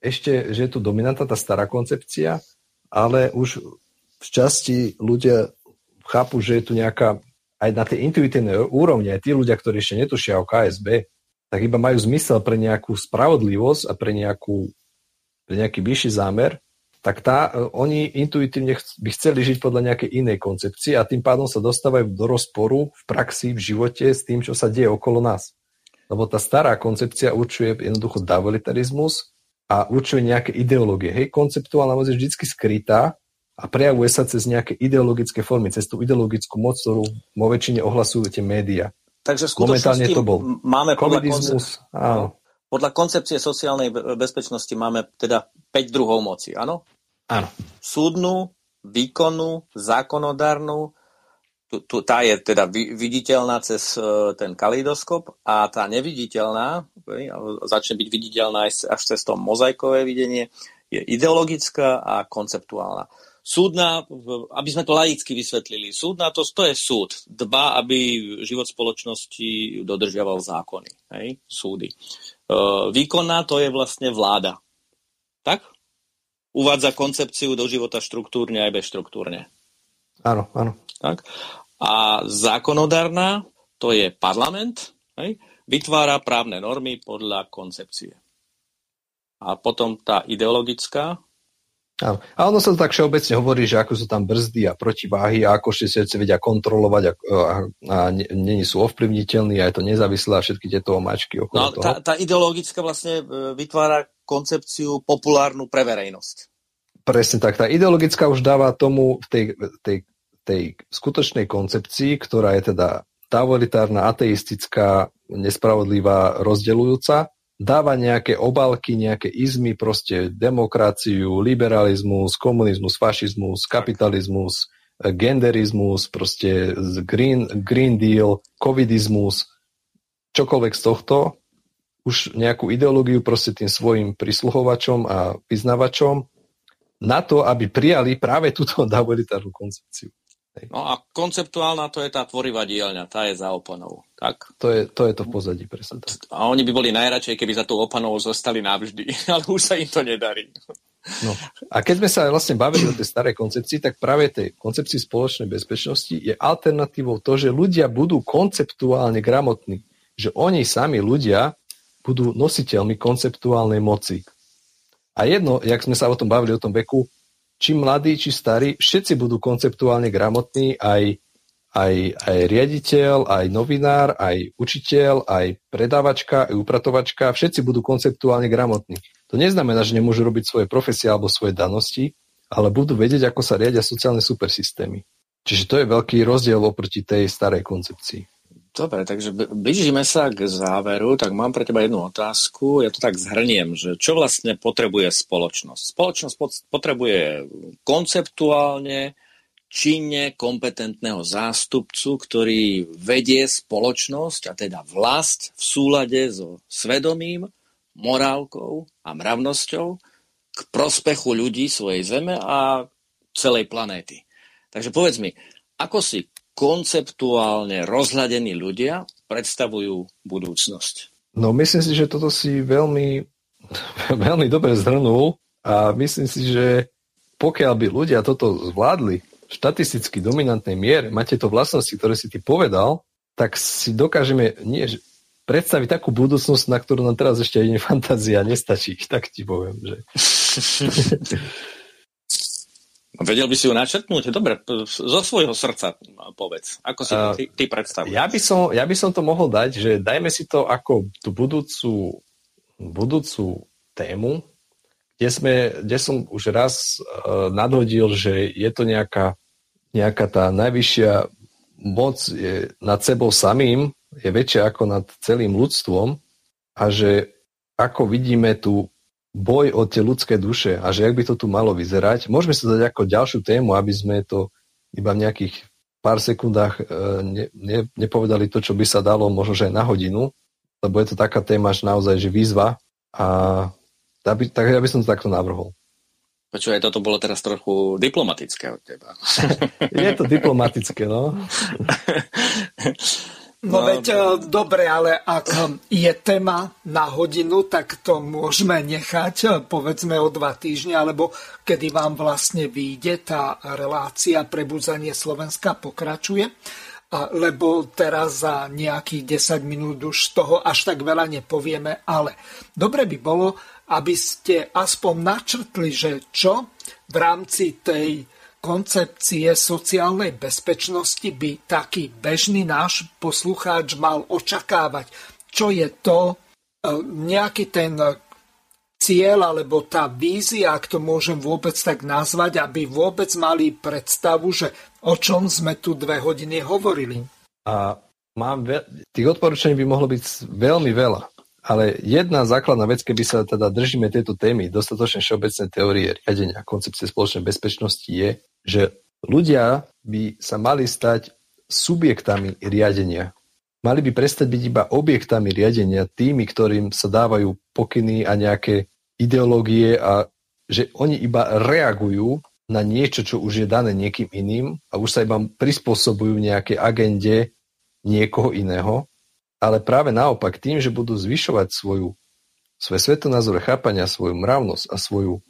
ešte, že je tu dominantná tá stará koncepcia, ale už v časti ľudia chápu, že je tu nejaká aj na tej intuitívnej úrovni, aj tí ľudia, ktorí ešte netušia o KSB, tak iba majú zmysel pre nejakú spravodlivosť a pre, nejakú, pre nejaký vyšší zámer, tak tá, e, oni intuitívne by chceli žiť podľa nejakej inej koncepcie a tým pádom sa dostávajú do rozporu v praxi, v živote s tým, čo sa deje okolo nás. Lebo tá stará koncepcia určuje jednoducho davolitarizmus a určuje nejaké ideológie. Hej, konceptuálna moc je vždy skrytá a prejavuje sa cez nejaké ideologické formy, cez tú ideologickú moc, ktorú vo väčšine ohlasujú tie médiá. Takže skutočnosti to bol. máme podľa, konce- áno. podľa koncepcie sociálnej bezpečnosti máme teda 5 druhov moci, áno? Áno. Súdnu, výkonnú, zákonodárnu, tu, tu, tá je teda viditeľná cez uh, ten kaleidoskop a tá neviditeľná, začne byť viditeľná až cez to mozaikové videnie, je ideologická a konceptuálna. Súdna, aby sme to laicky vysvetlili, súdna to, to je súd. Dba, aby život spoločnosti dodržiaval zákony. Hej? Súdy. E, výkonná to je vlastne vláda. Tak? Uvádza koncepciu do života štruktúrne aj bezštruktúrne. Áno, áno. Tak? A zákonodárna to je parlament, hej? vytvára právne normy podľa koncepcie. A potom tá ideologická, Áno. A ono sa to tak všeobecne hovorí, že ako sú tam brzdy a protiváhy a ako sa vedia kontrolovať a, a, a není sú ovplyvniteľní a je to nezávislé a všetky tieto omáčky okolo no, toho. Tá, tá ideologická vlastne e, vytvára koncepciu populárnu pre verejnosť. Presne tak. Tá ideologická už dáva tomu v tej, tej, tej skutočnej koncepcii, ktorá je teda totalitárna, ateistická, nespravodlivá, rozdeľujúca, dáva nejaké obalky, nejaké izmy, proste demokraciu, liberalizmus, komunizmus, fašizmus, kapitalizmus, genderizmus, proste Green, Green Deal, covidizmus, čokoľvek z tohto, už nejakú ideológiu proste tým svojim prisluhovačom a vyznavačom na to, aby prijali práve túto davolitárnu koncepciu. No a konceptuálna to je tá tvorivá dielňa, tá je za oponou. Tak? To, je, to je to v pozadí, presne tak. A oni by boli najradšej, keby za tú oponou zostali navždy, ale už sa im to nedarí. No. A keď sme sa vlastne bavili o tej starej koncepcii, tak práve tej koncepcii spoločnej bezpečnosti je alternatívou to, že ľudia budú konceptuálne gramotní. Že oni sami ľudia budú nositeľmi konceptuálnej moci. A jedno, jak sme sa o tom bavili, o tom veku, či mladí, či starí, všetci budú konceptuálne gramotní, aj, aj, aj riaditeľ, aj novinár, aj učiteľ, aj predávačka, aj upratovačka, všetci budú konceptuálne gramotní. To neznamená, že nemôžu robiť svoje profesie alebo svoje danosti, ale budú vedieť, ako sa riadia sociálne supersystémy. Čiže to je veľký rozdiel oproti tej starej koncepcii. Dobre, takže blížime sa k záveru, tak mám pre teba jednu otázku. Ja to tak zhrniem, že čo vlastne potrebuje spoločnosť? Spoločnosť potrebuje konceptuálne, činne kompetentného zástupcu, ktorý vedie spoločnosť, a teda vlast v súlade so svedomím, morálkou a mravnosťou k prospechu ľudí svojej zeme a celej planéty. Takže povedz mi, ako si konceptuálne rozhľadení ľudia predstavujú budúcnosť. No myslím si, že toto si veľmi, veľmi dobre zhrnul a myslím si, že pokiaľ by ľudia toto zvládli v štatisticky dominantnej miere, máte to vlastnosti, ktoré si ty povedal, tak si dokážeme nie, predstaviť takú budúcnosť, na ktorú nám teraz ešte ani fantázia nestačí, tak ti poviem. Že... Vedel by si ju načrtnúť? Dobre, zo svojho srdca povedz. Ako si to ty, ty predstavuješ? Ja by, som, ja by som to mohol dať, že dajme si to ako tú budúcu, budúcu tému, kde, sme, kde som už raz uh, nadhodil, že je to nejaká, nejaká tá najvyššia moc je nad sebou samým, je väčšia ako nad celým ľudstvom a že ako vidíme tú boj o tie ľudské duše a že jak by to tu malo vyzerať. Môžeme sa dať ako ďalšiu tému, aby sme to iba v nejakých pár sekundách e, ne, ne, nepovedali to, čo by sa dalo možno že aj na hodinu, lebo je to taká téma, že naozaj že výzva a tak, tak ja by som to takto navrhol. Počúvaj, toto bolo teraz trochu diplomatické od teba. je to diplomatické, no. No, no veď no. dobre, ale ak je téma na hodinu, tak to môžeme nechať e, povedzme o dva týždne, alebo kedy vám vlastne vyjde tá relácia Prebudzanie Slovenska pokračuje lebo teraz za nejakých 10 minút už toho až tak veľa nepovieme, ale dobre by bolo, aby ste aspoň načrtli, že čo v rámci tej koncepcie sociálnej bezpečnosti by taký bežný náš poslucháč mal očakávať? Čo je to e, nejaký ten cieľ alebo tá vízia, ak to môžem vôbec tak nazvať, aby vôbec mali predstavu, že o čom sme tu dve hodiny hovorili? A mám ve- tých odporúčaní by mohlo byť veľmi veľa. Ale jedna základná vec, keby sa teda držíme tejto témy, dostatočne všeobecné teórie riadenia koncepcie spoločnej bezpečnosti je, že ľudia by sa mali stať subjektami riadenia. Mali by prestať byť iba objektami riadenia, tými, ktorým sa dávajú pokyny a nejaké ideológie a že oni iba reagujú na niečo, čo už je dané niekým iným a už sa iba prispôsobujú nejaké agende niekoho iného ale práve naopak tým, že budú zvyšovať svoju, svoje svetonázore chápania, svoju mravnosť a svoju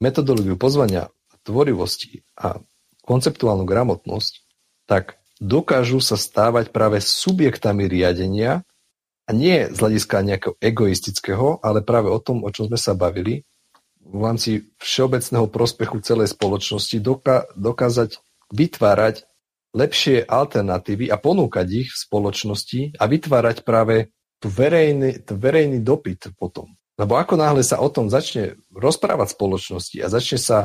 metodológiu pozvania tvorivosti a konceptuálnu gramotnosť, tak dokážu sa stávať práve subjektami riadenia a nie z hľadiska nejakého egoistického, ale práve o tom, o čom sme sa bavili, v rámci všeobecného prospechu celej spoločnosti doká- dokázať vytvárať lepšie alternatívy a ponúkať ich v spoločnosti a vytvárať práve tu verejný, tu verejný dopyt potom. Lebo ako náhle sa o tom začne rozprávať spoločnosti a začne sa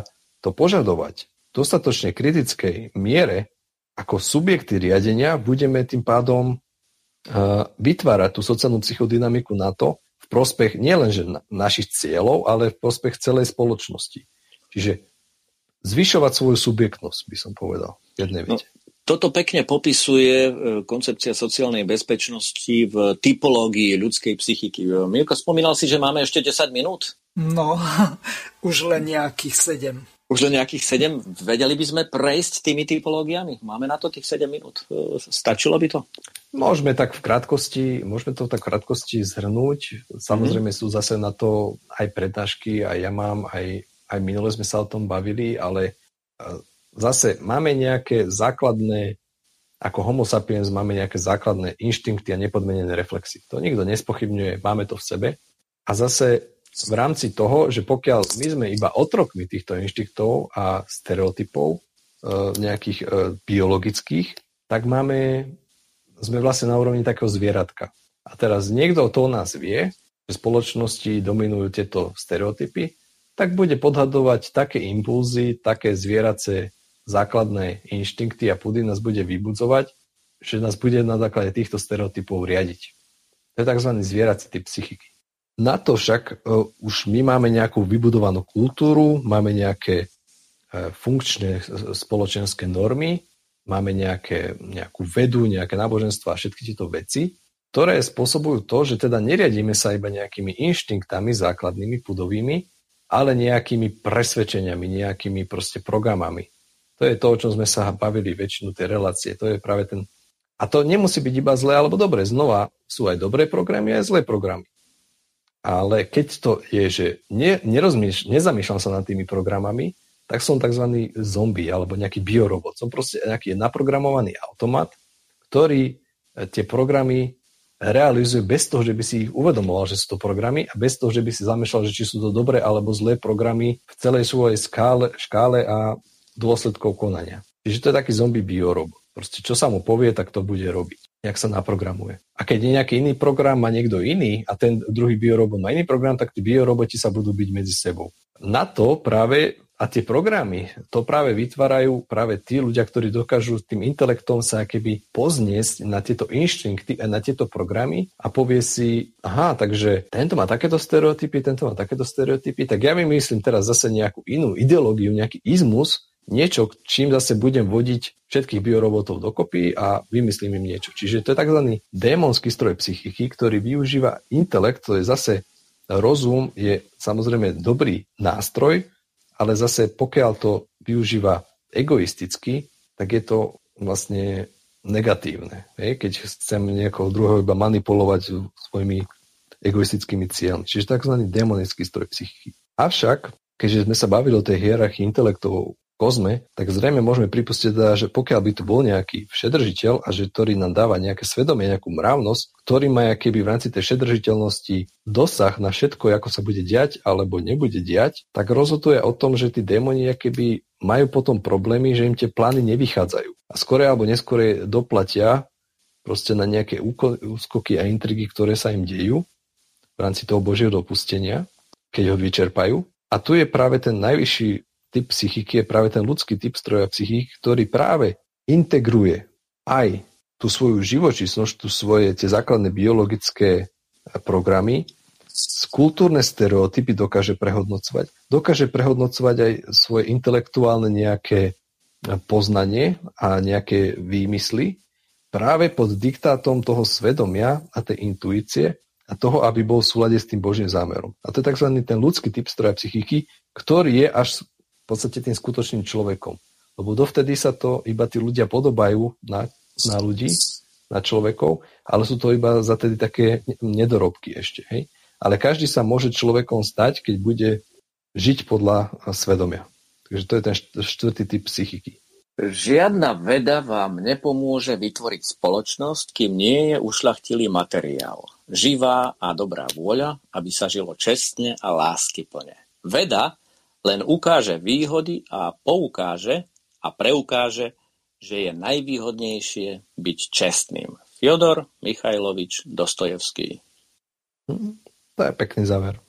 to požadovať v dostatočne kritickej miere, ako subjekty riadenia budeme tým pádom uh, vytvárať tú sociálnu psychodynamiku na to, v prospech nielenže na, našich cieľov, ale v prospech celej spoločnosti. Čiže zvyšovať svoju subjektnosť, by som povedal, jednej no, vete. Toto pekne popisuje e, koncepcia sociálnej bezpečnosti v typológii ľudskej psychiky. Mirko, spomínal si, že máme ešte 10 minút? No, už len nejakých 7. Už len nejakých 7. Vedeli by sme prejsť tými typológiami? Máme na to tých 7 minút. E, stačilo by to? Môžeme tak v krátkosti, môžeme to tak v krátkosti zhrnúť. Samozrejme mm-hmm. sú zase na to aj prednášky, aj ja mám, aj, aj minule sme sa o tom bavili, ale e, zase máme nejaké základné, ako homo sapiens máme nejaké základné inštinkty a nepodmenené reflexy. To nikto nespochybňuje, máme to v sebe. A zase v rámci toho, že pokiaľ my sme iba otrokmi týchto inštinktov a stereotypov e, nejakých e, biologických, tak máme, sme vlastne na úrovni takého zvieratka. A teraz niekto to o nás vie, že spoločnosti dominujú tieto stereotypy, tak bude podhadovať také impulzy, také zvierace základné inštinkty a pudy nás bude vybudzovať, že nás bude na základe týchto stereotypov riadiť. To je tzv. zvierací typ psychiky. Na to však uh, už my máme nejakú vybudovanú kultúru, máme nejaké uh, funkčné spoločenské normy, máme nejaké, nejakú vedu, nejaké náboženstvo a všetky tieto veci, ktoré spôsobujú to, že teda neriadíme sa iba nejakými inštinktami základnými, pudovými, ale nejakými presvedčeniami, nejakými proste programami. To je to, o čom sme sa bavili väčšinu tej relácie. To je práve ten... A to nemusí byť iba zlé alebo dobré. Znova sú aj dobré programy, aj zlé programy. Ale keď to je, že ne, nezamýšľam sa nad tými programami, tak som tzv. zombie alebo nejaký biorobot. Som proste nejaký naprogramovaný automat, ktorý e, tie programy realizuje bez toho, že by si ich uvedomoval, že sú to programy a bez toho, že by si zamýšľal, že či sú to dobré alebo zlé programy v celej svojej skále, škále a dôsledkov konania. Čiže to je taký zombie biorobot. Proste čo sa mu povie, tak to bude robiť jak sa naprogramuje. A keď je nejaký iný program, má niekto iný a ten druhý biorobot má iný program, tak tí bioroboti sa budú byť medzi sebou. Na to práve a tie programy, to práve vytvárajú práve tí ľudia, ktorí dokážu tým intelektom sa keby pozniesť na tieto inštinkty a na tieto programy a povie si, aha, takže tento má takéto stereotypy, tento má takéto stereotypy, tak ja vymyslím teraz zase nejakú inú ideológiu, nejaký izmus, niečo, čím zase budem vodiť všetkých biorobotov dokopy a vymyslím im niečo. Čiže to je tzv. démonský stroj psychiky, ktorý využíva intelekt, to je zase rozum, je samozrejme dobrý nástroj, ale zase pokiaľ to využíva egoisticky, tak je to vlastne negatívne. Keď chcem niekoho druhého iba manipulovať svojimi egoistickými cieľmi. Čiže tzv. demonický stroj psychiky. Avšak, keďže sme sa bavili o tej hierarchii intelektov kozme, tak zrejme môžeme pripustiť teda, že pokiaľ by tu bol nejaký všedržiteľ a že ktorý nám dáva nejaké svedomie, nejakú mravnosť, ktorý má keby v rámci tej všedržiteľnosti dosah na všetko, ako sa bude diať alebo nebude diať, tak rozhoduje o tom, že tí démoni keby majú potom problémy, že im tie plány nevychádzajú. A skore alebo neskore doplatia proste na nejaké úskoky a intrigy, ktoré sa im dejú v rámci toho Božieho dopustenia, keď ho vyčerpajú. A tu je práve ten najvyšší typ psychiky je práve ten ľudský typ stroja psychiky, ktorý práve integruje aj tú svoju živočísnosť, tú svoje tie základné biologické programy, kultúrne stereotypy dokáže prehodnocovať. Dokáže prehodnocovať aj svoje intelektuálne nejaké poznanie a nejaké výmysly práve pod diktátom toho svedomia a tej intuície a toho, aby bol v súlade s tým Božím zámerom. A to je tzv. ten ľudský typ stroja psychiky, ktorý je až podstate tým skutočným človekom. Lebo dovtedy sa to iba tí ľudia podobajú na, na ľudí, na človekov, ale sú to iba za tedy také nedorobky ešte. Hej? Ale každý sa môže človekom stať, keď bude žiť podľa svedomia. Takže to je ten štvrtý typ psychiky. Žiadna veda vám nepomôže vytvoriť spoločnosť, kým nie je ušlachtilý materiál. Živá a dobrá vôľa, aby sa žilo čestne a láskyplne. Veda len ukáže výhody a poukáže a preukáže, že je najvýhodnejšie byť čestným. Fyodor Michajlovič Dostojevský. To je pekný záver.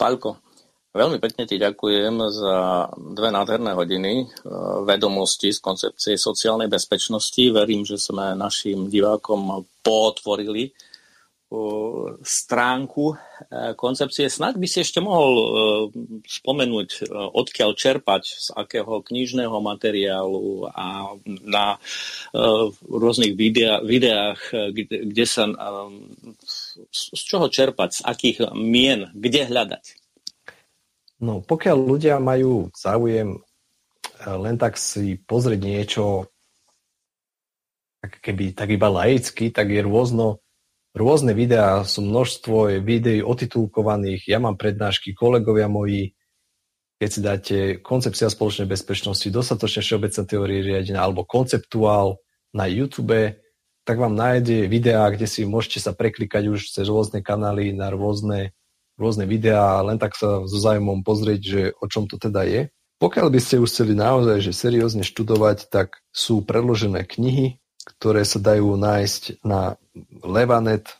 Palko, Veľmi pekne ti ďakujem za dve nádherné hodiny e, vedomosti z koncepcie sociálnej bezpečnosti. Verím, že sme našim divákom potvorili stránku e, koncepcie. Snad by si ešte mohol spomenúť, odkiaľ čerpať, z akého knižného materiálu a na rôznych videách, kde, sa, z čoho čerpať, z akých mien, kde hľadať. No, pokiaľ ľudia majú záujem len tak si pozrieť niečo, keby tak iba laicky, tak je rôzno, rôzne videá, sú množstvo videí otitulkovaných, ja mám prednášky, kolegovia moji, keď si dáte koncepcia spoločnej bezpečnosti, dostatočne všeobecné teórie riadenia alebo konceptuál na YouTube, tak vám nájde videá, kde si môžete sa preklikať už cez rôzne kanály na rôzne rôzne videá len tak sa so zájmom pozrieť, že o čom to teda je. Pokiaľ by ste už chceli naozaj že seriózne študovať, tak sú predložené knihy, ktoré sa dajú nájsť na levanet,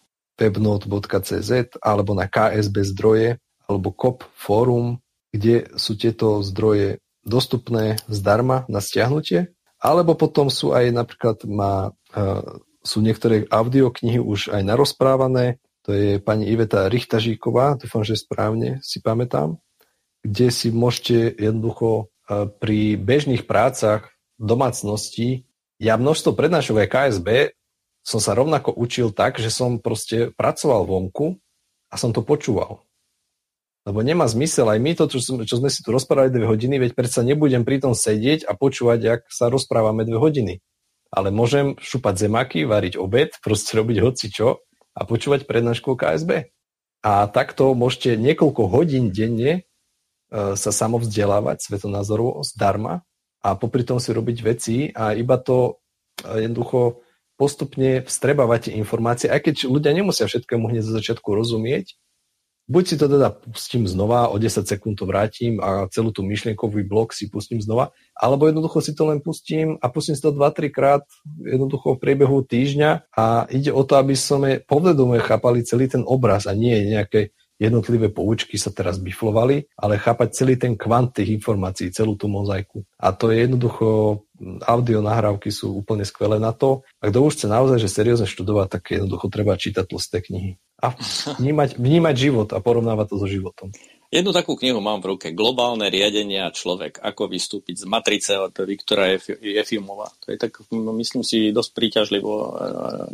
alebo na KSB zdroje alebo COP fórum, kde sú tieto zdroje dostupné zdarma na stiahnutie. Alebo potom sú aj napríklad má, uh, sú niektoré audioknihy už aj narozprávané, to je pani Iveta Richtažíková, dúfam, že správne si pamätám, kde si môžete jednoducho e, pri bežných prácach domácnosti, ja množstvo prednášok aj KSB som sa rovnako učil tak, že som proste pracoval vonku a som to počúval. Lebo nemá zmysel, aj my to, čo, čo sme si tu rozprávali dve hodiny, veď predsa nebudem pri tom sedieť a počúvať, jak sa rozprávame dve hodiny. Ale môžem šupať zemaky, variť obed, proste robiť hoci čo a počúvať prednášku KSB. A takto môžete niekoľko hodín denne e, sa samovzdelávať svetonázorovo zdarma a popri tom si robiť veci a iba to e, jednoducho postupne vstrebávate informácie, aj keď ľudia nemusia všetkému hneď zo začiatku rozumieť, buď si to teda pustím znova, o 10 sekúnd to vrátim a celú tú myšlienkový blok si pustím znova, alebo jednoducho si to len pustím a pustím si to 2-3 krát jednoducho v priebehu týždňa a ide o to, aby sme povedome chápali celý ten obraz a nie nejaké jednotlivé poučky sa teraz biflovali, ale chápať celý ten kvant tých informácií, celú tú mozaiku. A to je jednoducho, audio nahrávky sú úplne skvelé na to. A kto už chce naozaj že seriózne študovať, tak jednoducho treba čítať tlsté knihy. A vnímať, vnímať život a porovnávať to so životom. Jednu takú knihu mám v ruke. Globálne riadenie a človek. Ako vystúpiť z matrice od Viktora Jefimova. To je tak, myslím si, dosť príťažlivo e,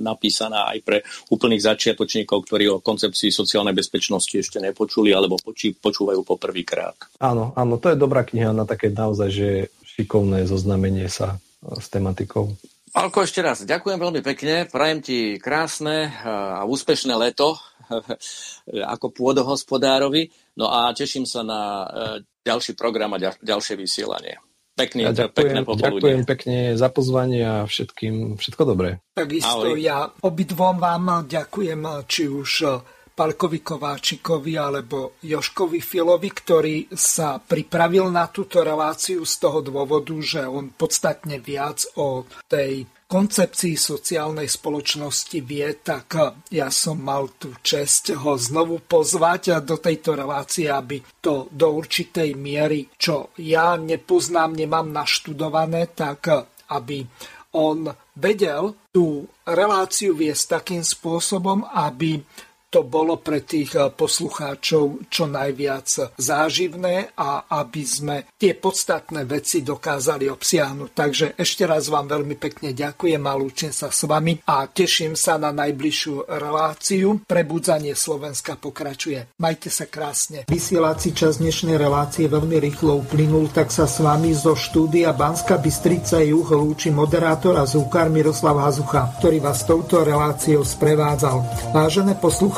napísaná aj pre úplných začiatočníkov, ktorí o koncepcii sociálnej bezpečnosti ešte nepočuli alebo počúvajú poprvýkrát. Áno, áno, to je dobrá kniha na také naozaj, že šikovné zoznamenie sa e, s tematikou. Alko, ešte raz ďakujem veľmi pekne, prajem ti krásne e, a úspešné leto ako pôdohospodárovi. No a teším sa na e, ďalší program a ďalšie vysielanie. Pekný, ja ďakujem, pekné popoludne. Ďakujem pekne za pozvanie a všetkým všetko dobré. Takisto Ahoj. ja obidvom vám ďakujem, či už Palkovi Kováčikovi alebo Joškovi Filovi, ktorý sa pripravil na túto reláciu z toho dôvodu, že on podstatne viac o tej koncepcii sociálnej spoločnosti vie, tak ja som mal tú čest ho znovu pozvať do tejto relácie, aby to do určitej miery, čo ja nepoznám, nemám naštudované, tak aby on vedel tú reláciu viesť takým spôsobom, aby to bolo pre tých eh, poslucháčov čo najviac záživné a aby sme tie podstatné veci dokázali obsiahnuť. Takže ešte raz vám veľmi pekne ďakujem a lúčim sa s vami a teším sa na najbližšiu reláciu. Prebudzanie Slovenska pokračuje. Majte sa krásne. Vysielací čas dnešnej relácie veľmi rýchlo uplynul, tak sa s vami zo štúdia Banska Bystrica Juh lúči moderátor a zúkar Miroslav Hazucha, ktorý vás touto reláciou sprevádzal. Vážené poslucháče,